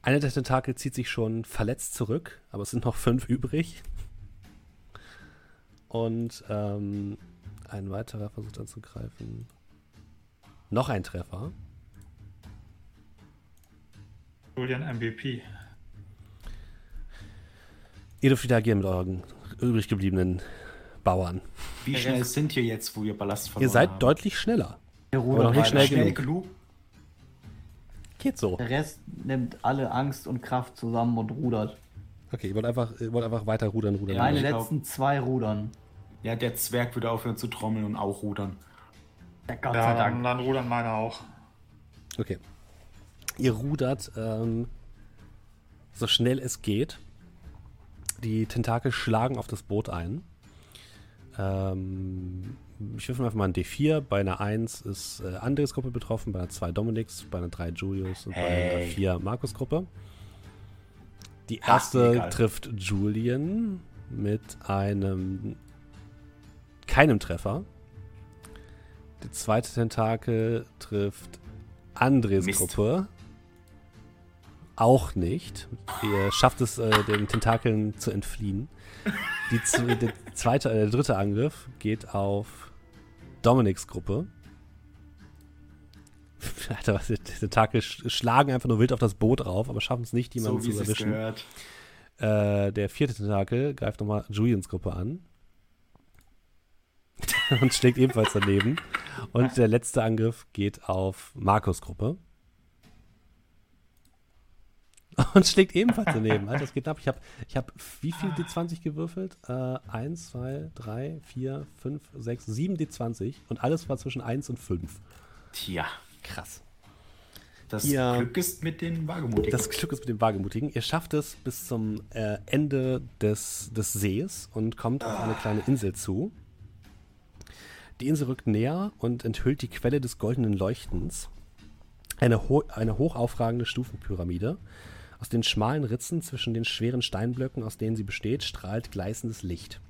Speaker 1: Einer der Tentakel zieht sich schon verletzt zurück, aber es sind noch fünf übrig. Und ähm, ein weiterer versucht anzugreifen. Noch ein Treffer.
Speaker 3: Julian MVP.
Speaker 1: Ihr dürft wieder agieren mit euren übrig gebliebenen Bauern.
Speaker 4: Wie schnell sind ihr jetzt, wo ihr Ballast verloren
Speaker 1: Ihr seid
Speaker 4: habt?
Speaker 1: deutlich schneller.
Speaker 2: Der
Speaker 1: Aber noch nicht schnell
Speaker 4: schnell
Speaker 1: genug.
Speaker 4: genug.
Speaker 1: Geht so.
Speaker 2: Der Rest nimmt alle Angst und Kraft zusammen und rudert.
Speaker 1: Okay, ihr wollt einfach, ihr wollt einfach weiter rudern, rudern.
Speaker 2: Meine
Speaker 1: rudern.
Speaker 4: glaub-
Speaker 2: letzten zwei rudern.
Speaker 4: Ja, der Zwerg würde aufhören zu trommeln und auch rudern.
Speaker 2: Ja, Gott
Speaker 3: Ja,
Speaker 2: sei
Speaker 3: dann,
Speaker 2: Dank.
Speaker 3: dann rudern meine auch.
Speaker 1: Okay. Ihr rudert ähm, so schnell es geht. Die Tentakel schlagen auf das Boot ein. Ähm, ich würfel einfach mal ein D4. Bei einer 1 ist äh, Andres Gruppe betroffen, bei einer 2 Dominiks, bei einer 3 Julius und bei einer
Speaker 4: Hey.
Speaker 1: 4 Markus Gruppe. Die erste
Speaker 4: egal.
Speaker 1: trifft Julian mit einem keinem Treffer. Die zweite Tentakel trifft Andres
Speaker 4: Mist.
Speaker 1: Gruppe. Auch nicht. Ihr schafft es, äh, den Tentakeln zu entfliehen. Die, der, zweite, äh, der dritte Angriff geht auf Dominiks Gruppe. Alter, was, die Tentakel sch schlagen einfach nur wild auf das Boot rauf, aber schaffen es nicht, jemanden
Speaker 4: so
Speaker 1: zu erwischen. Äh, der vierte Tentakel greift nochmal Julians Gruppe an. und schlägt ebenfalls daneben. Und der letzte Angriff geht auf Markus Gruppe. Und schlägt ebenfalls daneben. Alter, das geht ab. Ich habe ich hab wie viel D20 gewürfelt? Äh, 1, 2, 3, 4, 5, 6, 7 D20. Und alles war zwischen 1 und 5.
Speaker 4: Tja,
Speaker 1: Krass.
Speaker 4: das
Speaker 1: Ja.
Speaker 4: Glück ist mit den Wagemutigen.
Speaker 1: Das Glück ist mit dem Wagemutigen. Ihr schafft es bis zum äh, Ende des, des Sees und kommt auf eine kleine Insel zu. Die Insel rückt näher und enthüllt die Quelle des goldenen Leuchtens. Eine, ho eine hochaufragende Stufenpyramide. Aus den schmalen Ritzen zwischen den schweren Steinblöcken, aus denen sie besteht, strahlt gleißendes Licht.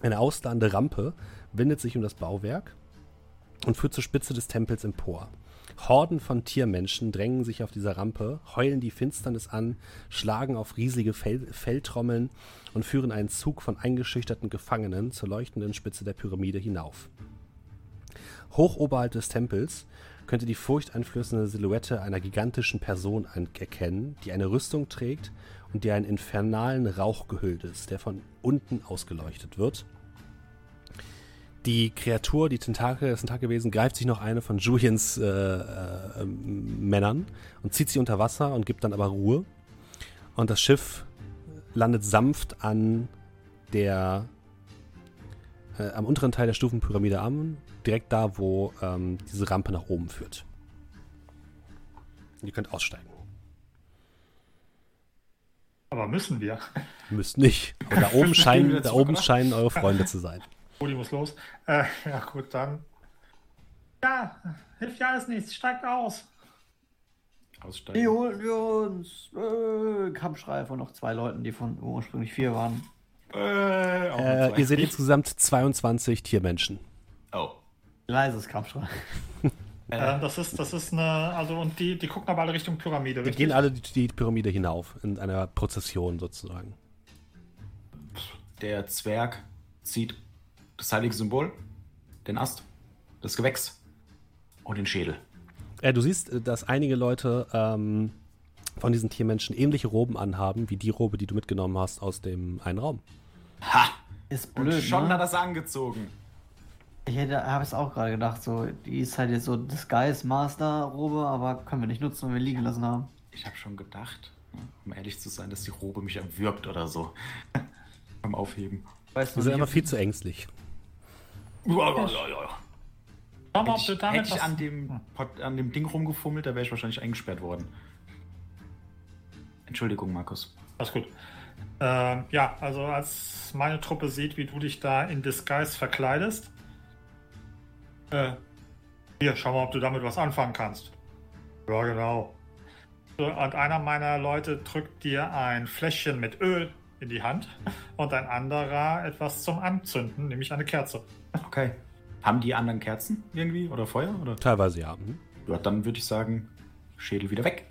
Speaker 1: Eine ausladende Rampe windet sich um das Bauwerk und führt zur Spitze des Tempels empor. Horden von Tiermenschen drängen sich auf dieser Rampe, heulen die Finsternis an, schlagen auf riesige Fel Felltrommeln und führen einen Zug von eingeschüchterten Gefangenen zur leuchtenden Spitze der Pyramide hinauf. Hoch oberhalb des Tempels könnt ihr die furchteinflößende Silhouette einer gigantischen Person erkennen, die eine Rüstung trägt und die einen infernalen Rauch gehüllt ist, der von unten ausgeleuchtet wird. Die Kreatur, die Tentakel, das Tentakelwesen, greift sich noch eine von Julians äh, äh, Männern und zieht sie unter Wasser und gibt dann aber Ruhe. Und das Schiff landet sanft an der äh, am unteren Teil der Stufenpyramide an, direkt da, wo ähm, diese Rampe nach oben führt. Ihr könnt aussteigen.
Speaker 3: Aber müssen wir.
Speaker 1: Müsst nicht. Aber da oben, scheinen, da oben scheinen eure Freunde zu sein.
Speaker 3: Uli muss los. Äh, ja, gut, dann. Ja, hilft ja alles nichts. Steigt aus.
Speaker 4: Aussteigen.
Speaker 2: Die holen wir uns. Äh, Kampfschrei von noch zwei Leuten, die von ursprünglich vier waren.
Speaker 4: Äh,
Speaker 1: Äh, ihr seht insgesamt 22 Tiermenschen.
Speaker 4: Oh.
Speaker 2: Leises Kampfschrei.
Speaker 3: Äh, das ist, das ist eine, also und die, die gucken aber alle Richtung Pyramide,
Speaker 1: Die
Speaker 3: richtig?
Speaker 1: gehen alle die, die Pyramide hinauf, in einer Prozession sozusagen.
Speaker 4: Der Zwerg zieht das heilige Symbol, den Ast, das Gewächs und den Schädel.
Speaker 1: Äh, du siehst, äh, dass einige Leute ähm, von diesen Tiermenschen ähnliche Roben anhaben, wie die Robe, die du mitgenommen hast aus dem einen Raum.
Speaker 4: Ha!
Speaker 2: Ist blöd.
Speaker 4: Und schon
Speaker 2: ne?
Speaker 4: hat er es angezogen.
Speaker 2: Ich hätte, habe es auch gerade gedacht, so, die ist halt jetzt so Disguise Master Robe, aber können wir nicht nutzen, wenn wir liegen lassen haben.
Speaker 4: Ich habe schon gedacht, um ehrlich zu sein, dass die Robe mich erwürgt oder so. Beim Aufheben.
Speaker 2: Weißt
Speaker 1: Wir sind einfach viel zu ängstlich.
Speaker 6: Ja, ja, ja, ja.
Speaker 3: Schau mal,
Speaker 4: Hätte
Speaker 3: ob
Speaker 4: ich,
Speaker 3: du damit
Speaker 4: hätte ich an, dem, Pot- an dem Ding rumgefummelt, da wäre ich wahrscheinlich eingesperrt worden. Entschuldigung, Markus.
Speaker 3: Alles gut. Ähm, ja, also als meine Truppe sieht, wie du dich da in Disguise verkleidest, äh, hier, schau mal, ob du damit was anfangen kannst. Ja, genau. Und einer meiner Leute drückt dir ein Fläschchen mit Öl in die Hand und ein anderer etwas zum Anzünden, nämlich eine Kerze.
Speaker 4: Okay. Haben die anderen Kerzen irgendwie oder Feuer? Oder?
Speaker 1: Teilweise ja. Mhm.
Speaker 4: Ja, dann würde ich sagen, Schädel wieder weg.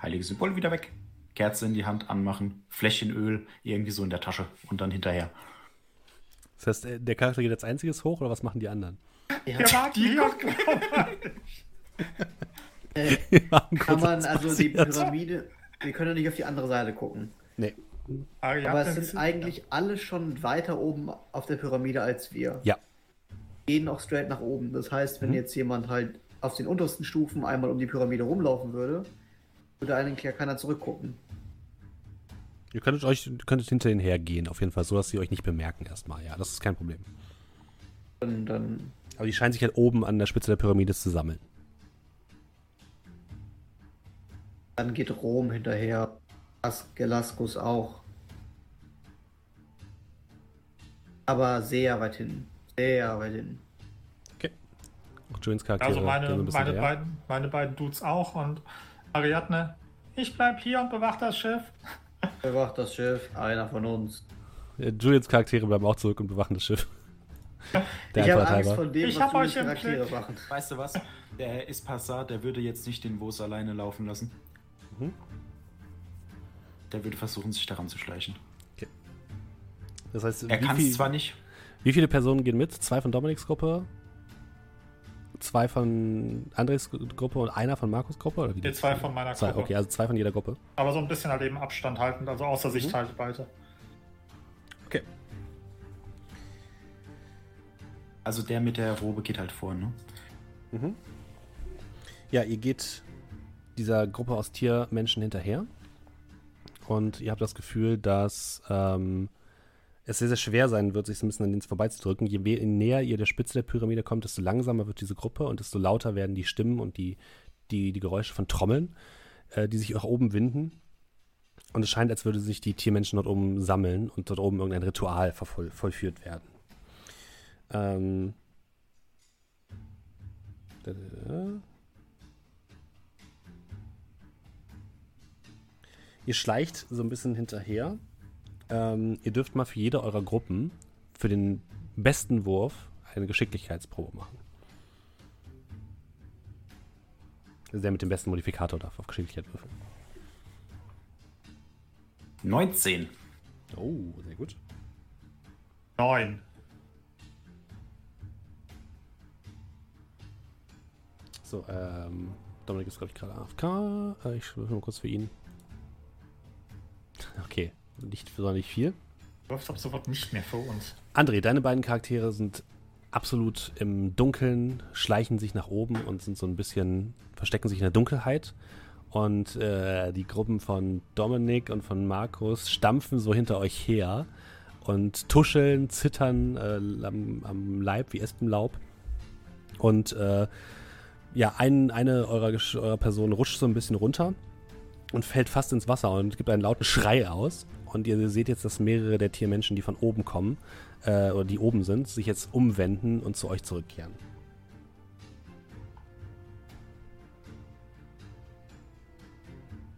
Speaker 4: Heiliges Symbol wieder weg. Kerze in die Hand anmachen. Fläschchen Öl irgendwie so in der Tasche und dann hinterher.
Speaker 1: Das heißt, äh, der Charakter geht als einziges hoch oder was machen die anderen?
Speaker 2: Ja,
Speaker 3: Der mag die
Speaker 2: äh,
Speaker 1: Wir machen
Speaker 2: kann man also die. Pyramide, wir können ja nicht auf die andere Seite gucken.
Speaker 1: Nee.
Speaker 2: Aber es sind eigentlich alle schon weiter oben auf der Pyramide als wir.
Speaker 1: Ja.
Speaker 2: Gehen auch straight nach oben. Das heißt, wenn jetzt jemand halt auf den untersten Stufen einmal um die Pyramide rumlaufen würde, würde eigentlich ja keiner zurückgucken.
Speaker 1: Ihr könntet euch könntet hinter ihnen hergehen, auf jeden Fall, so dass sie euch nicht bemerken erstmal. Ja, das ist kein Problem.
Speaker 2: Und dann
Speaker 1: Aber die scheinen sich halt oben an der Spitze der Pyramide zu sammeln.
Speaker 2: Dann geht Rom hinterher. As Gelaskus auch. Aber sehr weit hin. Sehr weit hin.
Speaker 1: Auch Julians Charaktere.
Speaker 3: Also meine, meine, beiden, meine beiden Dudes auch und Ariadne, ich bleib hier und bewach das Schiff.
Speaker 2: Bewacht das Schiff, einer von uns.
Speaker 1: Ja, Julians Charaktere bleiben auch zurück und bewachen das Schiff. Der
Speaker 2: ich habe Angst
Speaker 1: halber.
Speaker 2: von dem,
Speaker 3: Ich
Speaker 2: was
Speaker 3: euch
Speaker 2: Charaktere machen.
Speaker 4: Weißt du was? Der Ispassar, der würde jetzt nicht den Wos alleine laufen lassen.
Speaker 1: Mhm.
Speaker 4: Der würde versuchen, sich daran zu schleichen.
Speaker 1: Das heißt,
Speaker 4: Er
Speaker 1: wie,
Speaker 4: kann es zwar nicht.
Speaker 1: wie viele Personen gehen mit? Zwei von Dominiks Gruppe, zwei von Andres Gruppe und einer von Markus Gruppe? Oder wie
Speaker 3: Die zwei von meiner
Speaker 1: Zwei,
Speaker 3: Gruppe.
Speaker 1: okay, also zwei von jeder Gruppe.
Speaker 3: Aber so ein bisschen halt eben Abstand haltend, also außer
Speaker 1: Mhm.
Speaker 3: Sichthaltweite.
Speaker 1: Okay.
Speaker 4: Also der mit der Robe geht halt vor, ne?
Speaker 1: Ja, ihr geht dieser Gruppe aus Tiermenschen hinterher. Und ihr habt das Gefühl, dass ähm, es sehr, sehr schwer sein wird, sich so ein bisschen an denen vorbeizudrücken. Je näher ihr der Spitze der Pyramide kommt, desto langsamer wird diese Gruppe und desto lauter werden die Stimmen und die, die, die Geräusche von Trommeln, äh, die sich auch oben winden. Und es scheint, als würde sich die Tiermenschen dort oben sammeln und dort oben irgendein Ritual vervoll, vollführt werden. Ähm. Ihr schleicht so ein bisschen hinterher. Ähm, ihr dürft mal für jede eurer Gruppen für den besten Wurf eine Geschicklichkeitsprobe machen. Also der mit dem besten Modifikator darf auf Geschicklichkeit würfeln.
Speaker 4: 19.
Speaker 1: Oh, sehr gut.
Speaker 3: Neun.
Speaker 1: So, ähm, Dominik ist, glaube ich, gerade AFK. Äh, ich würfel mal kurz für ihn. Okay, nicht sonderlich viel.
Speaker 3: Wirfst ab sofort nicht mehr für uns.
Speaker 1: André, deine beiden Charaktere sind absolut im Dunkeln, schleichen sich nach oben und sind so ein bisschen, verstecken sich in der Dunkelheit. Und äh, die Gruppen von Dominik und von Markus stampfen so hinter euch her und tuscheln, zittern äh, am, am Leib wie Espenlaub. Und äh, ja, ein, eine eurer, eurer Personen rutscht so ein bisschen runter und fällt fast ins Wasser und gibt einen lauten Schrei aus. Und ihr seht jetzt, dass mehrere der Tiermenschen, die von oben kommen, äh, oder die oben sind, sich jetzt umwenden und zu euch zurückkehren.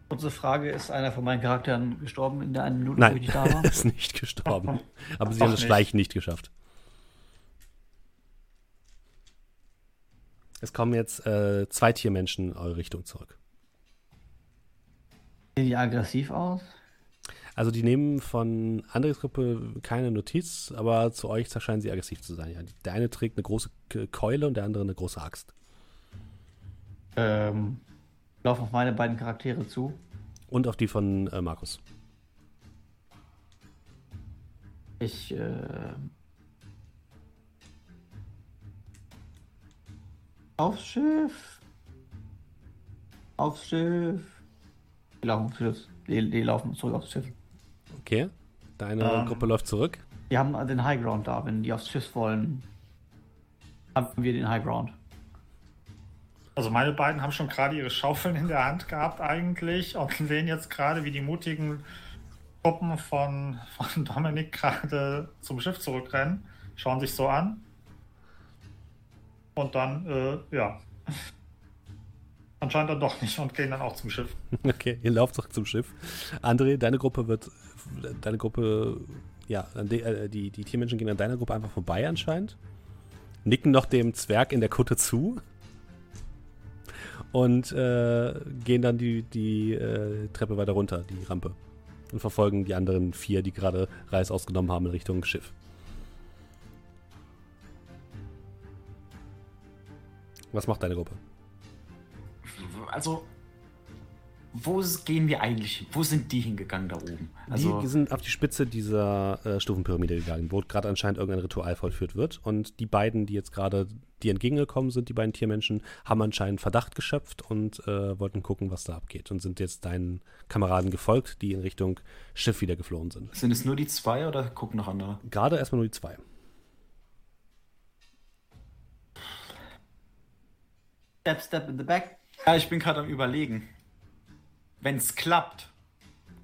Speaker 2: Unsere Frage, ist einer von meinen Charakteren gestorben in der einen Minute, wo
Speaker 1: Nein,
Speaker 2: ich nicht da war?
Speaker 1: ist nicht gestorben. Aber sie haben das. Schleichen nicht geschafft. Es kommen jetzt äh, zwei Tiermenschen in eure Richtung zurück.
Speaker 2: Sehen die aggressiv aus?
Speaker 1: Also die nehmen von Andres Gruppe keine Notiz, aber zu euch scheinen sie aggressiv zu sein. Ja. Der eine trägt eine große Ke- Keule und der andere eine große Axt.
Speaker 2: Ähm, laufen auf meine beiden Charaktere zu.
Speaker 1: Und auf die von äh, Markus.
Speaker 2: Ich. Äh, aufs Schiff. Aufs Schiff. Die laufen Schiff. Die, die laufen zurück aufs Schiff.
Speaker 1: Okay. Deine ähm, Gruppe läuft zurück.
Speaker 2: Wir haben den High Ground da. Wenn die aufs Schiff wollen, haben wir den High Ground.
Speaker 3: Also meine beiden haben schon gerade ihre Schaufeln in der Hand gehabt eigentlich und sehen jetzt gerade, wie die mutigen Truppen von, von Dominik gerade zum Schiff zurückrennen, schauen sich so an und dann, äh, ja, anscheinend dann doch nicht und gehen dann auch zum Schiff.
Speaker 1: Okay, ihr lauft zurück zum Schiff. André, deine Gruppe wird, deine Gruppe, ja, die, äh, die, die Tiermenschen gehen an deiner Gruppe einfach vorbei anscheinend, nicken noch dem Zwerg in der Kutte zu und äh, gehen dann die, die äh, Treppe weiter runter, die Rampe. Und verfolgen die anderen vier, die gerade Reis ausgenommen haben in Richtung Schiff. Was macht deine Gruppe?
Speaker 4: Also, wo gehen wir eigentlich? Wo sind die hingegangen da oben?
Speaker 1: Also die sind auf die Spitze dieser äh, Stufenpyramide gegangen, wo gerade anscheinend irgendein Ritual vollführt wird. Und die beiden, die jetzt gerade die entgegengekommen sind, die beiden Tiermenschen, haben anscheinend Verdacht geschöpft und äh, wollten gucken, was da abgeht. Und sind jetzt deinen Kameraden gefolgt, die in Richtung Schiff wieder geflohen sind.
Speaker 4: Sind es nur die zwei oder gucken noch andere?
Speaker 1: Gerade erstmal nur die zwei.
Speaker 2: Step, step in the back.
Speaker 4: Ja, ich bin gerade am Überlegen. Wenn es klappt,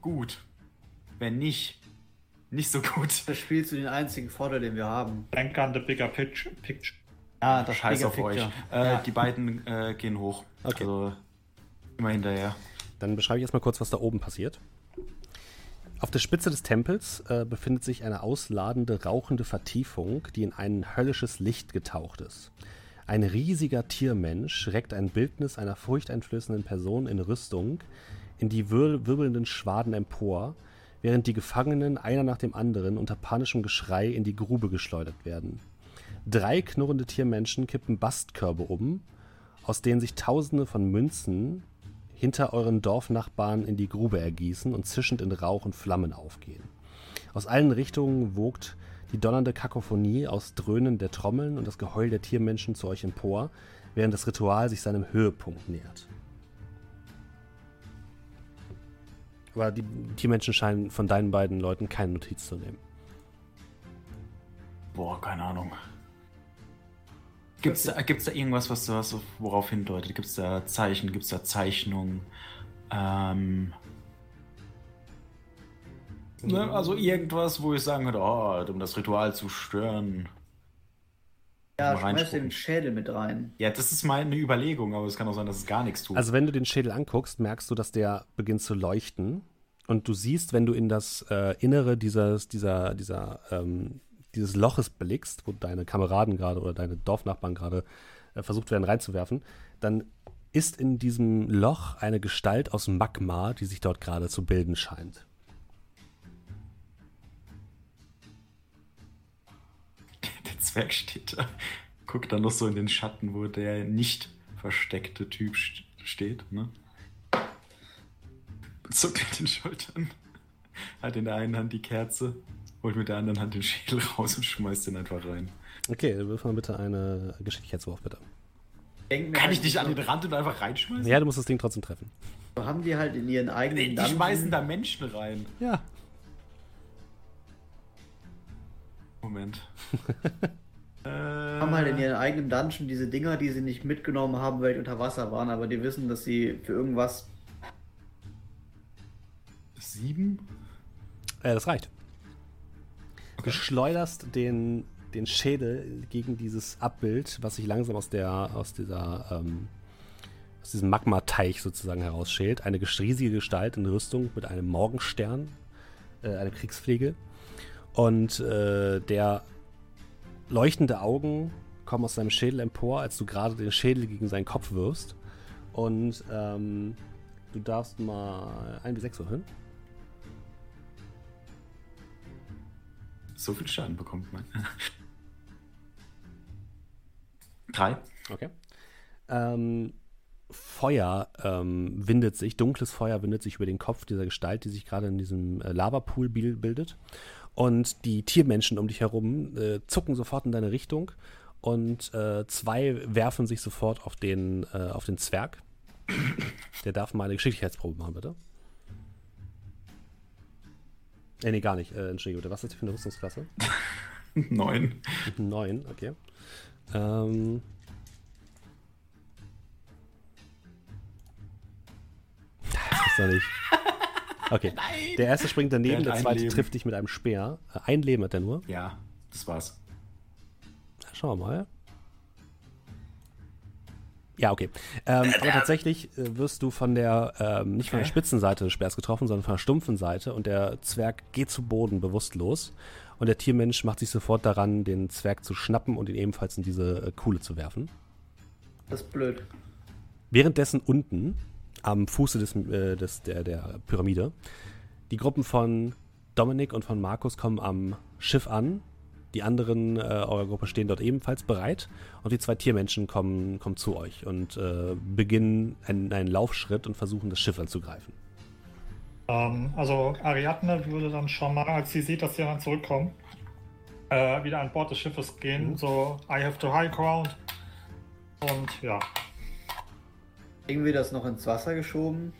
Speaker 4: gut. Wenn nicht, nicht so gut.
Speaker 2: Da spielst du den einzigen Vorteil, den wir haben.
Speaker 3: Denk an the bigger picture.
Speaker 4: Ja, das Scheiß auf Picture. euch. Äh, ja. Die beiden äh, gehen hoch. Okay. Also immer hinterher.
Speaker 1: Dann beschreibe ich erstmal kurz, was da oben passiert. Auf der Spitze des Tempels äh, befindet sich eine ausladende, rauchende Vertiefung, die in ein höllisches Licht getaucht ist. Ein riesiger Tiermensch reckt ein Bildnis einer furchteinflößenden Person in Rüstung in die wir wirbelnden Schwaden empor, während die Gefangenen einer nach dem anderen unter panischem Geschrei in die Grube geschleudert werden. Drei knurrende Tiermenschen kippen Bastkörbe um, aus denen sich Tausende von Münzen hinter euren Dorfnachbarn in die Grube ergießen und zischend in Rauch und Flammen aufgehen. Aus allen Richtungen wogt die donnernde Kakophonie aus Dröhnen der Trommeln und das Geheul der Tiermenschen zu euch empor, während das Ritual sich seinem Höhepunkt nähert. Aber die Tiermenschen scheinen von deinen beiden Leuten keine Notiz zu nehmen.
Speaker 4: Boah, keine Ahnung. Gibt es da, gibt's da irgendwas, was, was worauf hindeutet? Gibt es da Zeichen? Gibt es da Zeichnungen? Ähm, Ne? Also irgendwas, wo ich sagen würde, oh, um das Ritual zu stören.
Speaker 2: Ja, schmeiß den Schädel mit rein.
Speaker 4: Ja, das ist meine Überlegung, aber es kann auch sein, dass es gar nichts tut.
Speaker 1: Also wenn du den Schädel anguckst, merkst du, dass der beginnt zu leuchten. Und du siehst, wenn du in das äh, Innere dieses, dieser, dieser, ähm, dieses Loches blickst, wo deine Kameraden gerade oder deine Dorfnachbarn gerade äh, versucht werden reinzuwerfen, dann ist in diesem Loch eine Gestalt aus Magma, die sich dort gerade zu bilden scheint.
Speaker 4: Zwerg steht da, guckt dann noch so in den Schatten, wo der nicht versteckte Typ steht, ne? Zuckt mit den Schultern, hat in der einen Hand die Kerze, holt mit der anderen Hand den Schädel raus und schmeißt den einfach rein.
Speaker 1: Okay, wirf mal bitte eine Geschicklichkeitswurf, bitte.
Speaker 4: Kann ich dich an den Rand und einfach reinschmeißen?
Speaker 1: Ja, du musst das Ding trotzdem treffen.
Speaker 2: Haben die halt in ihren eigenen.
Speaker 4: Die, die schmeißen da Menschen rein.
Speaker 1: Ja.
Speaker 2: Moment. äh, haben halt in ihren eigenen Dungeon diese Dinger, die sie nicht mitgenommen haben, weil die unter Wasser waren, aber die wissen, dass sie für irgendwas.
Speaker 4: Sieben?
Speaker 1: Äh, das reicht. Okay. Du schleuderst den, den Schädel gegen dieses Abbild, was sich langsam aus der, aus dieser, ähm, aus diesem Magma-Teich sozusagen herausschält. Eine riesige Gestalt in Rüstung mit einem Morgenstern, äh, eine Kriegspflege. Und äh, der leuchtende Augen kommen aus seinem Schädel empor, als du gerade den Schädel gegen seinen Kopf wirfst. Und ähm, du darfst mal 1 bis 6 würfeln.
Speaker 4: So viel Schaden bekommt man. Drei.
Speaker 1: Okay. Ähm, Feuer ähm, windet sich, dunkles Feuer windet sich über den Kopf dieser Gestalt, die sich gerade in diesem äh, Lavapool bildet. Und die Tiermenschen um dich herum äh, zucken sofort in deine Richtung und äh, zwei werfen sich sofort auf den, äh, auf den Zwerg. Der darf mal eine Geschicklichkeitsprobe machen, bitte. Äh, nee, gar nicht. Äh, Entschuldigung. Was ist das für eine Rüstungsklasse?
Speaker 4: Neun.
Speaker 1: Neun, okay. Ähm. Das ist doch nicht. Okay. Nein. Der erste springt daneben, der, der zweite Leben. trifft dich mit einem Speer. Äh, ein Leben hat er nur.
Speaker 4: Ja, das war's.
Speaker 1: Schauen wir mal. Ja, okay. Ähm, aber tatsächlich äh, wirst du von der, ähm, nicht von der Spitzenseite des Speers getroffen, sondern von der stumpfen Seite und der Zwerg geht zu Boden bewusstlos und der Tiermensch macht sich sofort daran, den Zwerg zu schnappen und ihn ebenfalls in diese äh, Kuhle zu werfen.
Speaker 2: Das ist blöd.
Speaker 1: Währenddessen unten, am Fuße des, äh, des, der, der Pyramide, die Gruppen von Dominik und von Markus kommen am Schiff an die anderen äh, eurer Gruppe stehen dort ebenfalls bereit und die zwei Tiermenschen kommen, kommen zu euch und äh, beginnen einen, einen Laufschritt und versuchen das Schiff anzugreifen.
Speaker 3: Ähm, also Ariadne würde dann schon mal, als sie sieht, dass die anderen zurückkommen, äh, wieder an Bord des Schiffes gehen. Mhm. So, I have to high ground. Und ja.
Speaker 2: Irgendwie das noch ins Wasser geschoben?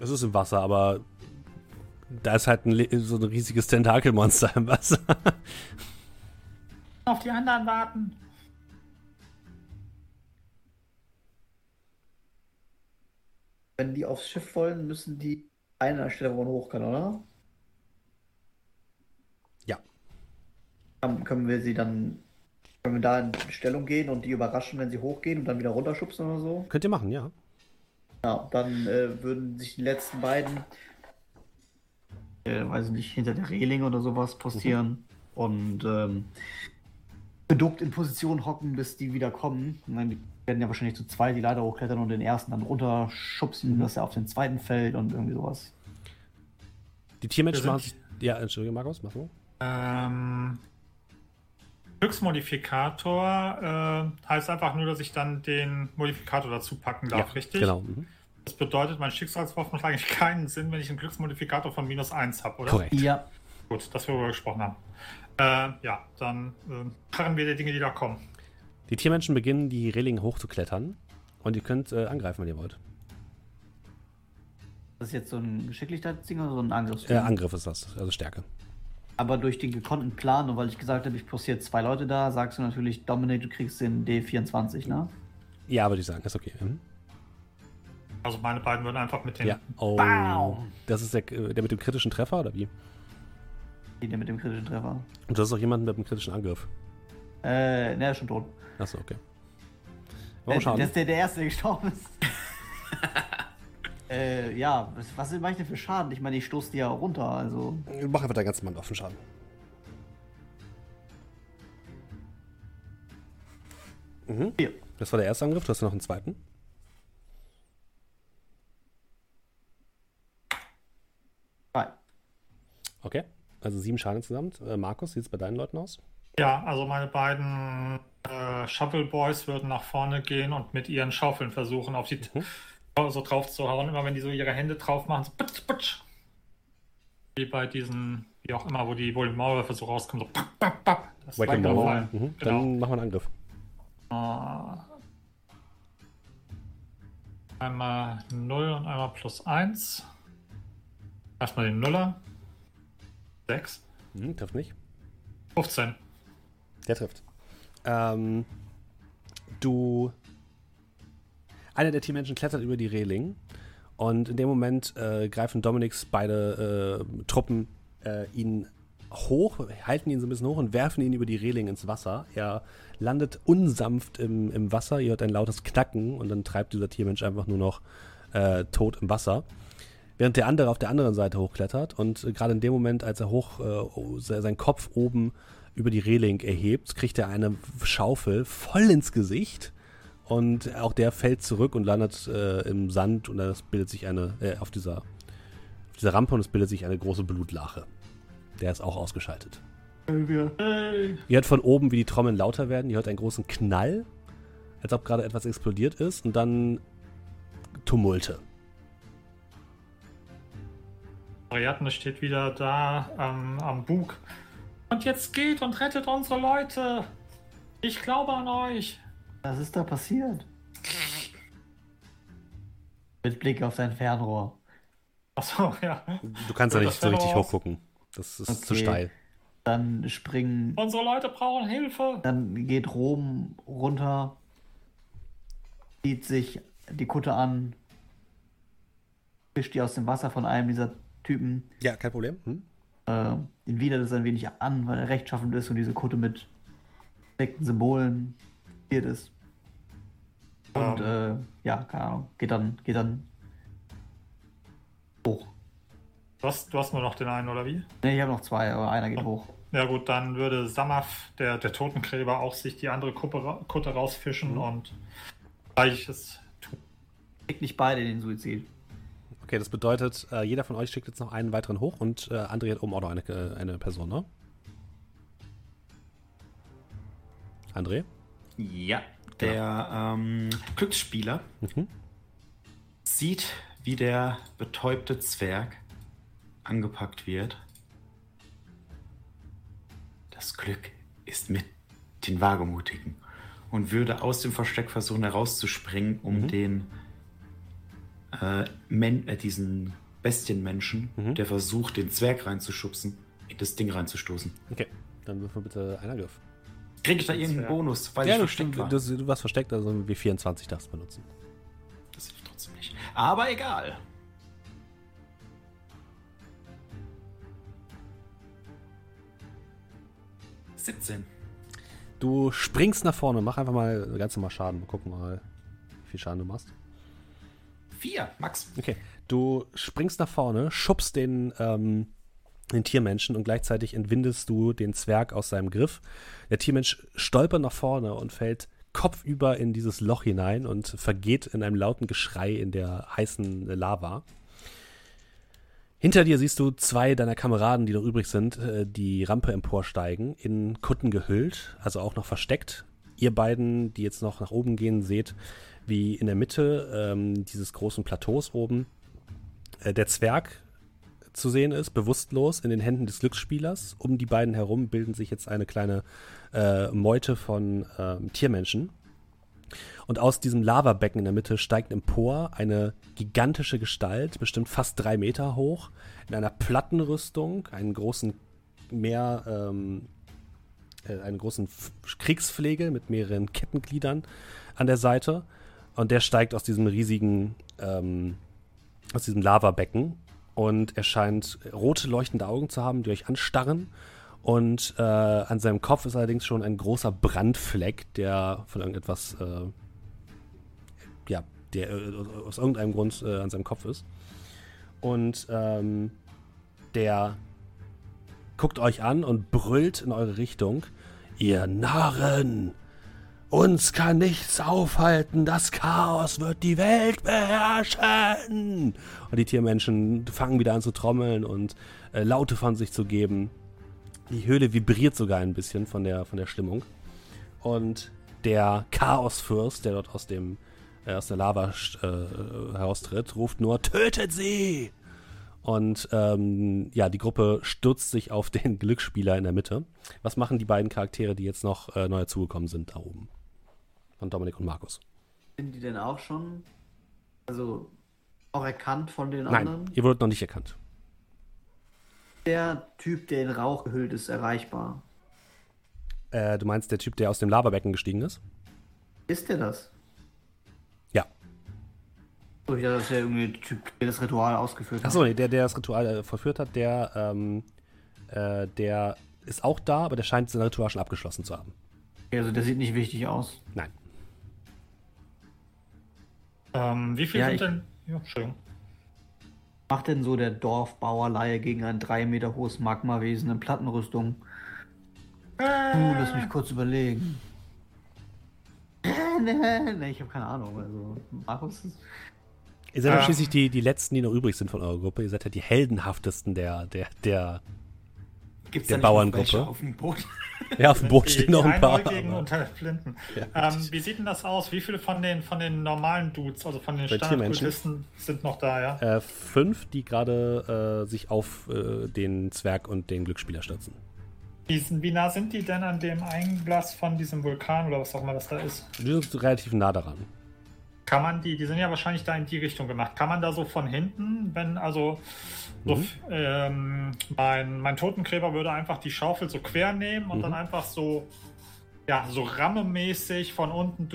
Speaker 1: Es ist im Wasser, aber da ist halt ein, so ein riesiges Tentakelmonster im Wasser.
Speaker 3: auf die anderen warten.
Speaker 2: Wenn die aufs Schiff wollen, müssen die eine an der Stelle, wo man hoch kann, oder?
Speaker 1: Ja.
Speaker 2: Dann können wir sie dann, können wir da in Stellung gehen und die überraschen, wenn sie hochgehen und dann wieder runterschubsen oder so?
Speaker 1: Könnt ihr machen, ja.
Speaker 2: Ja, dann äh, würden sich die letzten beiden, äh, weiß ich nicht, hinter der Reling oder sowas postieren. Mhm. Und ähm, beduckt in Position hocken, bis die wieder kommen. Und dann werden ja wahrscheinlich zu zwei die Leiter hochklettern und den ersten dann runterschubsen, mhm. dass er auf den zweiten fällt und irgendwie sowas.
Speaker 1: Die Tiermenschen machen sich. Ja, Entschuldige, Markus, mach mal.
Speaker 3: Ähm, Glücksmodifikator äh, heißt einfach nur, dass ich dann den Modifikator dazu packen darf, ja, richtig?
Speaker 1: Genau. Mhm.
Speaker 3: Das bedeutet, mein Schicksalswurf macht eigentlich keinen Sinn, wenn ich einen Glücksmodifikator von minus 1 habe, oder?
Speaker 1: Korrekt.
Speaker 2: Ja.
Speaker 3: Gut, dass wir darüber gesprochen haben. Äh, ja, dann äh, harren wir die Dinge, die da kommen.
Speaker 1: Die Tiermenschen beginnen, die Reling hochzuklettern. Und ihr könnt äh, angreifen, wenn ihr wollt.
Speaker 2: Das ist jetzt so ein Geschicklichkeitsding oder so ein Angriff?
Speaker 1: Äh, Angriff ist das, also Stärke.
Speaker 2: Aber durch den gekonnten Plan und weil ich gesagt habe, ich postiere zwei Leute da, sagst du natürlich, Dominate, du kriegst den D24, ne?
Speaker 1: Ja, würde ich sagen, ist okay. Mhm.
Speaker 3: Also meine beiden würden einfach mit den. Ja.
Speaker 1: Oh, Bam! Das ist der, der mit dem kritischen Treffer oder wie?
Speaker 2: Der mit dem kritischen Treffer.
Speaker 1: Und du hast auch jemanden mit einem kritischen Angriff.
Speaker 2: Äh, ne, er ist schon tot.
Speaker 1: Achso, okay.
Speaker 2: Warum äh, schauen? Das ist der, der Erste, der gestorben ist. äh, ja, was, was mache ich denn für Schaden? Ich meine, ich stoße die ja runter, also.
Speaker 1: Mach einfach deinen ganzen Mann offen Schaden. Mhm. Hier. Das war der erste Angriff, du hast noch einen zweiten.
Speaker 2: Drei.
Speaker 1: Okay. Also sieben Schaden insgesamt. Äh, Markus, sieht es bei deinen Leuten aus?
Speaker 3: Ja, also meine beiden äh, Shovel Boys würden nach vorne gehen und mit ihren Schaufeln versuchen, auf die mhm. So drauf zu hauen. Immer wenn die so ihre Hände drauf machen, so putsch, putsch. Wie bei diesen, wie auch immer, wo die, wo die Maulwürfe so rauskommen, so papp, papp, papp.
Speaker 1: Das Wake mhm. genau. Dann machen wir einen Angriff.
Speaker 3: Uh, einmal 0 und einmal plus 1. Erstmal den Nuller. 6.
Speaker 1: Hm, trifft nicht.
Speaker 3: 15.
Speaker 1: Der trifft. Ähm, du. Einer der Teammenschen klettert über die Reling und in dem Moment äh, greifen Dominiks beide äh, Truppen äh, ihn hoch, halten ihn so ein bisschen hoch und werfen ihn über die Reling ins Wasser. Er landet unsanft im, im Wasser, ihr hört ein lautes Knacken und dann treibt dieser Tiermensch einfach nur noch äh, tot im Wasser. Während der andere auf der anderen Seite hochklettert und äh, gerade in dem Moment, als er hoch äh, seinen Kopf oben über die Reling erhebt, kriegt er eine Schaufel voll ins Gesicht und auch der fällt zurück und landet äh, im Sand und es bildet sich eine äh, auf dieser auf dieser Rampe und es bildet sich eine große Blutlache. Der ist auch ausgeschaltet. Hey. Ihr hört von oben, wie die Trommeln lauter werden. Ihr hört einen großen Knall, als ob gerade etwas explodiert ist und dann Tumulte.
Speaker 3: Ariadne steht wieder da ähm, am Bug. Und jetzt geht und rettet unsere Leute. Ich glaube an euch.
Speaker 2: Was ist da passiert? Mit Blick auf sein Fernrohr.
Speaker 3: Achso, ja.
Speaker 1: Du kannst da nicht so richtig hochgucken. Das ist okay. zu steil.
Speaker 2: Dann springen.
Speaker 3: Unsere Leute brauchen Hilfe.
Speaker 2: Dann geht Rom runter, zieht sich die Kutte an, fischt die aus dem Wasser von einem dieser Typen.
Speaker 1: Ja, kein Problem. Hm?
Speaker 2: Äh, ihn widert es ein wenig an, weil er rechtschaffend ist und diese Kutte mit verdeckten Symbolen hier ist. Und um. äh, ja, keine Ahnung, geht dann, geht dann hoch.
Speaker 3: Du hast, du hast nur noch den einen, oder wie?
Speaker 2: Ne, ich habe noch zwei, aber einer geht hoch.
Speaker 3: Ja gut, dann würde Samaf, der, der Totengräber, auch sich die andere Kuppe, Kutte rausfischen mhm. und gleiches
Speaker 2: tun. Schickt nicht beide in den Suizid.
Speaker 1: Okay, das bedeutet, äh, jeder von euch schickt jetzt noch einen weiteren hoch und äh, André hat oben auch noch eine, äh, eine Person, ne? André?
Speaker 4: Ja, der ähm, Glücksspieler mhm. sieht, wie der betäubte Zwerg angepackt wird. Das Glück ist mit den Wagemutigen und würde aus dem Versteck versuchen herauszuspringen, um mhm. den äh, äh, diesen Bestienmenschen, mhm. der versucht, den Zwerg reinzuschubsen, in das Ding reinzustoßen.
Speaker 1: Okay, dann würfel bitte einer Griff.
Speaker 4: Krieg ich da irgendeinen Bonus,
Speaker 1: weil ja, ich versteckt war? Du, du warst versteckt, also W24 darfst du benutzen.
Speaker 4: Das hilft trotzdem nicht. Aber egal. Siebzehn.
Speaker 1: Du springst nach vorne, mach einfach mal ganz normal Schaden. Mal gucken mal, wie viel Schaden du machst.
Speaker 4: Vier, Max.
Speaker 1: Okay. Du springst nach vorne, schubst den, ähm, den Tiermenschen und gleichzeitig entwindest du den Zwerg aus seinem Griff. Der Tiermensch stolpert nach vorne und fällt kopfüber in dieses Loch hinein und vergeht in einem lauten Geschrei in der heißen Lava. Hinter dir siehst du zwei deiner Kameraden, die noch übrig sind, äh, die Rampe emporsteigen, in Kutten gehüllt, also auch noch versteckt. Ihr beiden, die jetzt noch nach oben gehen, seht, wie in der Mitte ähm, dieses großen Plateaus oben äh, der Zwerg zu sehen ist, bewusstlos in den Händen des Glücksspielers. Um die beiden herum bilden sich jetzt eine kleine äh, Meute von äh, Tiermenschen. Und aus diesem Lavabecken in der Mitte steigt empor eine gigantische Gestalt, bestimmt fast drei Meter hoch, in einer Plattenrüstung, einen großen Meer, ähm, äh, einen großen Kriegspflege mit mehreren Kettengliedern an der Seite und der steigt aus diesem riesigen, ähm, aus diesem Lavabecken. Und er scheint rote leuchtende Augen zu haben, die euch anstarren. Und äh, an seinem Kopf ist allerdings schon ein großer Brandfleck, der von irgendetwas, äh, ja, der äh, aus irgendeinem Grund äh, an seinem Kopf ist. Und ähm, der guckt euch an und brüllt in eure Richtung. Ihr Narren! Uns kann nichts aufhalten, das Chaos wird die Welt beherrschen. Und die Tiermenschen fangen wieder an zu trommeln und äh, Laute von sich zu geben. Die Höhle vibriert sogar ein bisschen von der, von der Stimmung. Und der Chaosfürst, der dort aus, dem, äh, aus der Lava äh, heraustritt, ruft nur: Tötet sie! Und ähm, ja, die Gruppe stürzt sich auf den Glücksspieler in der Mitte. Was machen die beiden Charaktere, die jetzt noch äh, neu dazugekommen sind, da oben? Von Dominik und Markus.
Speaker 2: Sind die denn auch schon, also auch erkannt von den
Speaker 1: Nein,
Speaker 2: anderen?
Speaker 1: ihr wurdet noch nicht erkannt.
Speaker 2: Der Typ, der in Rauch gehüllt ist, erreichbar.
Speaker 1: Äh, du meinst der Typ, der aus dem Lavabecken gestiegen ist?
Speaker 2: Ist der das?
Speaker 1: Ja.
Speaker 2: So, ich dachte, das wäre irgendwie der Typ, der das Ritual ausgeführt hat.
Speaker 1: Achso, nee, der, der das Ritual äh, vollführt hat, der, ähm, äh, der ist auch da, aber der scheint sein Ritual schon abgeschlossen zu haben.
Speaker 2: Also der sieht nicht wichtig aus.
Speaker 1: Nein.
Speaker 3: Ähm, wie viel ja, sind denn. Ja, Entschuldigung.
Speaker 2: Macht denn so der Dorfbauerleihe gegen ein drei Meter hohes Magmawesen in Plattenrüstung? Äh. Uh, lass mich kurz überlegen. nee, nee, ich habe keine Ahnung. Also, Markus ist.
Speaker 1: Ihr seid ja schließlich die, die letzten, die noch übrig sind von eurer Gruppe. Ihr seid ja die heldenhaftesten der, der, der Gibt's der Bauerngruppe.
Speaker 3: Auf dem Boot?
Speaker 1: Ja, auf dem Boot stehen noch ein paar.
Speaker 3: Unter Flinten. Ja, ähm, wie sieht denn das aus? Wie viele von den, von den normalen Dudes, also von den Standardkultisten, sind noch da, ja?
Speaker 1: Äh, fünf, die gerade äh, sich auf äh, den Zwerg und den Glücksspieler stürzen.
Speaker 3: Wie, wie, nah sind die denn an dem Einblass von diesem Vulkan oder was auch immer das da ist?
Speaker 1: Die sind relativ nah daran.
Speaker 3: Kann man die, die sind ja wahrscheinlich da in die Richtung gemacht. Kann man da so von hinten, wenn, also, so, mhm. ähm, mein, mein Totengräber würde einfach die Schaufel so quer nehmen und mhm. dann einfach so, ja, so rammemäßig von unten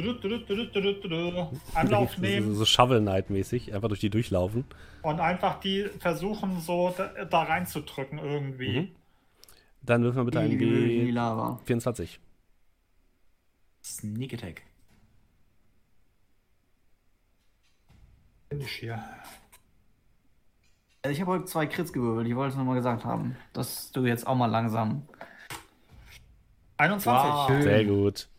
Speaker 3: Anlauf nehmen.
Speaker 1: So, so Shovel Knight-mäßig, einfach durch die durchlaufen.
Speaker 3: Und einfach die versuchen so da, da reinzudrücken irgendwie. Mhm.
Speaker 1: Dann würfen wir bitte ein
Speaker 2: W24.
Speaker 4: Sneak Attack.
Speaker 3: Bin ich hier.
Speaker 2: Ich habe heute zwei Crits gewürfelt, ich wollte es nochmal gesagt haben, dass du jetzt auch mal langsam.
Speaker 3: 21. Wow.
Speaker 1: Sehr gut.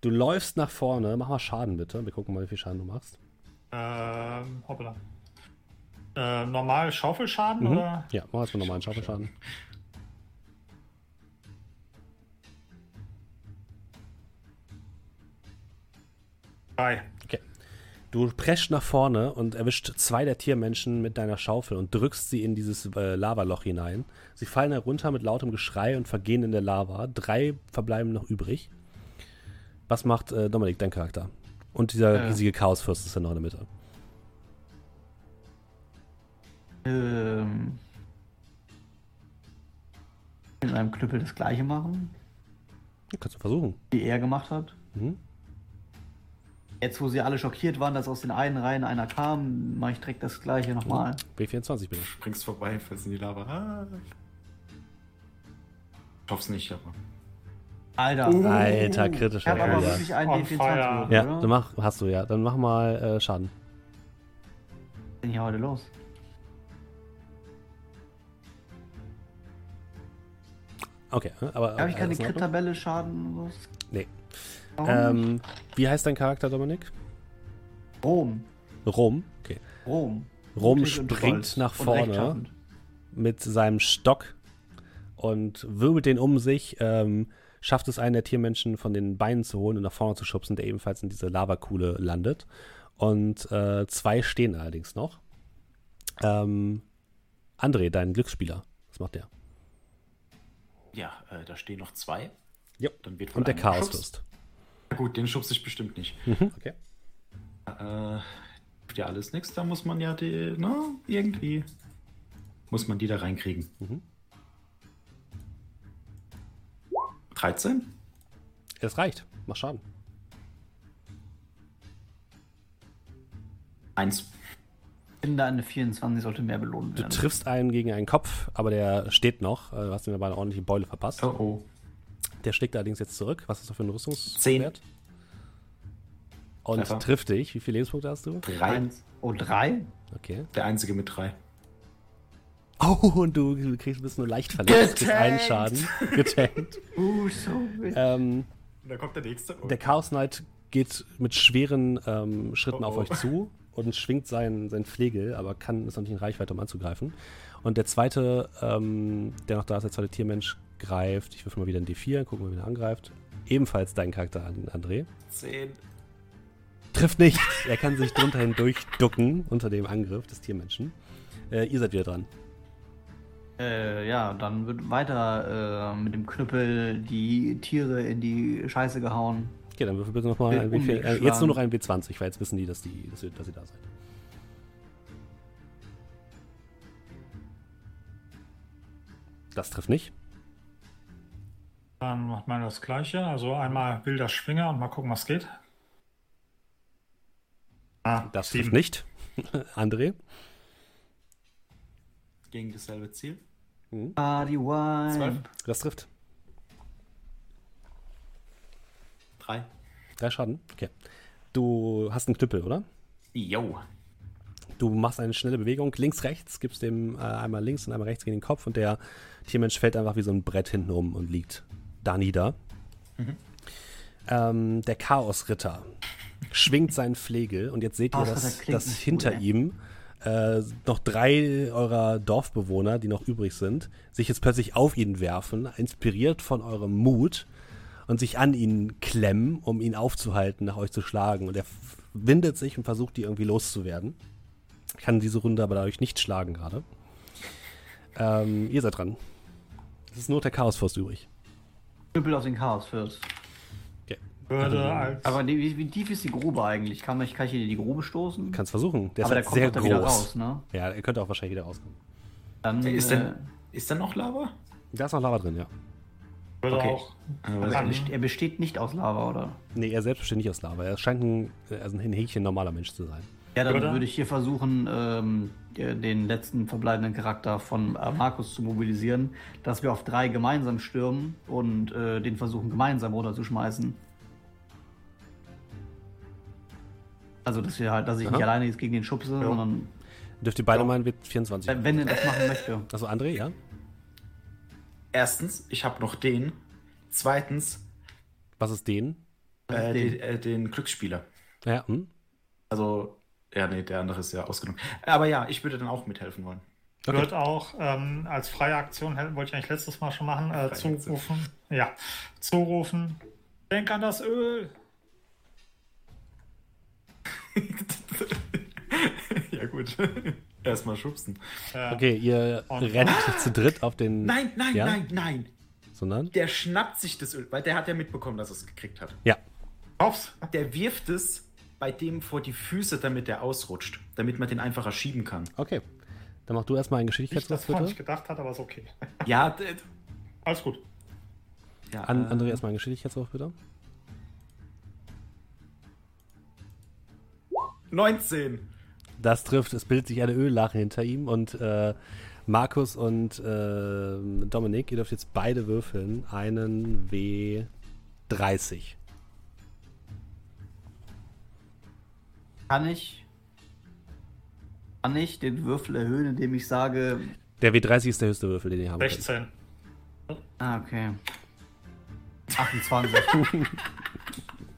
Speaker 1: Du läufst nach vorne, mach mal Schaden bitte. Wir gucken mal, wie viel Schaden du machst.
Speaker 3: Ähm, hoppla. Äh, normal Schaufelschaden mhm. oder?
Speaker 1: Ja, mach erstmal normalen Schaufelschaden.
Speaker 3: Drei.
Speaker 1: Du preschst nach vorne und erwischt zwei der Tiermenschen mit deiner Schaufel und drückst sie in dieses äh, Lavaloch hinein. Sie fallen herunter mit lautem Geschrei und vergehen in der Lava. Drei verbleiben noch übrig. Was macht äh, Dominik, dein Charakter? Und dieser äh. riesige Chaosfürst ist ja noch in der Mitte.
Speaker 2: Ähm. In einem Knüppel das gleiche machen.
Speaker 1: Ja, kannst du versuchen.
Speaker 2: Wie er gemacht hat. Mhm. Jetzt, wo sie alle schockiert waren, dass aus den einen Reihen einer kam, mache ich direkt das gleiche nochmal.
Speaker 1: B24 bitte.
Speaker 4: Springst vorbei, fällst in die Lava. Ah. Ich hoffe es nicht, aber.
Speaker 2: Alter.
Speaker 1: Uh, Alter, kritischer
Speaker 2: Ich habe aber wirklich einen D24
Speaker 1: Ja, oder? mach, hast du ja. Dann mach mal äh, Schaden.
Speaker 2: Was ist denn hier heute los?
Speaker 1: Okay, aber.
Speaker 2: Habe ich keine Crit-Tabelle Schaden?
Speaker 1: Nee. Ähm, wie heißt dein Charakter, Dominik?
Speaker 2: Rom.
Speaker 1: Rom, okay.
Speaker 2: Rom.
Speaker 1: Rom springt nach vorne mit seinem Stock und wirbelt den um sich, ähm, schafft es einen der Tiermenschen von den Beinen zu holen und nach vorne zu schubsen, der ebenfalls in diese Lavakuhle landet. Und äh, zwei stehen allerdings noch. Ähm, André, dein Glücksspieler, was macht der?
Speaker 4: Ja, äh, da stehen noch zwei.
Speaker 1: Ja. Dann wird und der Chaosfürst.
Speaker 4: Gut, den schubse ich bestimmt nicht.
Speaker 1: Mhm, okay.
Speaker 4: Äh, ja alles nichts, da muss man ja die, na, ne, irgendwie muss man die da reinkriegen. Mhm. 13?
Speaker 1: Es reicht. Mach Schaden.
Speaker 4: Eins.
Speaker 2: Ich finde, eine 24 sollte mehr belohnt werden.
Speaker 1: Du triffst einen gegen einen Kopf, aber der steht noch. Du hast ihm aber eine ordentliche Beule verpasst.
Speaker 4: Oh oh.
Speaker 1: Der schlägt allerdings jetzt zurück. Was ist das für ein Rüstungswert?
Speaker 4: Zehn.
Speaker 1: Und Treffer. trifft dich. Wie viele Lebenspunkte hast du?
Speaker 2: Drei. Oh, drei?
Speaker 1: Okay.
Speaker 4: Der einzige mit drei.
Speaker 1: Oh, und du kriegst, bist nur leicht verletzt. Kriegst einen Schaden. Getankt.
Speaker 2: uh, so
Speaker 1: ähm,
Speaker 3: Da kommt der nächste.
Speaker 1: Oh. Der Chaos Knight geht mit schweren ähm, Schritten oh, oh. auf euch zu und schwingt sein, sein Pflegel, aber kann ist noch nicht in Reichweite, um anzugreifen. Und der zweite, ähm, der noch da ist, der zweite Tiermensch, greift. Ich würfel mal wieder ein D4, gucken, mal, wie er angreift. Ebenfalls dein Charakter an, André.
Speaker 4: 10.
Speaker 1: Trifft nicht. er kann sich drunter hindurch ducken unter dem Angriff des Tiermenschen. Äh, ihr seid wieder dran.
Speaker 2: Äh, ja, dann wird weiter äh, mit dem Knüppel die Tiere in die Scheiße gehauen.
Speaker 1: Okay, dann würfel bitte nochmal ein W4. Äh, jetzt nur noch ein W20, weil jetzt wissen die, dass, die, dass, ihr, dass ihr da seid. Das trifft nicht.
Speaker 3: Dann macht man das gleiche. Also einmal wilder Schwinger und mal gucken, was geht.
Speaker 1: Ah, das trifft nicht. André?
Speaker 4: Gegen dasselbe Ziel.
Speaker 2: Mhm. Party Wine. 12.
Speaker 1: Das trifft.
Speaker 4: Drei.
Speaker 1: Drei Schaden? Okay. Du hast einen Knüppel, oder?
Speaker 4: Jo.
Speaker 1: Du machst eine schnelle Bewegung, links, rechts, gibst dem äh, einmal links und einmal rechts gegen den Kopf und der Tiermensch fällt einfach wie so ein Brett hinten um und liegt da nieder. Mhm. Ähm, der Chaosritter schwingt seinen Flegel und jetzt seht ihr, dass, dass hinter ihm äh, noch drei eurer Dorfbewohner, die noch übrig sind, sich jetzt plötzlich auf ihn werfen, inspiriert von eurem Mut und sich an ihn klemmen, um ihn aufzuhalten, nach euch zu schlagen. Und er windet sich und versucht, die irgendwie loszuwerden. Kann diese Runde aber dadurch nicht schlagen gerade. Ähm, ihr seid dran. Es ist nur der Chaosfürst übrig.
Speaker 2: Knüppel auf den Chaosfürst.
Speaker 3: Würde als
Speaker 2: Aber die, wie, wie tief ist die Grube eigentlich? Kann, ich, kann ich hier in die Grube stoßen?
Speaker 1: Kannst versuchen. Der
Speaker 2: Aber der
Speaker 1: ist
Speaker 2: kommt
Speaker 1: halt
Speaker 2: doch
Speaker 1: sehr
Speaker 2: da
Speaker 1: groß.
Speaker 2: wieder raus, ne?
Speaker 1: Ja, er könnte auch wahrscheinlich wieder rauskommen.
Speaker 2: Dann,
Speaker 4: Ist
Speaker 2: äh,
Speaker 4: denn, ist da noch Lava?
Speaker 1: Da ist noch Lava drin, ja.
Speaker 3: würde
Speaker 4: okay.
Speaker 3: auch
Speaker 2: aber er,
Speaker 3: dann,
Speaker 2: best- er besteht nicht aus Lava, oder?
Speaker 1: Nee, er selbst besteht nicht aus Lava. Er scheint ein, also ein Häkchen normaler Mensch zu sein.
Speaker 2: Ja, dann
Speaker 3: Oder?
Speaker 2: würde ich hier versuchen, ähm, den letzten verbleibenden Charakter von äh, Markus zu mobilisieren, dass wir auf drei gemeinsam stürmen und äh, den versuchen gemeinsam runterzuschmeißen. Also, dass wir halt, dass ich
Speaker 1: Aha.
Speaker 2: nicht alleine jetzt gegen den schubse, sondern
Speaker 1: Dürft ihr beide mal wird 24.
Speaker 2: äh, wenn er das machen möchte.
Speaker 1: Also André, ja?
Speaker 4: Erstens, ich habe noch den. Zweitens,
Speaker 1: Was ist den?
Speaker 4: äh,
Speaker 2: den?
Speaker 4: den, äh, den Glücksspieler.
Speaker 1: Ja, hm?
Speaker 4: Also, ja, nee, der andere ist ja ausgenommen. Aber ja, ich würde dann auch mithelfen wollen.
Speaker 1: Okay.
Speaker 3: wird auch ähm, als freie Aktion, wollte ich eigentlich letztes Mal schon machen, äh, zurufen. Ja, zurufen. Denk an das Öl.
Speaker 4: ja, gut. Erstmal schubsen.
Speaker 3: Äh,
Speaker 1: Okay, ihr
Speaker 3: Und-
Speaker 1: rennt zu dritt auf den.
Speaker 4: Nein, nein,
Speaker 1: Ja?
Speaker 4: nein, nein.
Speaker 1: Sondern?
Speaker 4: Der schnappt sich das Öl, weil der hat ja mitbekommen, dass er es gekriegt hat.
Speaker 1: Ja.
Speaker 3: Hops.
Speaker 4: Der wirft es bei dem vor die Füße, damit er ausrutscht. Damit man den einfacher schieben kann.
Speaker 1: Okay. Dann mach du erstmal einen Geschicklichkeitswurf, bitte.
Speaker 3: nicht gedacht hat, aber ist okay.
Speaker 4: Ja,
Speaker 3: Alles gut.
Speaker 4: ja
Speaker 1: An,
Speaker 4: äh,
Speaker 1: André erstmal einen Geschicklichkeitswurf, bitte.
Speaker 4: 19.
Speaker 1: Das trifft, es bildet sich eine Öllache hinter ihm und äh, Markus und äh, Dominik, ihr dürft jetzt beide würfeln. Einen W30.
Speaker 2: Kann ich, kann ich den Würfel erhöhen, indem ich sage,
Speaker 1: Der W30 ist der höchste Würfel, den ihr haben könnt.
Speaker 3: 16.
Speaker 2: ah, okay. 28.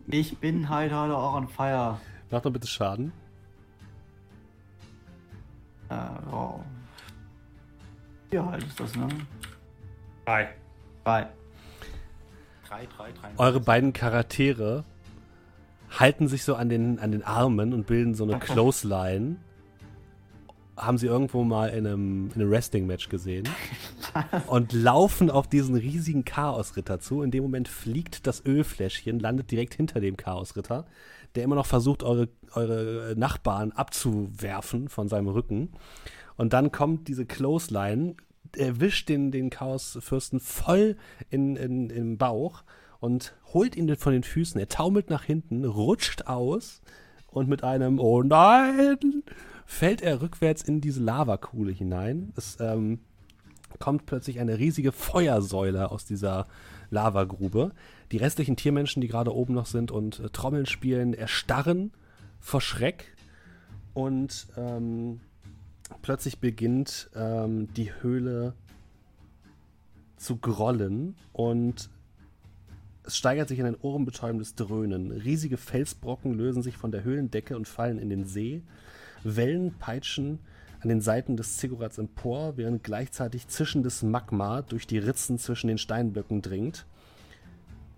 Speaker 2: ich bin halt heute auch on fire.
Speaker 1: Mach doch bitte Schaden.
Speaker 2: Äh, oh. Ja, halt ist das, ne?
Speaker 3: Drei.
Speaker 2: Drei.
Speaker 4: 3, 3, 3.
Speaker 1: Eure beiden Charaktere halten sich so an den, an den Armen und bilden so eine Clothesline. Haben sie irgendwo mal in einem, in einem Wrestling-Match gesehen. und laufen auf diesen riesigen Chaosritter zu. In dem Moment fliegt das Ölfläschchen, landet direkt hinter dem Chaosritter, der immer noch versucht, eure, eure Nachbarn abzuwerfen von seinem Rücken. Und dann kommt diese Clothesline, erwischt den, den Chaosfürsten voll in, in, im Bauch und holt ihn von den Füßen. Er taumelt nach hinten, rutscht aus und mit einem Oh nein fällt er rückwärts in diese Lavakuhle hinein. Es ähm, kommt plötzlich eine riesige Feuersäule aus dieser Lavagrube. Die restlichen Tiermenschen, die gerade oben noch sind und äh, Trommeln spielen, erstarren vor Schreck und ähm, plötzlich beginnt ähm, die Höhle zu grollen und es steigert sich in ein ohrenbetäubendes Dröhnen. Riesige Felsbrocken lösen sich von der Höhlendecke und fallen in den See. Wellen peitschen an den Seiten des Ziggurats empor, während gleichzeitig zischendes Magma durch die Ritzen zwischen den Steinblöcken dringt.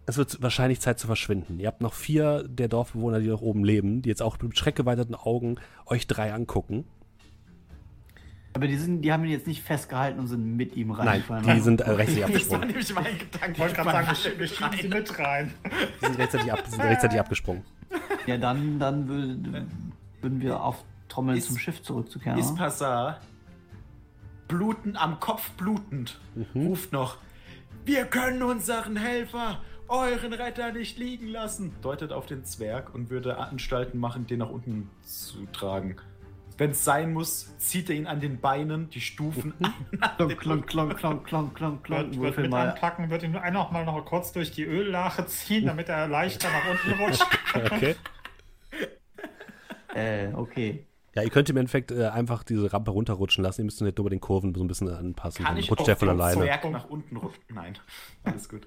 Speaker 1: Es wird wahrscheinlich Zeit zu verschwinden. Ihr habt noch vier der Dorfbewohner, die noch oben leben, die jetzt auch mit schreckgeweiterten Augen euch drei angucken.
Speaker 2: Aber die, sind, die haben ihn jetzt nicht festgehalten und sind mit ihm
Speaker 1: Nein,
Speaker 2: reingefallen.
Speaker 1: die sind äh, rechtzeitig
Speaker 4: Das war
Speaker 1: abgesprungen.
Speaker 4: nämlich mein Gedanke.
Speaker 3: Ich wollte gerade sagen, wir, schieben sie mit rein.
Speaker 1: Die sind rechtzeitig, ab, sind rechtzeitig abgesprungen.
Speaker 2: Ja, dann, dann würd, würden wir auf Trommeln
Speaker 4: Ist-
Speaker 2: zum Schiff zurückzukehren.
Speaker 4: Ist? Passar, bluten, am Kopf blutend, ruft noch: Wir können unseren Helfer, euren Retter nicht liegen lassen. Deutet auf den Zwerg und würde Anstalten machen, den nach unten zu tragen. Wenn es sein muss, zieht er ihn an den Beinen, die Stufen an.
Speaker 2: Klonk, klonk, klonk, klonk, klonk, klonk, klonk.
Speaker 3: Wird, wird mit
Speaker 2: mal.
Speaker 3: anpacken, wird ihn einfach mal noch kurz durch die Öllache ziehen, damit er leichter nach unten rutscht.
Speaker 1: Okay.
Speaker 2: Äh, okay.
Speaker 1: Ja, ihr könnt im Endeffekt äh, einfach diese Rampe runterrutschen lassen. Ihr müsst nicht nur bei den Kurven so ein bisschen anpassen.
Speaker 4: Kann
Speaker 1: Dann
Speaker 4: ich
Speaker 1: rutscht
Speaker 4: auf
Speaker 1: der von
Speaker 4: den
Speaker 1: alleine.
Speaker 4: Zwerg nach unten rutschen? Nein, alles gut.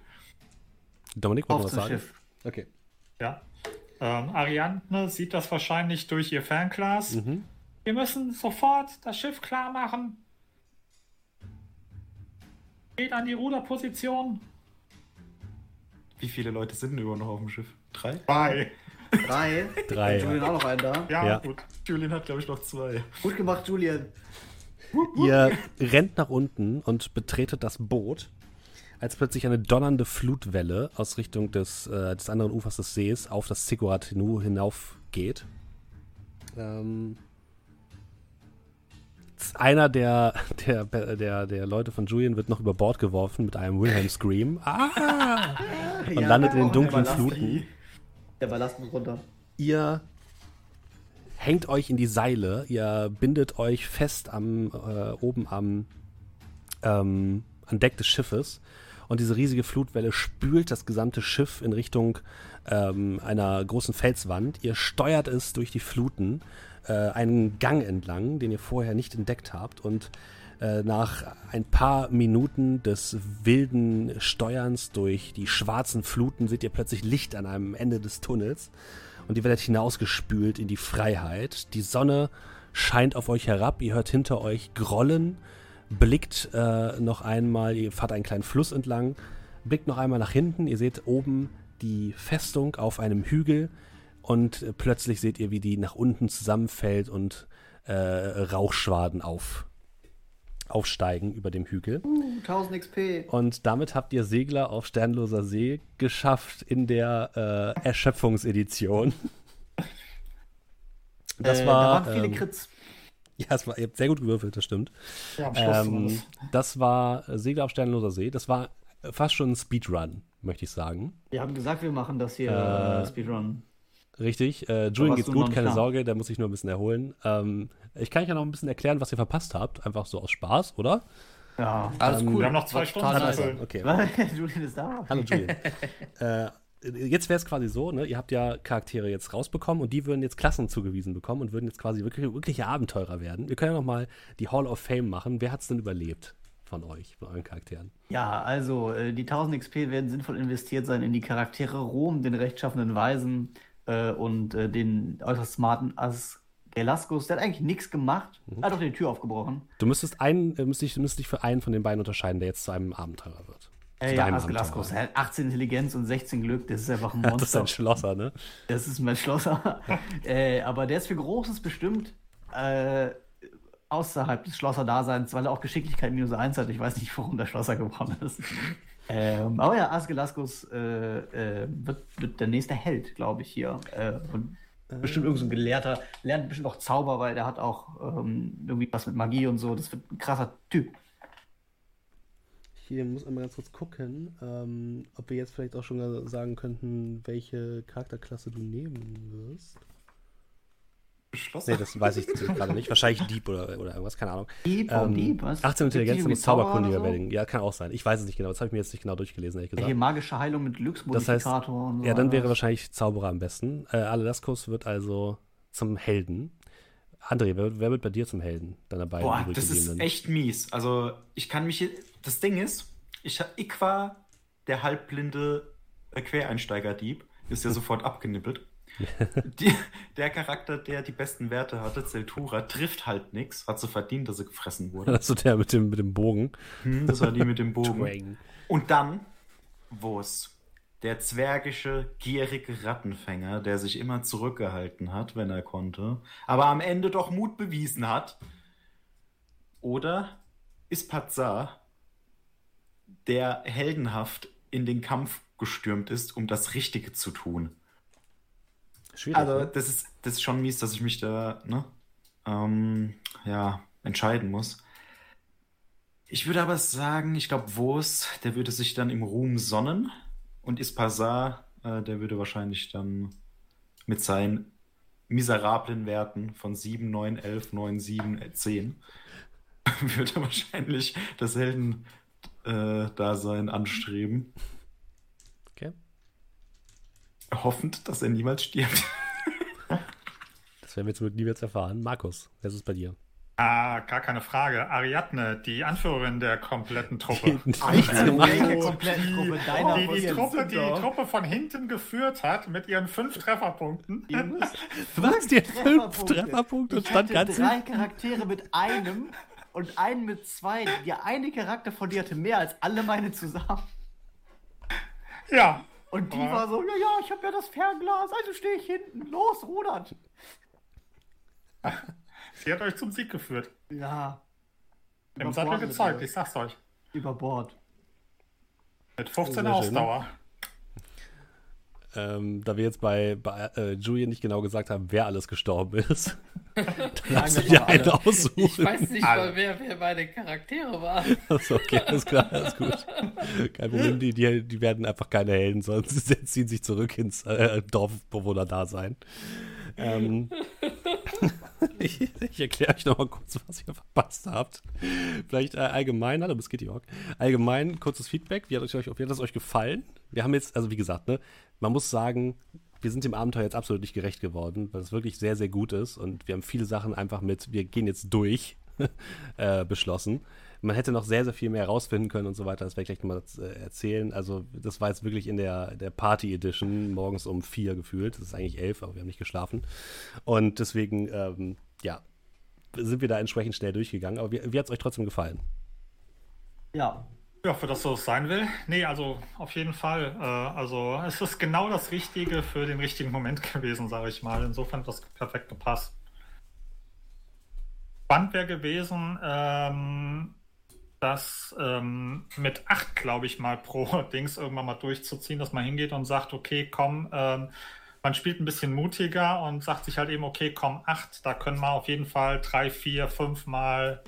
Speaker 1: Dominik, wollt ihr
Speaker 2: Auf
Speaker 1: was
Speaker 2: zum
Speaker 1: sagen?
Speaker 2: Schiff.
Speaker 1: Okay.
Speaker 3: Ja. Ähm, Ariadne sieht das wahrscheinlich durch ihr Fernglas.
Speaker 1: Mhm.
Speaker 3: Wir müssen sofort das Schiff klar machen. Geht an die Ruderposition.
Speaker 4: Wie viele Leute sind denn überhaupt noch auf dem Schiff? Drei?
Speaker 3: Zwei.
Speaker 2: Drei.
Speaker 1: Drei.
Speaker 2: Julian auch noch einen da.
Speaker 3: Ja,
Speaker 1: Ja.
Speaker 3: gut.
Speaker 4: Julian hat, glaube ich, noch zwei.
Speaker 2: Gut gemacht, Julian.
Speaker 1: Ihr rennt nach unten und betretet das Boot, als plötzlich eine donnernde Flutwelle aus Richtung des, äh, des anderen Ufers des Sees auf das Ziggurat hinu- hinaufgeht. Ähm, einer der, der, der, der Leute von Julian wird noch über Bord geworfen mit einem Wilhelm Scream ah! und landet in den dunklen
Speaker 2: Ballast-
Speaker 1: Fluten.
Speaker 2: Der Ballast muss runter.
Speaker 1: Ihr hängt euch in die Seile, ihr bindet euch fest am äh, oben am ähm, an Deck des Schiffes und diese riesige Flutwelle spült das gesamte Schiff in Richtung ähm, einer großen Felswand. Ihr steuert es durch die Fluten äh, einen Gang entlang, den ihr vorher nicht entdeckt habt. Und äh, nach ein paar Minuten des wilden Steuerns durch die schwarzen Fluten seht ihr plötzlich Licht an einem Ende des Tunnels. Und ihr werdet hinausgespült in die Freiheit. Die Sonne scheint auf euch herab, ihr hört hinter euch Grollen, blickt äh, noch einmal, ihr fahrt einen kleinen Fluss entlang, blickt noch einmal nach hinten, ihr seht oben die Festung auf einem Hügel und plötzlich seht ihr, wie die nach unten zusammenfällt und äh, Rauchschwaden auf, aufsteigen über dem Hügel.
Speaker 2: Uh, 1000 XP.
Speaker 1: Und damit habt ihr Segler auf Sternloser See geschafft in der äh, Erschöpfungsedition. Das
Speaker 2: äh,
Speaker 1: war.
Speaker 2: da waren viele
Speaker 1: ähm,
Speaker 2: Crits.
Speaker 1: ja, es war, ihr habt sehr gut gewürfelt, das stimmt.
Speaker 3: Ja, am Schluss
Speaker 1: Ähm,
Speaker 3: das.
Speaker 1: das war Segler auf Sternloser See. Das war fast schon ein Speedrun, möchte ich sagen.
Speaker 2: Wir haben gesagt, wir machen das hier
Speaker 1: äh,
Speaker 2: Speedrun.
Speaker 1: Richtig. Äh, Julian geht's gut, keine
Speaker 2: da.
Speaker 1: Sorge, der muss sich nur ein bisschen erholen. Ähm, ich kann euch ja noch ein bisschen erklären, was ihr verpasst habt. Einfach so aus Spaß, oder?
Speaker 2: Ja.
Speaker 5: Alles
Speaker 1: Ähm,
Speaker 5: cool.
Speaker 3: Wir haben noch zwei
Speaker 5: War
Speaker 3: Stunden füllen.
Speaker 1: Okay.
Speaker 2: Julian ist da.
Speaker 1: Hallo Julian. äh, jetzt wäre es quasi so, ne? ihr habt ja Charaktere jetzt rausbekommen und die würden jetzt Klassen zugewiesen bekommen und würden jetzt quasi wirklich, wirkliche Abenteurer werden. Wir können ja noch mal die Hall of Fame machen. Wer hat es denn überlebt von euch, von euren Charakteren?
Speaker 2: Ja, also äh, die 1000 XP werden sinnvoll investiert sein in die Charaktere Rom, den rechtschaffenen Weisen äh, und äh, den äußerst smarten Asgelaskus. Der hat eigentlich nichts gemacht,
Speaker 1: Mhm.
Speaker 2: hat auch die Tür aufgebrochen.
Speaker 1: Du müsstest einen, äh, müsstest dich, müsstest dich für einen von den beiden unterscheiden, der jetzt zu einem Abenteurer wird.
Speaker 2: Äh, ja.
Speaker 1: Abenteurer.
Speaker 2: Er hat 18 Intelligenz und 16 Glück, das ist einfach ein
Speaker 1: Das ist
Speaker 2: Monster.
Speaker 1: ein Schlosser, ne?
Speaker 2: Das ist mein Schlosser. aber der ist für Großes bestimmt äh, außerhalb des Schlosser-Daseins, weil er auch Geschicklichkeit minus 1 hat. Ich weiß nicht, warum der Schlosser geworden ist. Ähm, aber ja, Asgelaskus äh, äh, wird, wird der nächste Held, glaube ich, hier. Äh, und bestimmt irgendein so ein Gelehrter, lernt bestimmt auch Zauber, weil der hat auch ähm, irgendwie was mit Magie und so. Das wird ein krasser Typ.
Speaker 1: Hier muss einmal ganz kurz gucken, ähm, ob wir jetzt vielleicht auch schon sagen könnten, welche Charakterklasse du nehmen wirst.
Speaker 4: Beschlossen.
Speaker 1: Nee, das weiß ich gerade nicht. Wahrscheinlich Dieb oder, oder irgendwas, keine Ahnung.
Speaker 2: Dieb,
Speaker 1: Ähm,
Speaker 2: Dieb? Was?
Speaker 1: 18 Intelligenz,
Speaker 2: Zauberer
Speaker 1: Zauberkundiger
Speaker 2: so?
Speaker 1: werden. Ja, kann auch sein. Ich weiß es nicht genau. Das habe ich mir jetzt nicht genau durchgelesen, ehrlich
Speaker 2: Hier
Speaker 1: gesagt.
Speaker 2: magische Heilung mit
Speaker 1: Das heißt,
Speaker 2: Glücksmodifikator und so.
Speaker 1: ja, dann wäre wahrscheinlich Zauberer am besten. Äh, Aladaskus wird also zum Helden. André, wer, wer wird bei dir zum Helden? Deiner beiden
Speaker 4: Boah, das ist echt mies. Also, ich kann mich. hier- Das Ding ist, ich, ich war der halbblinde Quereinsteiger-Dieb, ist ja sofort abgenippelt. Die, der Charakter, der die besten Werte hatte, Zeltura, trifft halt nichts, hat so verdient, dass er gefressen wurde.
Speaker 1: Also der mit dem, mit dem Bogen.
Speaker 4: Hm, das war die mit dem Bogen.
Speaker 1: Twang.
Speaker 4: Und dann, wo es der zwergische, gierige Rattenfänger, der sich immer zurückgehalten hat, wenn er konnte, aber am Ende doch Mut bewiesen hat. Oder ist Pazar, der heldenhaft in den Kampf gestürmt ist, um das Richtige zu tun.
Speaker 1: Schwierig.
Speaker 4: Also,
Speaker 1: ne?
Speaker 4: das ist, das ist schon mies, dass ich mich da, ne, ähm, ja, entscheiden muss. Ich würde aber sagen, ich glaube, Wos, der würde sich dann im Ruhm sonnen und Ispasar, äh, der würde wahrscheinlich dann mit seinen miserablen Werten von 7, 9, 11, 9, 7, äh, 10 würde wahrscheinlich das Helden-Dasein anstreben. Hoffend, dass er niemals stirbt.
Speaker 1: Das werden wir zum Glück nie jetzt erfahren. Markus, wer ist es bei dir?
Speaker 3: Ah, gar keine Frage. Ariadne, die Anführerin der kompletten Truppe.
Speaker 2: Welche kompletten Truppe deiner
Speaker 3: die, die, Truppe, die die Truppe von hinten geführt hat mit ihren fünf Trefferpunkten.
Speaker 1: Was? Die fünf Trefferpunkte
Speaker 2: und stand ganz. Drei Charaktere mit einem und einen mit zwei. Der eine Charakter von dir hatte mehr als alle meine zusammen.
Speaker 3: Ja.
Speaker 2: Und die war so, ja, ja, ich habe ja das Fernglas, also stehe ich hinten. Los, rudert.
Speaker 3: Sie hat euch zum Sieg geführt.
Speaker 2: Ja.
Speaker 3: Im Sattel gezeigt, ich sag's euch.
Speaker 2: Über Bord.
Speaker 3: Mit 15 Ausdauer.
Speaker 1: Ähm, da wir jetzt bei, bei äh, Julian nicht genau gesagt haben, wer alles gestorben ist, dann
Speaker 5: darfst du dir einen aussuchen. Ich weiß nicht mal, wer, wer meine Charaktere waren.
Speaker 1: Achso, okay, alles klar, alles gut. Kein Problem, die, die, die werden einfach keine Helden, sonst ziehen sich zurück ins äh, Dorfbewohner-Dasein. Ähm, ich, ich erkläre euch nochmal kurz, was ihr verpasst habt. Vielleicht äh, allgemein, hallo, bis Kitty Hawk. Allgemein kurzes Feedback. Wie hat, euch, wie hat das euch gefallen? Wir haben jetzt, also wie gesagt, ne, man muss sagen, wir sind dem Abenteuer jetzt absolut nicht gerecht geworden, weil es wirklich sehr, sehr gut ist und wir haben viele Sachen einfach mit, wir gehen jetzt durch, äh, beschlossen. Man hätte noch sehr, sehr viel mehr herausfinden können und so weiter. Das werde ich gleich nochmal äh, erzählen. Also, das war jetzt wirklich in der, der Party Edition morgens um vier gefühlt. Das ist eigentlich elf, aber wir haben nicht geschlafen. Und deswegen, ähm, ja, sind wir da entsprechend schnell durchgegangen. Aber wie, wie hat es euch trotzdem gefallen?
Speaker 3: Ja. Ja, für das so sein will. Nee, also auf jeden Fall. Äh, also es ist genau das Richtige für den richtigen Moment gewesen, sage ich mal. Insofern hat das perfekt gepasst. Spannend wäre gewesen, ähm, das ähm, mit acht, glaube ich, mal pro Dings irgendwann mal durchzuziehen, dass man hingeht und sagt, okay, komm, ähm, man spielt ein bisschen mutiger und sagt sich halt eben, okay, komm, acht, da können wir auf jeden Fall drei, vier, fünf Mal,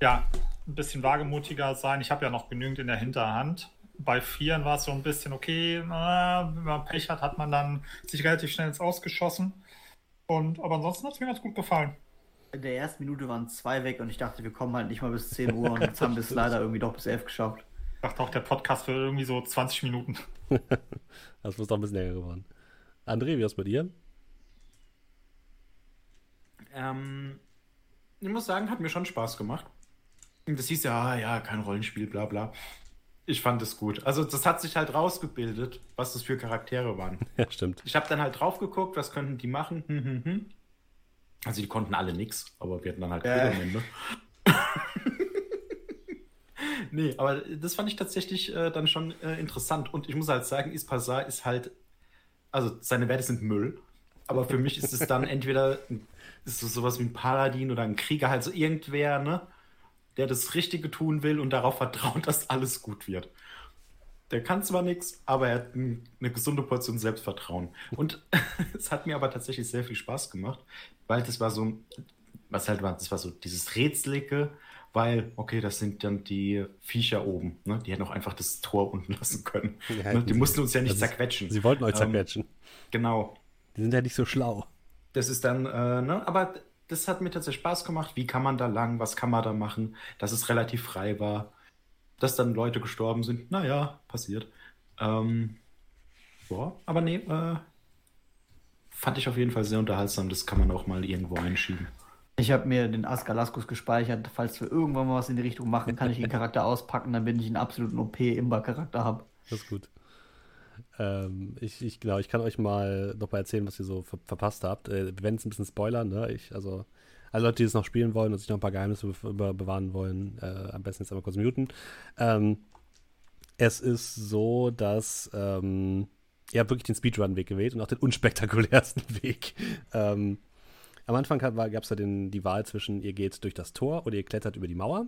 Speaker 3: ja, ein bisschen wagemutiger sein. Ich habe ja noch genügend in der Hinterhand. Bei Vieren war es so ein bisschen, okay, na, wenn man Pech hat, hat man dann sich relativ schnell ins Ausgeschossen. Und, aber ansonsten hat es mir ganz gut gefallen
Speaker 2: in der ersten Minute waren zwei weg und ich dachte, wir kommen halt nicht mal bis 10 Uhr und jetzt haben wir es leider irgendwie doch bis 11 geschafft.
Speaker 3: Ich dachte auch, der Podcast wird irgendwie so 20 Minuten.
Speaker 1: das muss doch ein bisschen länger geworden. André, wie ist bei dir?
Speaker 4: Ähm, ich muss sagen, hat mir schon Spaß gemacht. Das hieß ja, ah, ja, kein Rollenspiel, bla bla. Ich fand es gut. Also das hat sich halt rausgebildet, was das für Charaktere waren.
Speaker 1: Ja, stimmt.
Speaker 4: Ich habe dann halt drauf geguckt, was könnten die machen. Hm, hm, hm. Also die konnten alle nichts, aber wir hatten dann halt äh. am Ende. nee, aber das fand ich tatsächlich äh, dann schon äh, interessant. Und ich muss halt sagen, Ispasar ist halt, also seine Werte sind Müll. Aber für mich ist es dann entweder ist es sowas wie ein Paladin oder ein Krieger, halt so irgendwer, ne, der das Richtige tun will und darauf vertraut, dass alles gut wird. Der kann zwar nichts, aber er hat eine gesunde Portion Selbstvertrauen. Und es hat mir aber tatsächlich sehr viel Spaß gemacht, weil das war so, was halt war, das war so dieses Rätselige, weil, okay, das sind dann die Viecher oben, ne? Die hätten auch einfach das Tor unten lassen können. Ja, ne? Die mussten uns ja nicht also zerquetschen.
Speaker 1: Sie wollten euch ähm, zerquetschen. Ähm,
Speaker 4: genau.
Speaker 1: Die sind ja nicht so schlau.
Speaker 4: Das ist dann, äh, ne, aber das hat mir tatsächlich Spaß gemacht. Wie kann man da lang? Was kann man da machen? Dass es relativ frei war. Dass dann Leute gestorben sind. Naja, passiert. Ähm, boah, aber nee, äh, fand ich auf jeden Fall sehr unterhaltsam. Das kann man auch mal irgendwo einschieben.
Speaker 2: Ich habe mir den Askalaskus gespeichert. Falls wir irgendwann mal was in die Richtung machen, kann ich den Charakter auspacken, damit ich einen absoluten OP-Imba-Charakter habe.
Speaker 1: Das ist gut. Ähm, ich, ich, genau, ich kann euch mal noch mal erzählen, was ihr so ver verpasst habt. Äh, werden es ein bisschen spoilern, ne? Ich, also, alle Leute, die es noch spielen wollen und sich noch ein paar Geheimnisse be bewahren wollen, äh, am besten jetzt einmal kurz muten. Ähm, es ist so, dass ähm, ihr habt wirklich den Speedrun-Weg gewählt und auch den unspektakulärsten Weg. Ähm, am Anfang gab es ja den, die Wahl zwischen, ihr geht durch das Tor oder ihr klettert über die Mauer.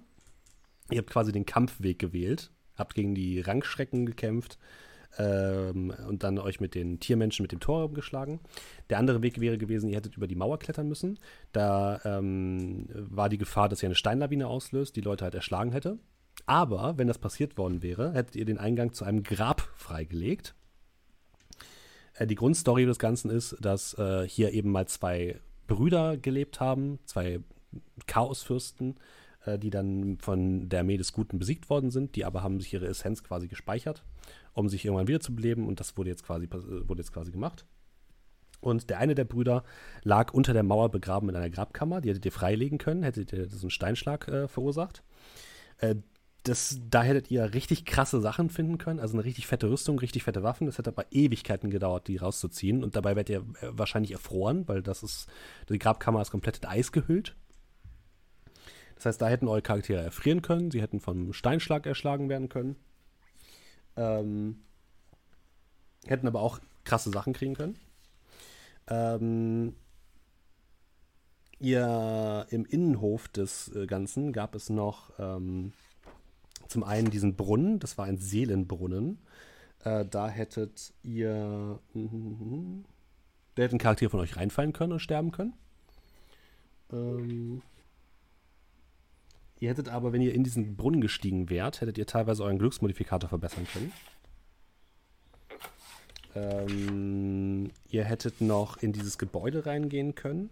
Speaker 1: Ihr habt quasi den Kampfweg gewählt, habt gegen die Rangschrecken gekämpft ähm, und dann euch mit den Tiermenschen mit dem Tor umgeschlagen. Der andere Weg wäre gewesen, ihr hättet über die Mauer klettern müssen. Da ähm, war die Gefahr, dass ihr eine Steinlawine auslöst, die Leute halt erschlagen hätte. Aber wenn das passiert worden wäre, hättet ihr den Eingang zu einem Grab freigelegt. Äh, die Grundstory des Ganzen ist, dass äh, hier eben mal zwei Brüder gelebt haben, zwei Chaosfürsten, äh, die dann von der Armee des Guten besiegt worden sind, die aber haben sich ihre Essenz quasi gespeichert, um sich irgendwann wiederzubeleben und das wurde jetzt quasi, wurde jetzt quasi gemacht. Und der eine der Brüder lag unter der Mauer begraben in einer Grabkammer. Die hättet ihr freilegen können, hättet ihr diesen Steinschlag äh, verursacht. Äh, das, da hättet ihr richtig krasse Sachen finden können, also eine richtig fette Rüstung, richtig fette Waffen. Das hätte aber Ewigkeiten gedauert, die rauszuziehen. Und dabei werdet ihr äh, wahrscheinlich erfroren, weil das ist, die Grabkammer ist komplett in Eis gehüllt. Das heißt, da hätten eure Charaktere erfrieren können, sie hätten vom Steinschlag erschlagen werden können. Ähm, hätten aber auch krasse Sachen kriegen können. Ähm, ihr im Innenhof des äh, Ganzen gab es noch ähm, zum einen diesen Brunnen, das war ein Seelenbrunnen. Äh, da hättet ihr. Da hätte ein Charakter von euch reinfallen können und sterben können. Ähm, ihr hättet aber, wenn ihr in diesen Brunnen gestiegen wärt, hättet ihr teilweise euren Glücksmodifikator verbessern können. Ähm, ihr hättet noch in dieses Gebäude reingehen können.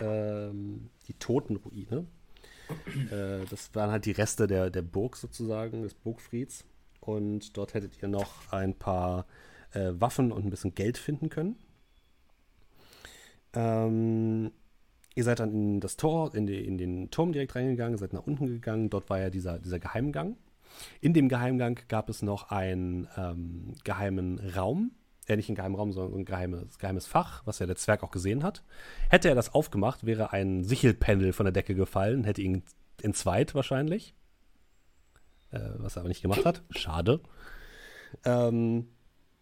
Speaker 1: Ähm, die Totenruine. Äh, das waren halt die Reste der, der Burg sozusagen, des Burgfrieds. Und dort hättet ihr noch ein paar äh, Waffen und ein bisschen Geld finden können. Ähm, ihr seid dann in das Tor, in, die, in, den Turm direkt reingegangen, seid nach unten gegangen. Dort war ja dieser, dieser Geheimgang. In dem Geheimgang gab es noch einen ähm, geheimen Raum. Äh, nicht einen geheimen Raum, sondern ein geheimes, geheimes Fach, was ja der Zwerg auch gesehen hat. Hätte er das aufgemacht, wäre ein Sichelpendel von der Decke gefallen, hätte ihn entzweit wahrscheinlich. Äh, was er aber nicht gemacht hat. Schade. Ähm,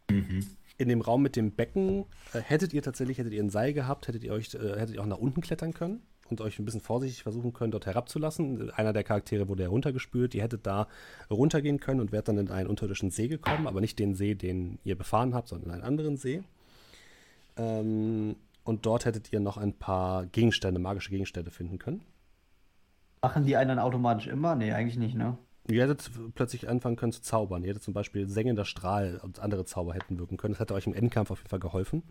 Speaker 1: mhm. In dem Raum mit dem Becken äh, hättet ihr tatsächlich, hättet ihr ein Seil gehabt, hättet ihr euch, äh, hättet ihr auch nach unten klettern können und euch ein bisschen vorsichtig versuchen können, dort herabzulassen. Einer der Charaktere wurde heruntergespült. Ihr hättet da runtergehen können und wärt dann in einen unterirdischen See gekommen, aber nicht den See, den ihr befahren habt, sondern in einen anderen See. Ähm, und dort hättet ihr noch ein paar Gegenstände, magische Gegenstände finden können.
Speaker 2: Machen die einen dann automatisch immer? Nee, eigentlich nicht, ne?
Speaker 1: Ihr hättet plötzlich anfangen können zu zaubern. Ihr hättet zum Beispiel sengender Strahl und andere Zauber hätten wirken können. Das hätte euch im Endkampf auf jeden Fall geholfen.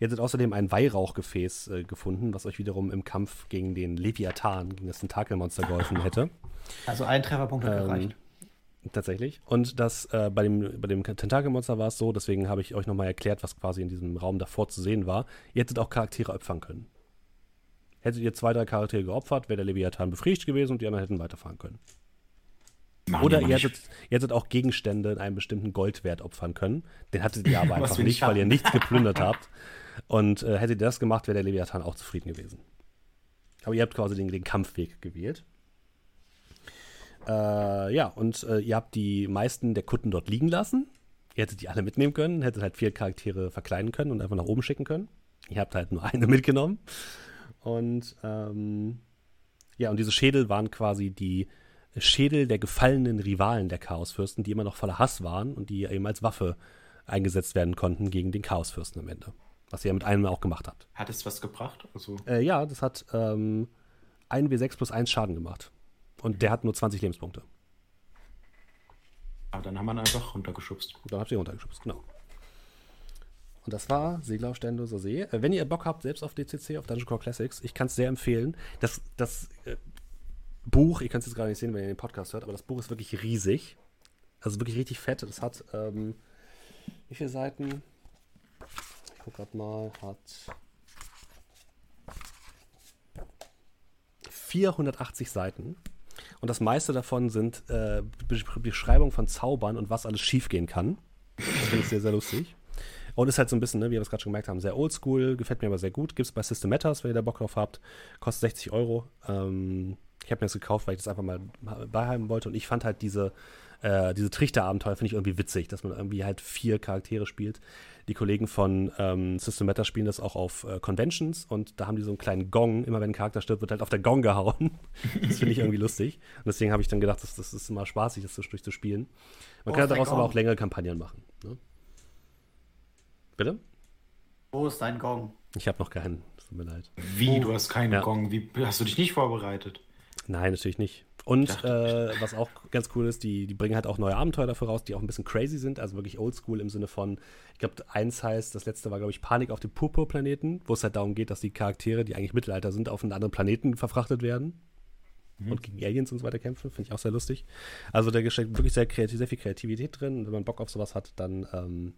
Speaker 1: Ihr hättet außerdem ein Weihrauchgefäß äh, gefunden, was euch wiederum im Kampf gegen den Leviathan, gegen das Tentakelmonster geholfen hätte.
Speaker 2: Also ein Trefferpunkt hat ähm, gereicht.
Speaker 1: Tatsächlich. Und das äh, bei dem, bei dem Tentakelmonster war es so, deswegen habe ich euch nochmal erklärt, was quasi in diesem Raum davor zu sehen war. Ihr hättet auch Charaktere opfern können. Hättet ihr zwei, drei Charaktere geopfert, wäre der Leviathan befriedigt gewesen und die anderen hätten weiterfahren können. Machen Oder ihr hättet, ihr hättet, auch Gegenstände in einem bestimmten Goldwert opfern können. Den hattet ihr aber einfach nicht, weil ihr nichts geplündert habt. Und äh, hättet ihr das gemacht, wäre der Leviathan auch zufrieden gewesen. Aber ihr habt quasi den, den Kampfweg gewählt. Äh, ja, und äh, ihr habt die meisten der Kutten dort liegen lassen. Ihr hättet die alle mitnehmen können, hättet halt vier Charaktere verkleiden können und einfach nach oben schicken können. Ihr habt halt nur eine mitgenommen. Und ähm, ja, und diese Schädel waren quasi die Schädel der gefallenen Rivalen der Chaosfürsten, die immer noch voller Hass waren und die eben als Waffe eingesetzt werden konnten gegen den Chaosfürsten am Ende. Was ihr mit einem auch gemacht habt.
Speaker 4: Hat es was gebracht?
Speaker 1: Also äh, ja, das hat ähm, 1w6 plus 1 Schaden gemacht. Und der hat nur 20 Lebenspunkte.
Speaker 4: Aber dann haben wir ihn einfach runtergeschubst.
Speaker 1: Dann habt ihr runtergeschubst, genau. Und das war Segler auf Sternloser See. Äh, wenn ihr Bock habt, selbst auf DCC, auf Dungeon Core Classics, ich kann es sehr empfehlen. Das, das äh, Buch, ihr könnt es jetzt gar nicht sehen, wenn ihr den Podcast hört, aber das Buch ist wirklich riesig. Also wirklich richtig fett. Das hat, ähm, wie viele Seiten? guck grad mal, hat 480 Seiten. Und das meiste davon sind äh, Beschreibungen von Zaubern und was alles schiefgehen kann. Das finde ich sehr, sehr lustig. Und ist halt so ein bisschen, ne, wie wir es gerade schon gemerkt haben, sehr oldschool, gefällt mir aber sehr gut. Gibt es bei System Matters, wenn ihr da Bock drauf habt. Kostet 60 Euro. Ähm, ich habe mir das gekauft, weil ich das einfach mal beihaben wollte. Und ich fand halt diese, äh, diese Trichterabenteuer finde ich irgendwie witzig, dass man irgendwie halt vier Charaktere spielt. Die Kollegen von ähm, System Matter spielen das auch auf äh, Conventions und da haben die so einen kleinen Gong. Immer wenn ein Charakter stirbt, wird halt auf der Gong gehauen. das finde ich irgendwie lustig. Und deswegen habe ich dann gedacht, das, das ist immer spaßig, das zwischendurch zu spielen. Man Wo kann daraus aber auch längere Kampagnen machen. Ne? Bitte?
Speaker 2: Wo ist dein Gong?
Speaker 1: Ich habe noch keinen. Tut mir leid.
Speaker 4: Wie? Du hast keinen ja. Gong? Wie hast du dich nicht vorbereitet?
Speaker 1: Nein, natürlich nicht. Und äh, was auch ganz cool ist, die, die bringen halt auch neue Abenteuer dafür raus, die auch ein bisschen crazy sind, also wirklich oldschool im Sinne von, ich glaube, eins heißt, das letzte war, glaube ich, Panik auf dem Purpurplaneten, wo es halt darum geht, dass die Charaktere, die eigentlich Mittelalter sind, auf einen anderen Planeten verfrachtet werden mhm. und gegen Aliens und so weiter kämpfen. Finde ich auch sehr lustig. Also da steckt wirklich sehr, kreativ, sehr viel Kreativität drin und wenn man Bock auf sowas hat, dann ähm,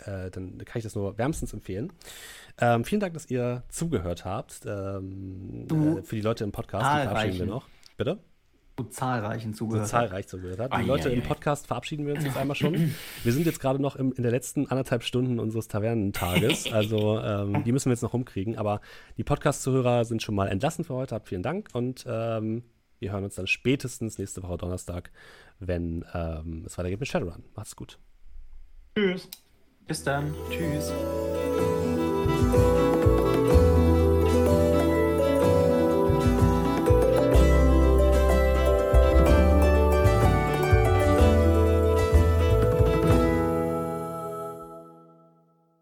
Speaker 1: äh, dann kann ich das nur wärmstens empfehlen. Ähm, vielen Dank, dass ihr zugehört habt. Ähm, äh, für die Leute im Podcast, die verabschieden wir noch. Bitte?
Speaker 2: So zahlreichen zugehört.
Speaker 1: So zahlreich zugehört hat. Die ah, Leute ja, im Podcast verabschieden wir uns jetzt einmal schon. Wir sind jetzt gerade noch im, in der letzten anderthalb Stunden unseres Tavernentages. Also ähm, die müssen wir jetzt noch rumkriegen. Aber die Podcast-Zuhörer sind schon mal entlassen für heute. Habt vielen Dank und ähm, wir hören uns dann spätestens nächste Woche Donnerstag, wenn ähm, es weitergeht mit Shadowrun. Macht's gut.
Speaker 2: Tschüss.
Speaker 4: Bis dann.
Speaker 1: Tschüss.